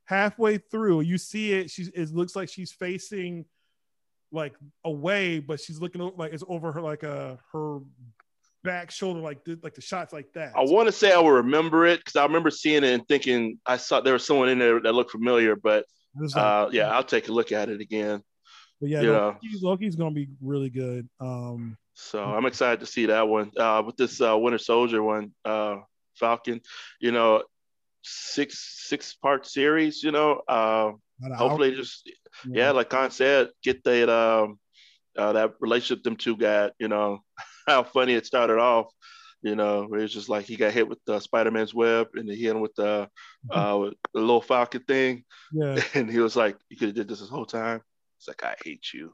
halfway through, you see it. She's. It looks like she's facing like away, but she's looking like it's over her like a uh, her back shoulder like like the shots like that. I want to say I will remember it because I remember seeing it and thinking I saw there was someone in there that looked familiar, but like, uh, yeah, I'll take a look at it again. But yeah, Loki's, Loki's, gonna be really good. Um, so I'm excited to see that one. Uh, with this uh, Winter Soldier one, uh, Falcon, you know, six six part series. You know, hopefully just yeah. yeah, like Con said, get that um, uh, that relationship them two got. You know, how funny it started off. You know, where it's just like he got hit with the Spider Man's web, and he hit him with the uh, with the little Falcon thing. Yeah, and he was like, "You could have did this this whole time." It's like I hate you.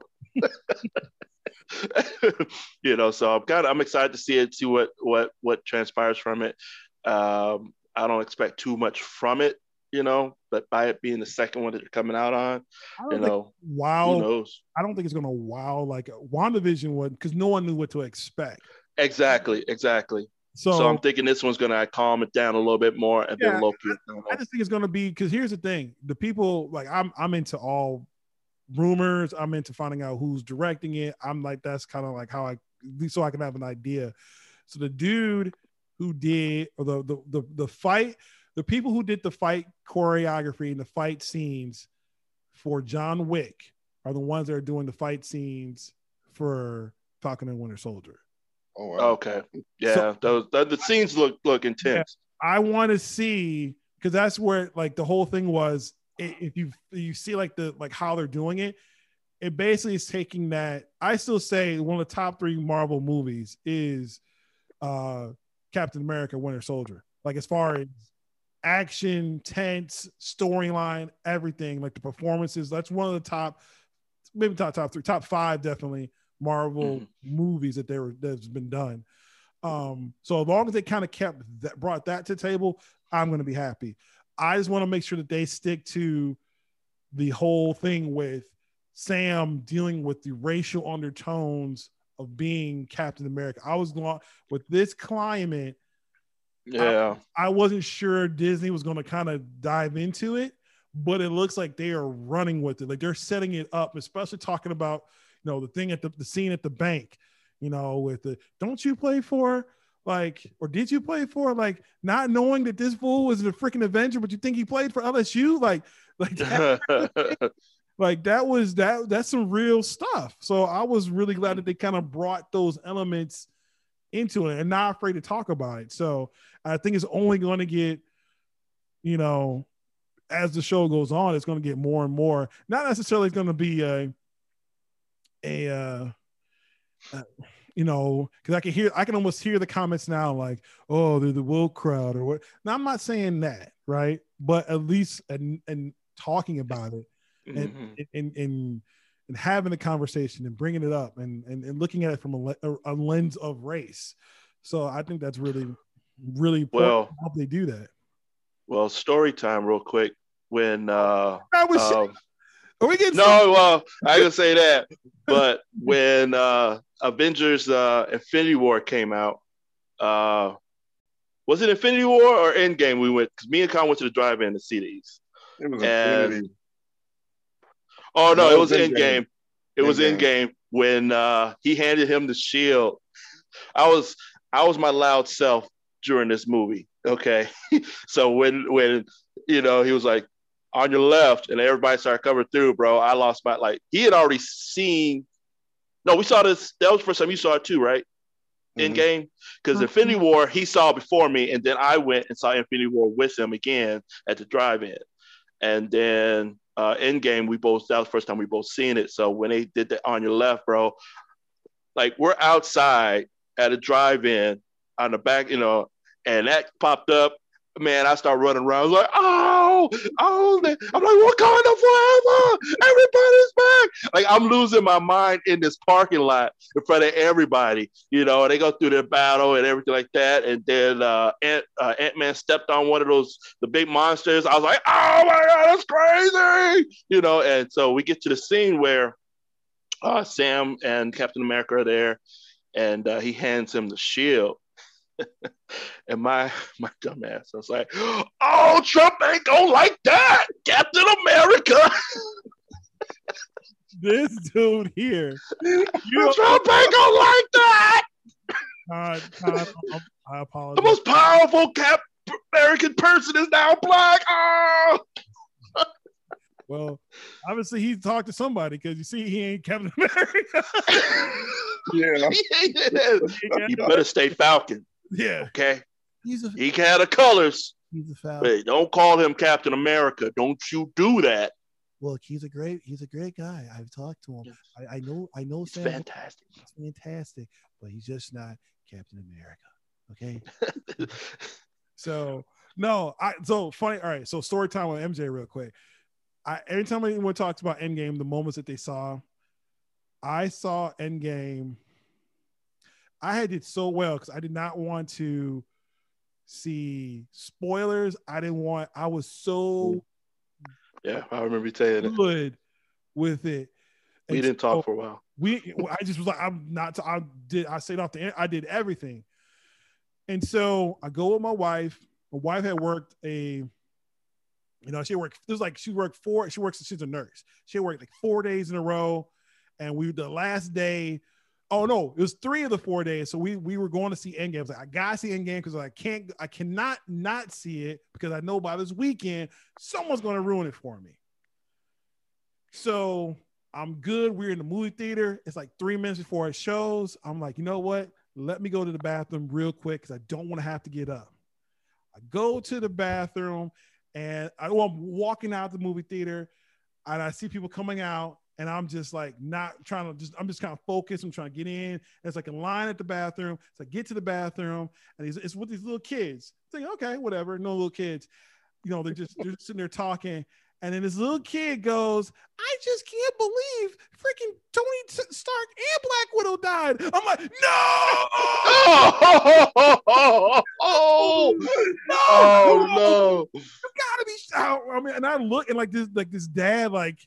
you know, so I'm kind of I'm excited to see it, see what what what transpires from it. Um, I don't expect too much from it, you know, but by it being the second one that they're coming out on, you know, wow, who knows? I don't think it's gonna wow like WandaVision would because no one knew what to expect. Exactly, exactly. So, so, I'm thinking this one's gonna calm it down a little bit more, and yeah, then Loki. I, I just think it's gonna be because here's the thing: the people like I'm I'm into all rumors. I'm into finding out who's directing it. I'm like, that's kind of like how I, so I can have an idea. So the dude who did or the, the the the fight, the people who did the fight choreography and the fight scenes for John Wick are the ones that are doing the fight scenes for Falcon and Winter Soldier. Oh, wow. okay, yeah, so, those the, the, scenes look look intense. Yeah, I want to see because that's where like the whole thing was if you you see like the like how they're doing it, it basically is taking that. I still say one of the top three Marvel movies is uh Captain America: Winter Soldier. Like as far as action, tense, storyline, everything, like the performances. That's one of the top, maybe top top three, top five definitely Marvel mm-hmm. movies that there that's been done. Um, so as long as they kind of kept that brought that to table, I'm gonna be happy. I just want to make sure that they stick to the whole thing with Sam dealing with the racial undertones of being Captain America. I was going with this climate. Yeah. I, I wasn't sure Disney was going to kind of dive into it, but it looks like they are running with it. Like they're setting it up, especially talking about, you know, the thing at the, the scene at the bank, you know, with the don't you play for Like, or did you play for like not knowing that this fool was a freaking Avenger, but you think he played for LSU? Like, like that, like that was that that's some real stuff. So I was really glad that they kind of brought those elements into it and not afraid to talk about it. So I think it's only going to get, you know, as the show goes on, it's going to get more and more. Not necessarily going to be a, a, uh, uh, you know, because I can hear, I can almost hear the comments now, like, "Oh, they're the woke crowd" or what. Now I'm not saying that, right? But at least and and talking about it, and mm-hmm. and, and and having a conversation and bringing it up and and, and looking at it from a, a, lens of race. So I think that's really, really well. How they do that. Well, story time, real quick. When uh, I was, um, are we getting no? Well, I can say that, but when uh, Avengers uh, Infinity War came out, uh, was it Infinity War or Endgame? We went because me and Con went to the drive-in to see these. It was and, Infinity. Oh no, no it was in game. It was in game when uh, he handed him the shield. I was I was my loud self during this movie. Okay, so when when you know he was like on your left and everybody started coming through, bro, I lost my like. He had already seen. No, we saw this. That was the first time you saw it too, right? in game because mm-hmm. Infinity War he saw before me, and then I went and saw Infinity War with him again at the drive-in, and then uh, Endgame, we both that was the first time we both seen it. So when they did that on your left, bro, like we're outside at a drive-in on the back, you know, and that popped up man, I start running around. I was like, oh, oh, I'm like, Wakanda forever. Everybody's back. Like I'm losing my mind in this parking lot in front of everybody. You know, they go through their battle and everything like that. And then uh, Ant uh, Man stepped on one of those the big monsters. I was like, oh my god, that's crazy. You know, and so we get to the scene where uh, Sam and Captain America are there, and uh, he hands him the shield and my my dumb ass, I was like, "Oh, Trump ain't gonna like that, Captain America." this dude here, you Trump ain't gonna like that. God, God, I apologize. The most powerful Cap American person is now black. Oh. Well, obviously he talked to somebody because you see he ain't Captain America. yeah. he better stay Falcon. Yeah. Okay. He's a, he had the colors. He's a foul. But don't call him Captain America. Don't you do that. Look, he's a great he's a great guy. I've talked to him. I, I know I know he's Sam fantastic. He's fantastic, but he's just not Captain America. Okay. so no, I so funny. All right, so story time with MJ real quick. I every time anyone talks about Endgame, the moments that they saw, I saw Endgame I had it so well because I did not want to see spoilers. I didn't want. I was so yeah. I remember you saying good it. with it. We and didn't so talk for a while. We I just was like I'm not. I did. I stayed off the. I did everything, and so I go with my wife. My wife had worked a. You know, she worked. It was like she worked four. She works. She's a nurse. She worked like four days in a row, and we the last day Oh no, it was three of the four days. So we we were going to see Endgame. I was like, I gotta see Endgame because I can't, I cannot not see it because I know by this weekend someone's gonna ruin it for me. So I'm good. We're in the movie theater. It's like three minutes before it shows. I'm like, you know what? Let me go to the bathroom real quick because I don't want to have to get up. I go to the bathroom and I, well, I'm walking out the movie theater and I see people coming out and I'm just like not trying to just I'm just kind of focused. I'm trying to get in. It's like a line at the bathroom. So I get to the bathroom and it's, it's with these little kids. Thinking, okay, whatever, no little kids. You know, they're just they're sitting there talking. And then this little kid goes, I just can't believe freaking Tony Stark and Black Widow died. I'm like, no! oh, oh, no! Oh, no. You gotta be out. I mean, and I look and like this, like this dad, like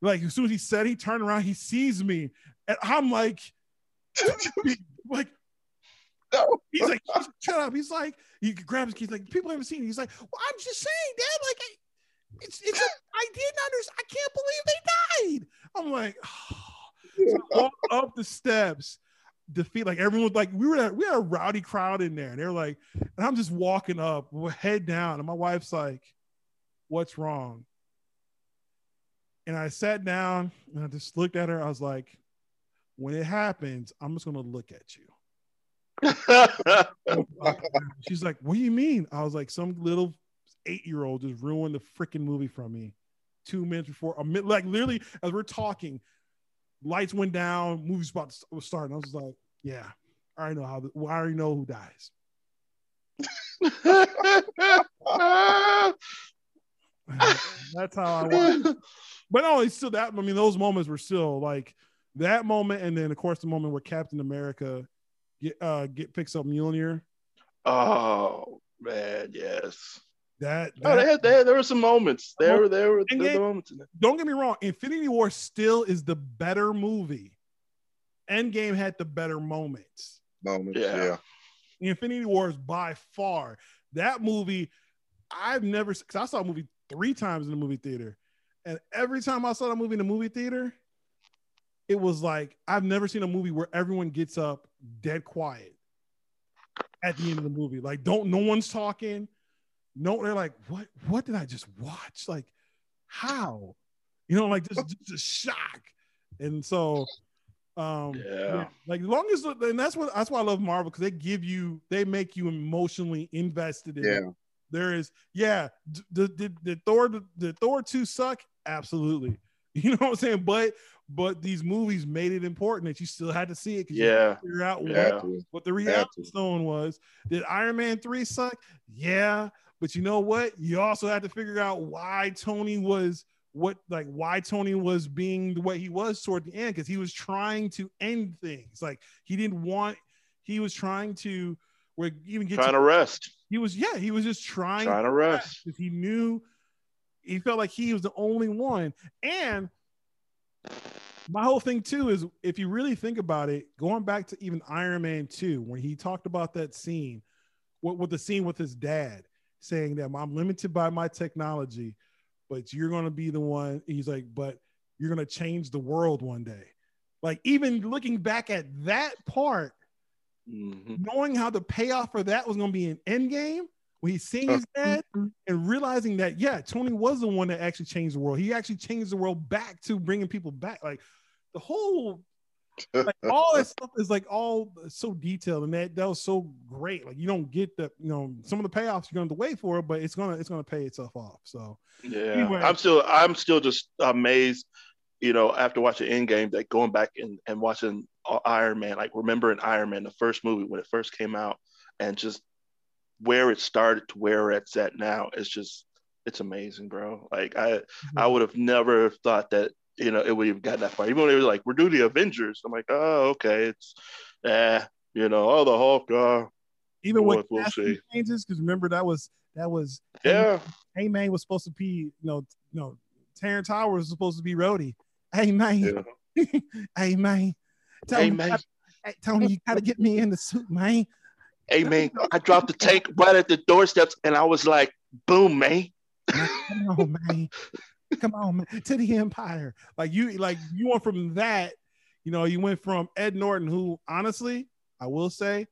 like as soon as he said, he turned around, he sees me, and I'm like, like, no. He's like, shut up. He's like, he grabs his keys, like, people haven't seen it. He's like, well, I'm just saying, Dad, like, I, it's, it's, a, I didn't understand. I can't believe they died. I'm like, oh. so up the steps. defeat. Like everyone was like, we were at, we had a rowdy crowd in there, and they're like, and I'm just walking up, head down, and my wife's like, "What's wrong?" And I sat down and I just looked at her. I was like, "When it happens, I'm just gonna look at you." She's like, "What do you mean?" I was like, "Some little eight year old just ruined the freaking movie from me." Two minutes before, a minute, like literally, as we're talking, lights went down, movie's about to start, and I was like, "Yeah, I already know how. The, I already know who dies." That's how I was. But no, it's still that. I mean, those moments were still like that moment, and then of course the moment where Captain America get uh get picks up Mjolnir. Oh man, yes. That, Oh, they had, they had, there were some moments. There were there were, there were moments don't get me wrong, Infinity War still is the better movie. Endgame had the better moments. moments. Yeah. Yeah. Infinity War is by far that movie. I've never because I saw a movie three times in the movie theater, and every time I saw the movie in the movie theater, it was like I've never seen a movie where everyone gets up dead quiet at the end of the movie. Like, don't no one's talking. No, they're like, what? What did I just watch? Like, how? You know, like just, just a shock. And so, um, Yeah. like as long as and that's what that's why I love Marvel because they give you they make you emotionally invested in. Yeah. There is yeah, d- did did, did Thor did Thor 2 suck? Absolutely. You know what I'm saying? But but these movies made it important that you still had to see it because Yeah. to figure out what, Yeah. What the reality stone was. Did Iron Man 3 suck? Yeah. But you know what? You also had to figure out why Tony was what like why Tony was being the way he was toward the end because he was trying to end things. Like he didn't want he was trying to where even get Trying to, to rest. he was yeah, he was just trying Trying to rest. because he knew he felt like he was the only one. And my whole thing too is if you really think about it, going back to even Iron Man 2, when he talked about that scene, what with the scene with his dad saying that I'm limited by my technology, but you're gonna be the one. He's like, but you're gonna change the world one day. Like even looking back at that part, Mhm. knowing how the payoff for that was going to be an end game when he's seeing his dad and realizing that yeah tony was the one that actually changed the world. He actually changed the world back to bringing people back. Like the whole like all that stuff is like all so detailed and that that was so great. Like you don't get the you know some of the payoffs you're going to wait for but it's gonna it's gonna pay itself off so. Yeah, Anyway. I'm still I'm still just amazed, you know, after watching Endgame, that going back and, and watching Iron Man, like remembering Iron Man, the first movie when it first came out, and just where it started to where it's at now, it's just it's amazing, bro. Like I I would have never thought that you know it would have gotten that far. Even when they were like, we're doing the Avengers, I'm like, oh okay, it's eh, you know, oh the Hulk, uh, even with we'll see. changes because remember that was that was yeah, hey man was supposed to be you know you know Terrence Howard was supposed to be Rhodey hey man yeah. hey man tell Hey me, man, hey, Tony, you gotta get me in the suit, man. hey man, I dropped the tank right at the doorsteps, and I was like, boom, man. Come on, man. Come on, man. To the Empire. Like you, like you went from that, you know, you went from Ed Norton, who honestly, I will say,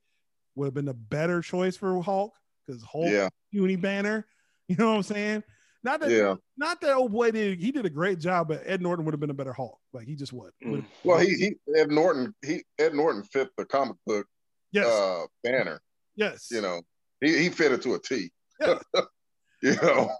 would have been a better choice for Hulk because Hulk, Yeah. Uni Banner. You know what I'm saying? Not that, Yeah. not that old boy did. He did a great job, but Ed Norton would have been a better Hulk. Like he just would. Mm. Well, he, he Ed Norton he Ed Norton fit the comic book yes, uh banner. yes. You know, he he fit it to a T. Yeah. you know.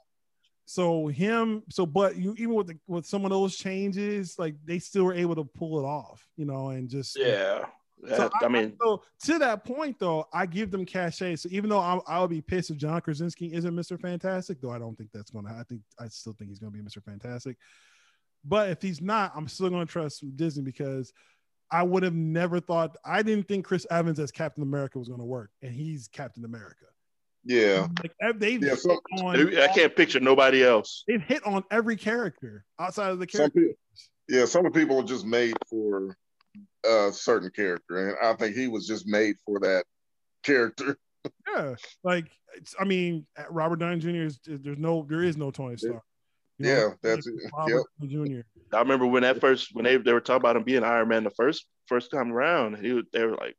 So him, so but you even with the, with some of those changes, like they still were able to pull it off, you know, and just Yeah, So uh, That- I mean, So to that point, though, I give them cachet. So even though I, I would be pissed if John Krasinski isn't Mr. Fantastic, though I don't think that's going to. I think I still think he's going to be Mr. Fantastic. But if he's not, I'm still going to trust Disney because I would have never thought. I didn't think Chris Evans as Captain America was going to work, and he's Captain America. Yeah. Like uh, they've Yeah, hit some- on, I can't picture nobody else. they've hit on every character outside of the character. yeah, some of the people are just made for a certain character, and I think he was just made for that character. Yeah, like it's, I mean, Robert Downey Jr. is there's no there is no Tony Stark. You know, Yeah, that's it. Robert Downey Jr. I remember when that first when they, they were talking about him being Iron Man the first first time around, he was, they were like,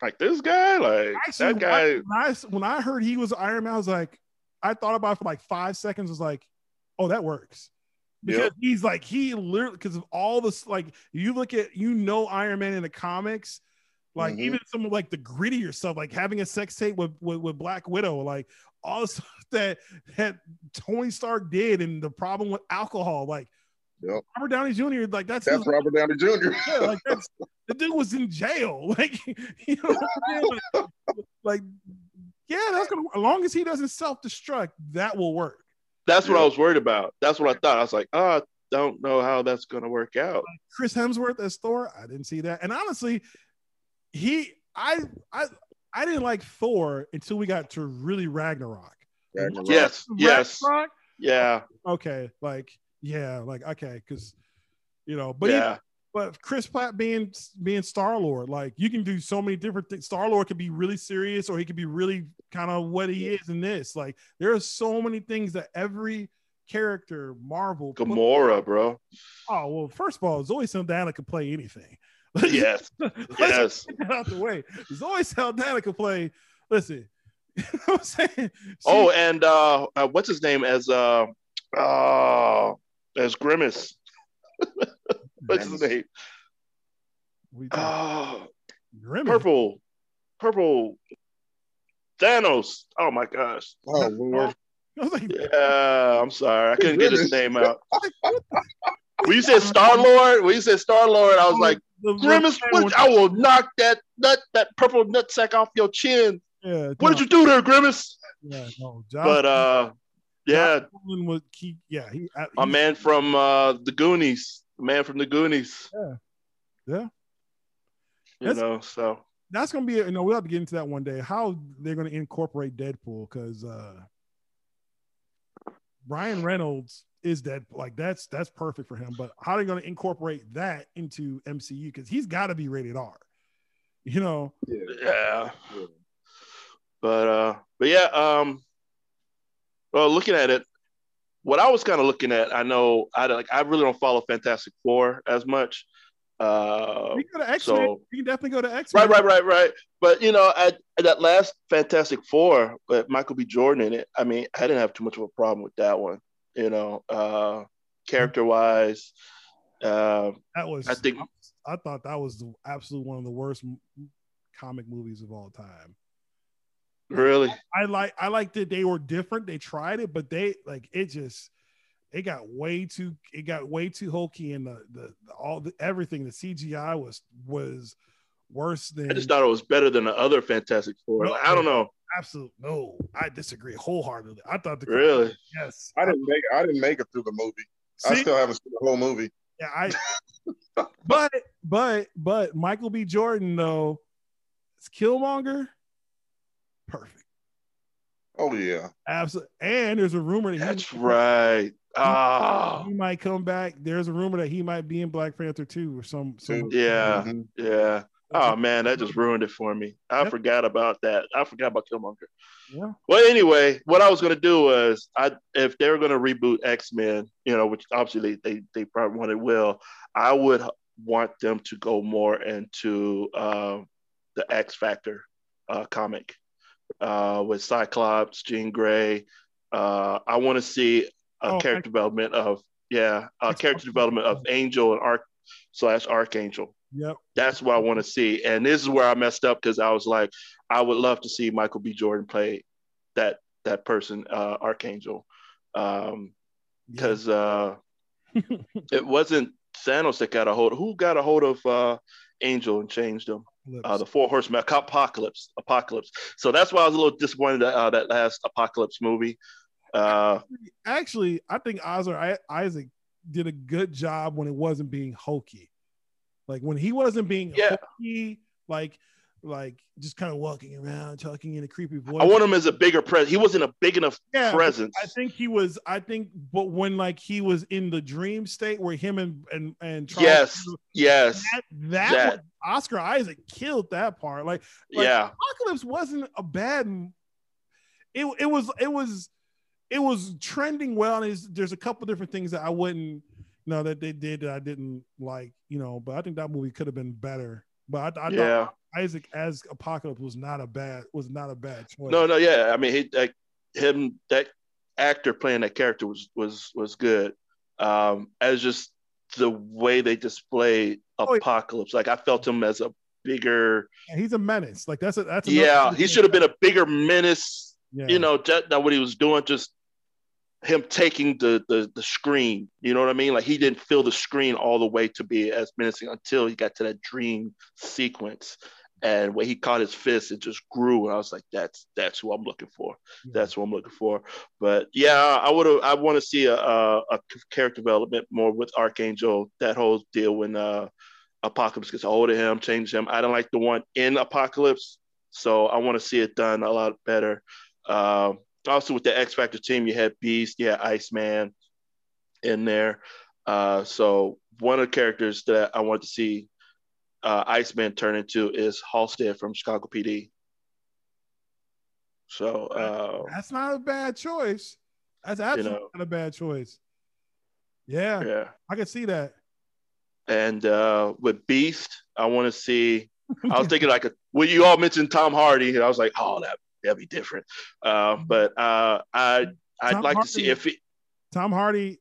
like this guy, like Actually, that guy. When I, when I heard he was Iron Man, I was like, I thought about it for like five seconds. Was like, oh, that works because Yep. he's like he literally because of all this. Like you look at you know Iron Man in the comics, like Mhm. even some of like the grittier stuff, like having a sex tape with with, with Black Widow, like all the stuff that that Tony Stark did, and the problem with alcohol, like. Yep. Robert Downey Jr. Like that's, That's his- Robert Downey Jr. yeah, like that's the dude was in jail. Like you know what I'm saying? Like, like, yeah, that's gonna as long as he doesn't self-destruct, that will work. That's what Yeah. I was worried about. That's what I thought. I was like, oh, I don't know how that's gonna work out. Chris Hemsworth as Thor, I didn't see that. And honestly, he I I I didn't like Thor until we got to really Ragnarok. Ragnarok. Yes, yes, Ragnarok, yeah, okay, like yeah, like okay, because you know, but yeah. But Chris Pratt being being Star Lord, like you can do so many different things. Star Lord could be really serious, or he could be really kind of what he is in this. Like there are so many things that every character Marvel. put- Gamora, bro. oh well, first of all, Zoe Saldana could play anything. Yes, Let's yes. get that out the way. Zoe Saldana could play. Listen, you know what I'm saying? She- Oh, and uh, uh, what's his name as uh, uh, as Grimace? what's his name? we Oh, Grimace. purple, purple. Thanos. Oh my gosh. Oh Lord. I was like, Yeah, I'm sorry, I couldn't get his name out. When you said Star Lord, when you said Star Lord, I was like, the- the- Grimace, what, I will knock that nut, that purple nutsack off your chin. yeah, What did you do there, Grimace? Yeah, no, Josh, But uh, yeah, Josh Brolin was he, yeah, he, uh, my man from uh, the Goonies, the man from the Goonies. Yeah. Yeah. You That's- know, so that's gonna be you know we'll have to get into that one day how they're gonna incorporate Deadpool because uh Ryan Reynolds is Deadpool like that's that's perfect for him but how are they gonna incorporate that into MCU because he's got to be rated R you know Yeah. yeah. Yeah. But uh, but yeah, um, well, looking at it, what I was kind of looking at, I know I like I really don't follow Fantastic Four as much. Uh, we can go to X Men so we can definitely go to X right, right, right, right. But you know, at, at that last Fantastic Four with Michael B. Jordan in it, I mean, I didn't have too much of a problem with that one. You know, uh, character wise, uh, that was I think- I thought that was the absolute one of the worst comic movies of all time. Really, I like I liked it. They were different. They tried it, but they like it just it got way too it got way too hokey and the the, the all the everything the CGI was was worse than I just thought it was better than the other Fantastic Four. No. Like, I don't know, Absolutely no. I disagree wholeheartedly. I thought the really. yes. I didn't make I didn't make it through the movie. I still haven't seen the whole movie. yeah, I but but but Michael B. Jordan though, it's Killmonger, perfect. Oh yeah. Absolutely. And there's a rumor that he That's right. Ah, he might come back. There's a rumor that he might be in Black Panther 2 or some. some Yeah. Mhm. yeah. Oh man, that just ruined it for me. I Yep. forgot about that. I forgot about Killmonger. Yeah. Well, anyway, what I was gonna do was, I if they were gonna reboot X Men, you know, which obviously they they probably wanted will, I would want them to go more into uh, the X Factor uh, comic uh, with Cyclops, Jean Grey. Uh, I want to see a Oh, character X- development of yeah, a character development of Angel and Arc slash Archangel. Yep. That's what I want to see. And this is where I messed up because I was like, I would love to see Michael B. Jordan play that that person, uh, Archangel, um, because uh, it wasn't Thanos that got a hold. Who got a hold of uh, Angel and changed him? Uh, the Four Horsemen, Apocalypse, Apocalypse. So that's why I was a little disappointed at uh, that last Apocalypse movie. Uh, Actually, I think I- Isaac did a good job when it wasn't being hokey. Like when he wasn't being Yeah. hokey, like like just kind of walking around talking in a creepy voice. I want him as a bigger presence. He wasn't a big enough Yeah, presence. I think he was. I think, but when like he was in the dream state where him and and and Charles- Yes, yes, that that, that. was- Oscar Isaac killed that part. Like like, yeah, Apocalypse wasn't a bad. It it was it was it was trending well, and it's, there's a couple different things that I wouldn't know that they did that I didn't like, you know, but I think that movie could have been better. But I, I yeah. thought Isaac as Apocalypse was not a bad was not a bad choice. No, no, yeah. I mean, he like him that actor playing that character was was was good. Um, as just the way they display Oh. Apocalypse, like I felt him as a bigger. And he's a menace. Like that's a that's Yeah, he should have been a bigger menace. Yeah. You know, that, that what he was doing, just him taking the, the the screen. You know what I mean? Like he didn't feel the screen all the way to be as menacing until he got to that dream sequence. And when he caught his fist, it just grew, and I was like, "That's that's who I'm looking for. That's what I'm looking for." But yeah, I would have. I want to see a, a, a character development more with Archangel. That whole deal when uh, Apocalypse gets a hold of him, change him. I don't like the one in Apocalypse, so I want to see it done a lot better. Um, also, with the X Factor team, you had Beast, you had Iceman in there. Uh, so one of the characters that I want to see uh, Iceman turn into is Halstead from Chicago PD. So uh, That's not a bad choice. That's absolutely know. not a bad choice. Yeah, yeah, I can see that. and uh, with Beast, I want to see. I was thinking like a, when you all mentioned Tom Hardy, and I was like, oh, that that'd be different. Uh, but uh, I I'd Tom like to see if he, Tom Hardy,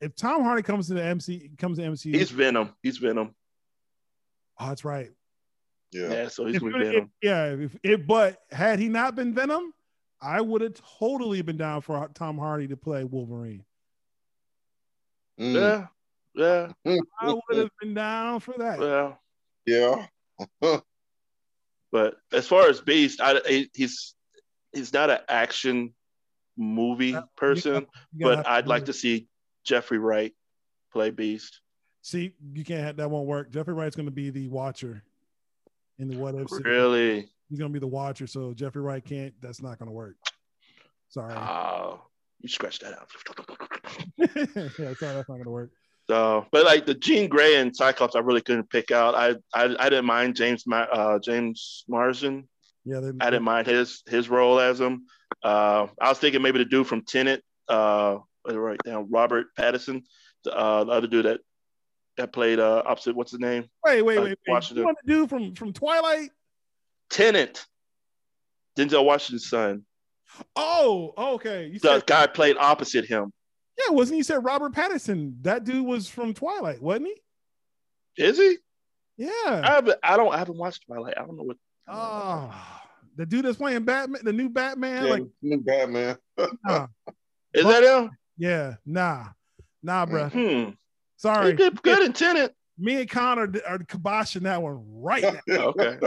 if Tom Hardy comes to the MC, comes to MCU, he's Venom. He's Venom. Oh, that's right. Yeah. Yeah, so he's If- gonna be if- Venom. yeah, if, if but had he not been Venom, I would have totally been down for Tom Hardy to play Wolverine. Mm. Yeah, yeah, I would have been down for that. yeah. Yeah. But as far as Beast, I he's he's not an action movie person, You gotta but I'd like to see Jeffrey Wright play Beast. See. You can't. Have, that won't work. Jeffrey Wright's going to be the Watcher in the What If. series. Really? He's going to be the Watcher. So Jeffrey Wright can't. That's not going to work. Sorry. Oh, you scratch that out. yeah, sorry, that's not going to work. So, but like the Jean Grey and Cyclops, I really couldn't pick out. I I, I didn't mind James uh, James Marsden. Yeah, they, I didn't mind his his role as him. Uh, I was thinking maybe the dude from Tenet, uh, write down Robert Pattinson, the, uh, the other dude that that played uh, opposite. What's his name? Wait, wait, uh, wait. wait. Washington. You want to do from from Twilight? Tenet. Denzel Washington's son. Oh, okay. You The said guy played opposite him. yeah, wasn't he? said Robert Pattinson? That dude was from Twilight, wasn't he? Is he? Yeah. I haven't. I don't. I haven't watched Twilight. I don't know what. Oh, the dude that's playing Batman, the new Batman. Yeah, Like, new Batman. nah, Is that him? yeah, nah, nah, bruh. Hmm. Sorry, He did good in Tenet. me and Connor are kiboshing that one right now. Okay.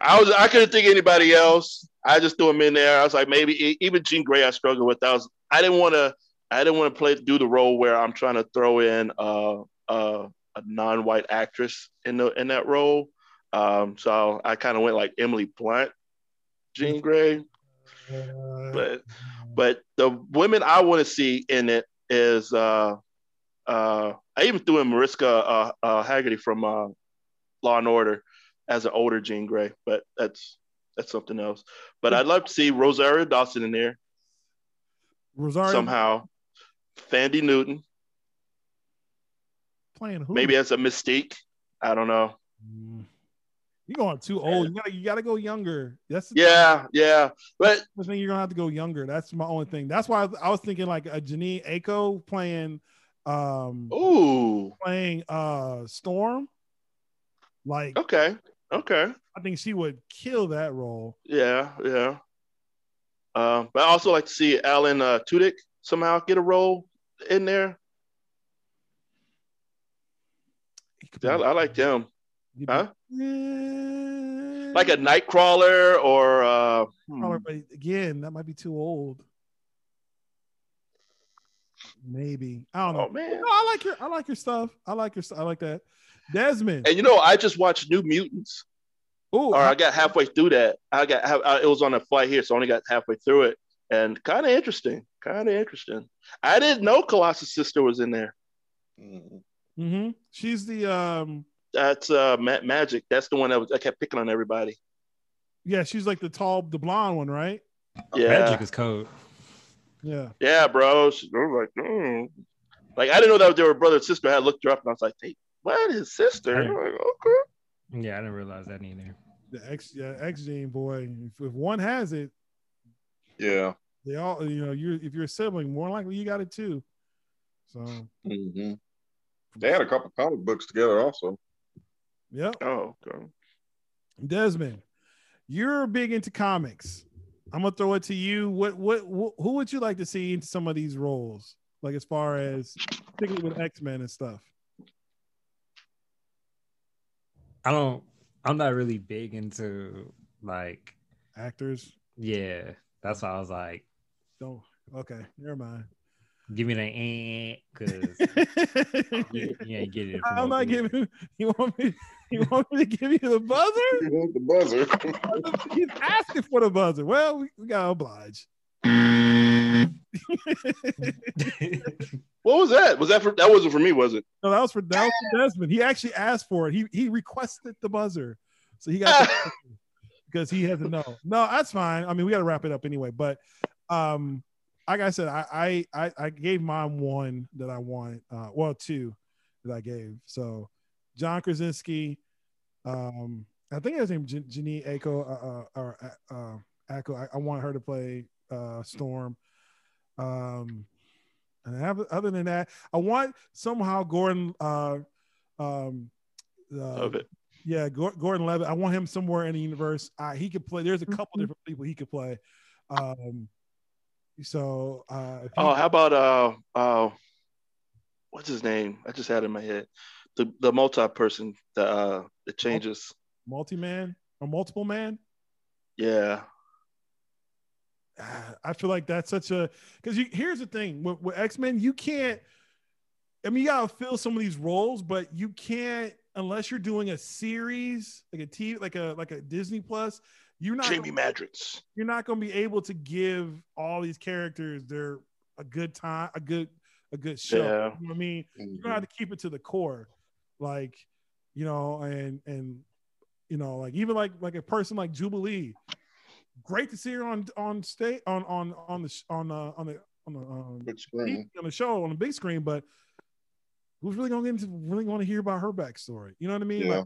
I was. I couldn't think of anybody else. I just threw him in there. I was like, maybe even Jean Grey. I struggled with. I was. I didn't want to. I didn't want to play do the role where I'm trying to throw in uh, uh, a non-white actress in the in that role. Um, so I kind of went like Emily Blunt, Jean Grey. Uh, But but the women I want to see in it is uh, uh, I even threw in Mariska uh, uh, Hargitay from uh, Law and Order as an older Jean Grey, but that's that's something else. But I'd love to see Rosario Dawson in there Rosario somehow. Thandie Newton, playing who? maybe as a Mystique. I don't know. Mm. You're going too old. You gotta, you gotta go younger. That's the Yeah, yeah, but the thing. You're gonna have to go younger. That's my only thing. That's why I was thinking like a Janine Aiko playing, um, ooh, playing uh Storm. Like okay, okay. I think she would kill that role. Yeah, yeah. Um, but I also like to see Alan uh, Tudyk somehow get a role in there. I, I like them. Huh? Yeah. Like a Nightcrawler or uh, hmm. Probably, but again, that might be too old. Maybe I don't know. oh man. No, I like your I like your stuff. I like your stuff. I like that. Desmond. And you know, I just watched New Mutants, Oh, or I got halfway through that. I got uh, it was on a flight here, so I only got halfway through it, and kind of interesting. Kind of interesting. I didn't know Colossus' sister was in there. Mm. hmm she's the um That's uh, Ma- Magic. That's the one that was, I kept picking on everybody. yeah, she's like the tall, the blonde one, right? Yeah, Magic is code. Yeah. yeah, bro. She- I was like, mm. Like I didn't know that they were brother and sister. I had looked her up and I was like, hey, what is sister? I I'm like, okay. Yeah, I didn't realize that either. The X yeah, X gene boy. If, if one has it, Yeah. they all you know, you if you're a sibling, more likely you got it too. So Mm-hmm. They had a couple comic books together also. yep. Oh, okay. Desmond, you're big into comics. I'm gonna throw it to you. What, what, wh- who would you like to see in some of these roles? Like as far as particularly with X Men and stuff. I don't. I'm not really big into like. Actors Yeah, that's why I was like, don't. Okay, never mind. Give me the eh, because you, you ain't getting it. I'm not Google. giving. You want me? You want me to give you the buzzer? You want the buzzer. He's asking for the buzzer. Well, we, we gotta oblige. What was that? Was that for that wasn't for me, was it? No, that was for that was for Desmond. He actually asked for it. He he requested the buzzer, so he got the because he had to know. No, that's fine. I mean, we got to wrap it up anyway. But um, like I said, I I I, I gave mine one that I wanted. Uh, well, two that I gave. So John Krasinski. Um, I think his name Jan- Janine Echo uh, uh, or uh, uh, Echo. I, I want her to play uh, Storm. Um, and I have, other than that, I want somehow Gordon. Uh, um, uh, Of it. yeah, Gordon Levitt. I want him somewhere in the universe. Uh, he could play. There's a couple Mm-hmm. different people he could play. Um, so uh, if he- Oh, how about uh uh what's his name? I just had it in my head. The the multi person that uh that changes. multi-man or multiple man. Yeah. Ah, I feel like that's such a because you here's the thing with, with X-Men, you can't I mean you gotta fill some of these roles, but you can't unless you're doing a series like a TV like a like a Disney Plus, you're not Jamie Madrox. you're not gonna be able to give all these characters their a good time, a good a good show. Yeah. You know what I mean? you're gonna have to keep it to the core like you know and and you know like even like like a person like jubilee great to see her on on state on on on the on uh, on the on the um, Big screen. on the show on the big screen but who's really gonna get into really want to hear about her backstory you know what i mean Yeah. like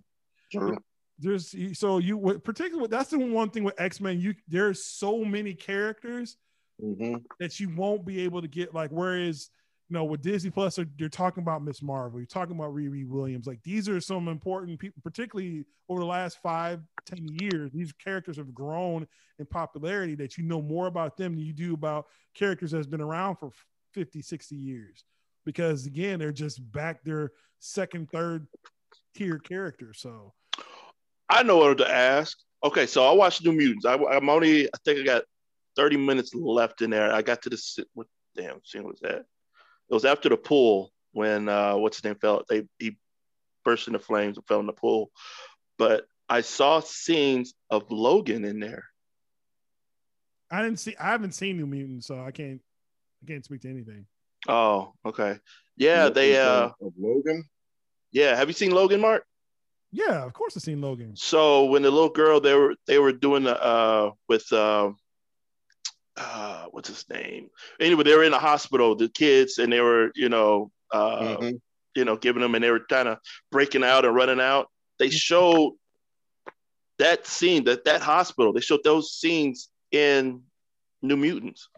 True. There's so you particularly that's the one thing with x-men you there's so many characters hmm that you won't be able to get like whereas you know with disney plus they're, they're talking about miss marvel you're talking about riri williams like these are some important people particularly over the last five ten years these characters have grown in popularity that you know more about them than you do about characters that's been around for 50 60 years. Because again they're just back their second third tier characters so I know what to ask. Okay, so I watched New Mutants. I, I'm only, I think I got 30 minutes left in there. I got to the, si- what damn scene was that? It was after the pool when, uh, what's his name fell, they, he burst into flames and fell in the pool. But I saw scenes of Logan in there. i didn't see i haven't seen new mutants so i can't i can't speak to anything Oh, okay. Yeah, they, uh, of Logan. yeah. Have you seen Logan, Mark? Yeah of course i've seen logan So when the little girl they were they were doing the uh with uh, uh what's his name? Anyway, they were in the hospital, the kids, and they were you know uh Mhm. you know giving them, and they were kind of breaking out and running out. They showed that scene that that hospital. They showed those scenes in New Mutants.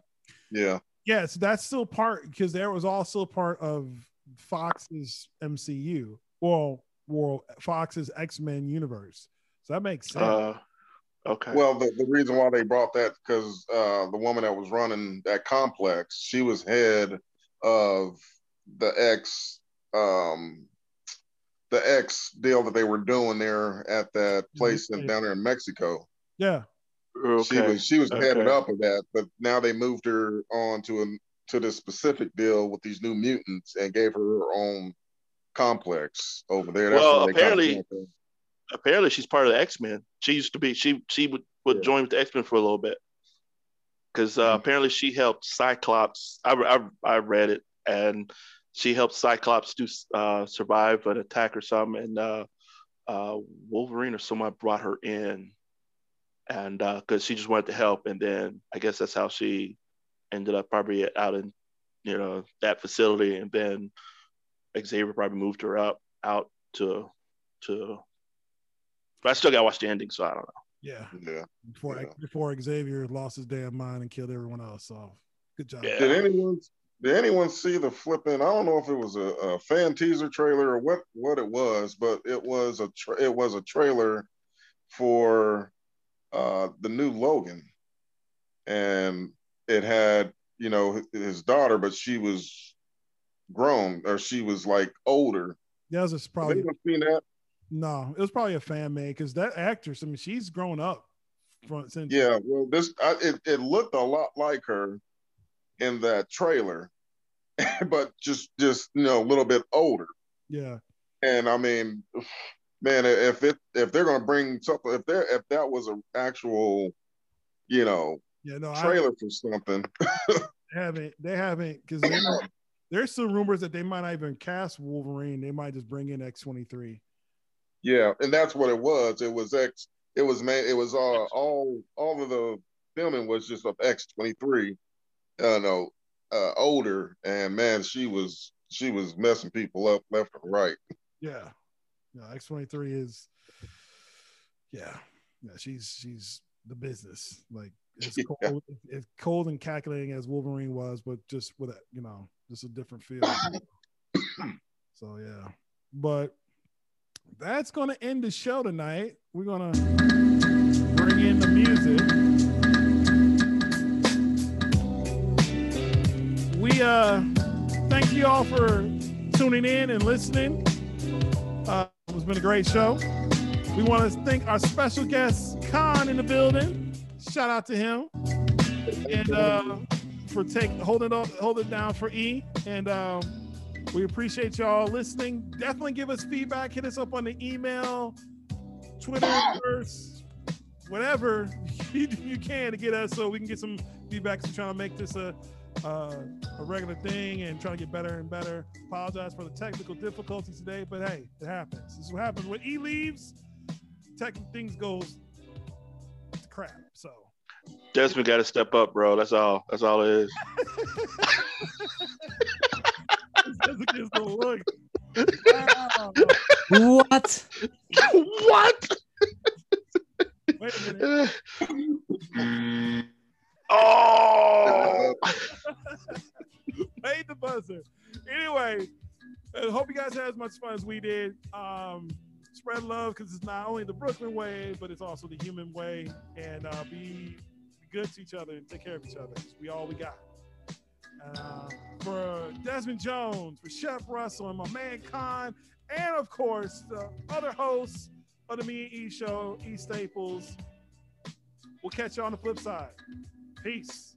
Yeah. Yes, that's still part because there was also part of Fox's MCU. Well, well, Fox's X Men universe. So that makes sense. Uh, okay. Well, the, the reason why they brought that because uh, the woman that was running that complex, she was head of the X, um, the X deal that they were doing there at that place in, down there in Mexico. yeah, Okay. She was she was headed up of that, but now they moved her on to a to this specific deal with these new mutants and gave her her own complex over there. Well, they kinda apparently- Apparently, she's part of the X Men. She used to be. She she would, would Yeah. join with the X Men for a little bit. Because uh, Mhm. apparently she helped Cyclops. I, I I read it, and she helped Cyclops to uh, survive an attack or something. And uh, uh, Wolverine or someone brought her in, and because she just wanted to help. And then I guess that's how she ended up probably out in you know, that facility, and then Xavier probably moved her up out to to. But I still got to watch the ending, so I don't know. Yeah. Yeah. Before Yeah. before Xavier lost his damn mind and killed everyone else. So good job. Yeah. Did anyone did anyone see the flipping? I don't know if it was a, a fan teaser trailer or what what it was, but it was a tra- it was a trailer for uh, the new Logan, and it had you know his daughter, but she was grown or she was like older. That was probably anyone seen that? no, it was probably a fan made because that actress, I mean, she's grown up from since Yeah, well, this I, it it looked a lot like her in that trailer, but just just you know a little bit older. yeah. And I mean, man, if it if they're gonna bring something, if there if that was an actual, you know, Yeah, no, I trailer for something, haven't they haven't because there's some rumors that they might not even cast Wolverine. They might just bring in X23. yeah, and that's what it was. It was X. It was man. It was uh, all all of the filming was just of X twenty three. Uh, know, uh, older, and man, she was she was messing people up left and right. Yeah. No, X23 is yeah. Yeah, she's she's the business. Like it's Yeah. cold, it's cold and calculating as Wolverine was, but just with a you know, just a different feel. so yeah. But that's gonna end the show tonight. We're gonna bring in the music. We uh thank you all for tuning in and listening. Uh, it's been a great show. We want to thank our special guest, Con, in the building. Shout out to him. And uh, for holding it hold it down for E. And um, we appreciate y'all listening. Definitely give us feedback. Hit us up on the email, Twitter, whatever you, you can to get us so we can get some feedback. So trying to make this a uh, a regular thing and trying to get better and better. Apologize for the technical difficulties today, but hey, it happens. This is what happens when E leaves. Tech things goes to crap. So Desmond got to step up, bro. That's all. That's all it is. Jessica gives the look. Wow. What? what? Wait a minute. oh. Made the buzzer. Anyway, I hope you guys had as much fun as we did. Um, spread love because it's not only the Brooklyn way, but it's also the human way. And uh, be, be good to each other and take care of each other. We all we got. Uh, for Desmond Jones, for Chef Russell, and my man Con, and of course the other hosts of the Me and E Show, E Staples. We'll catch you on the flip side. Peace.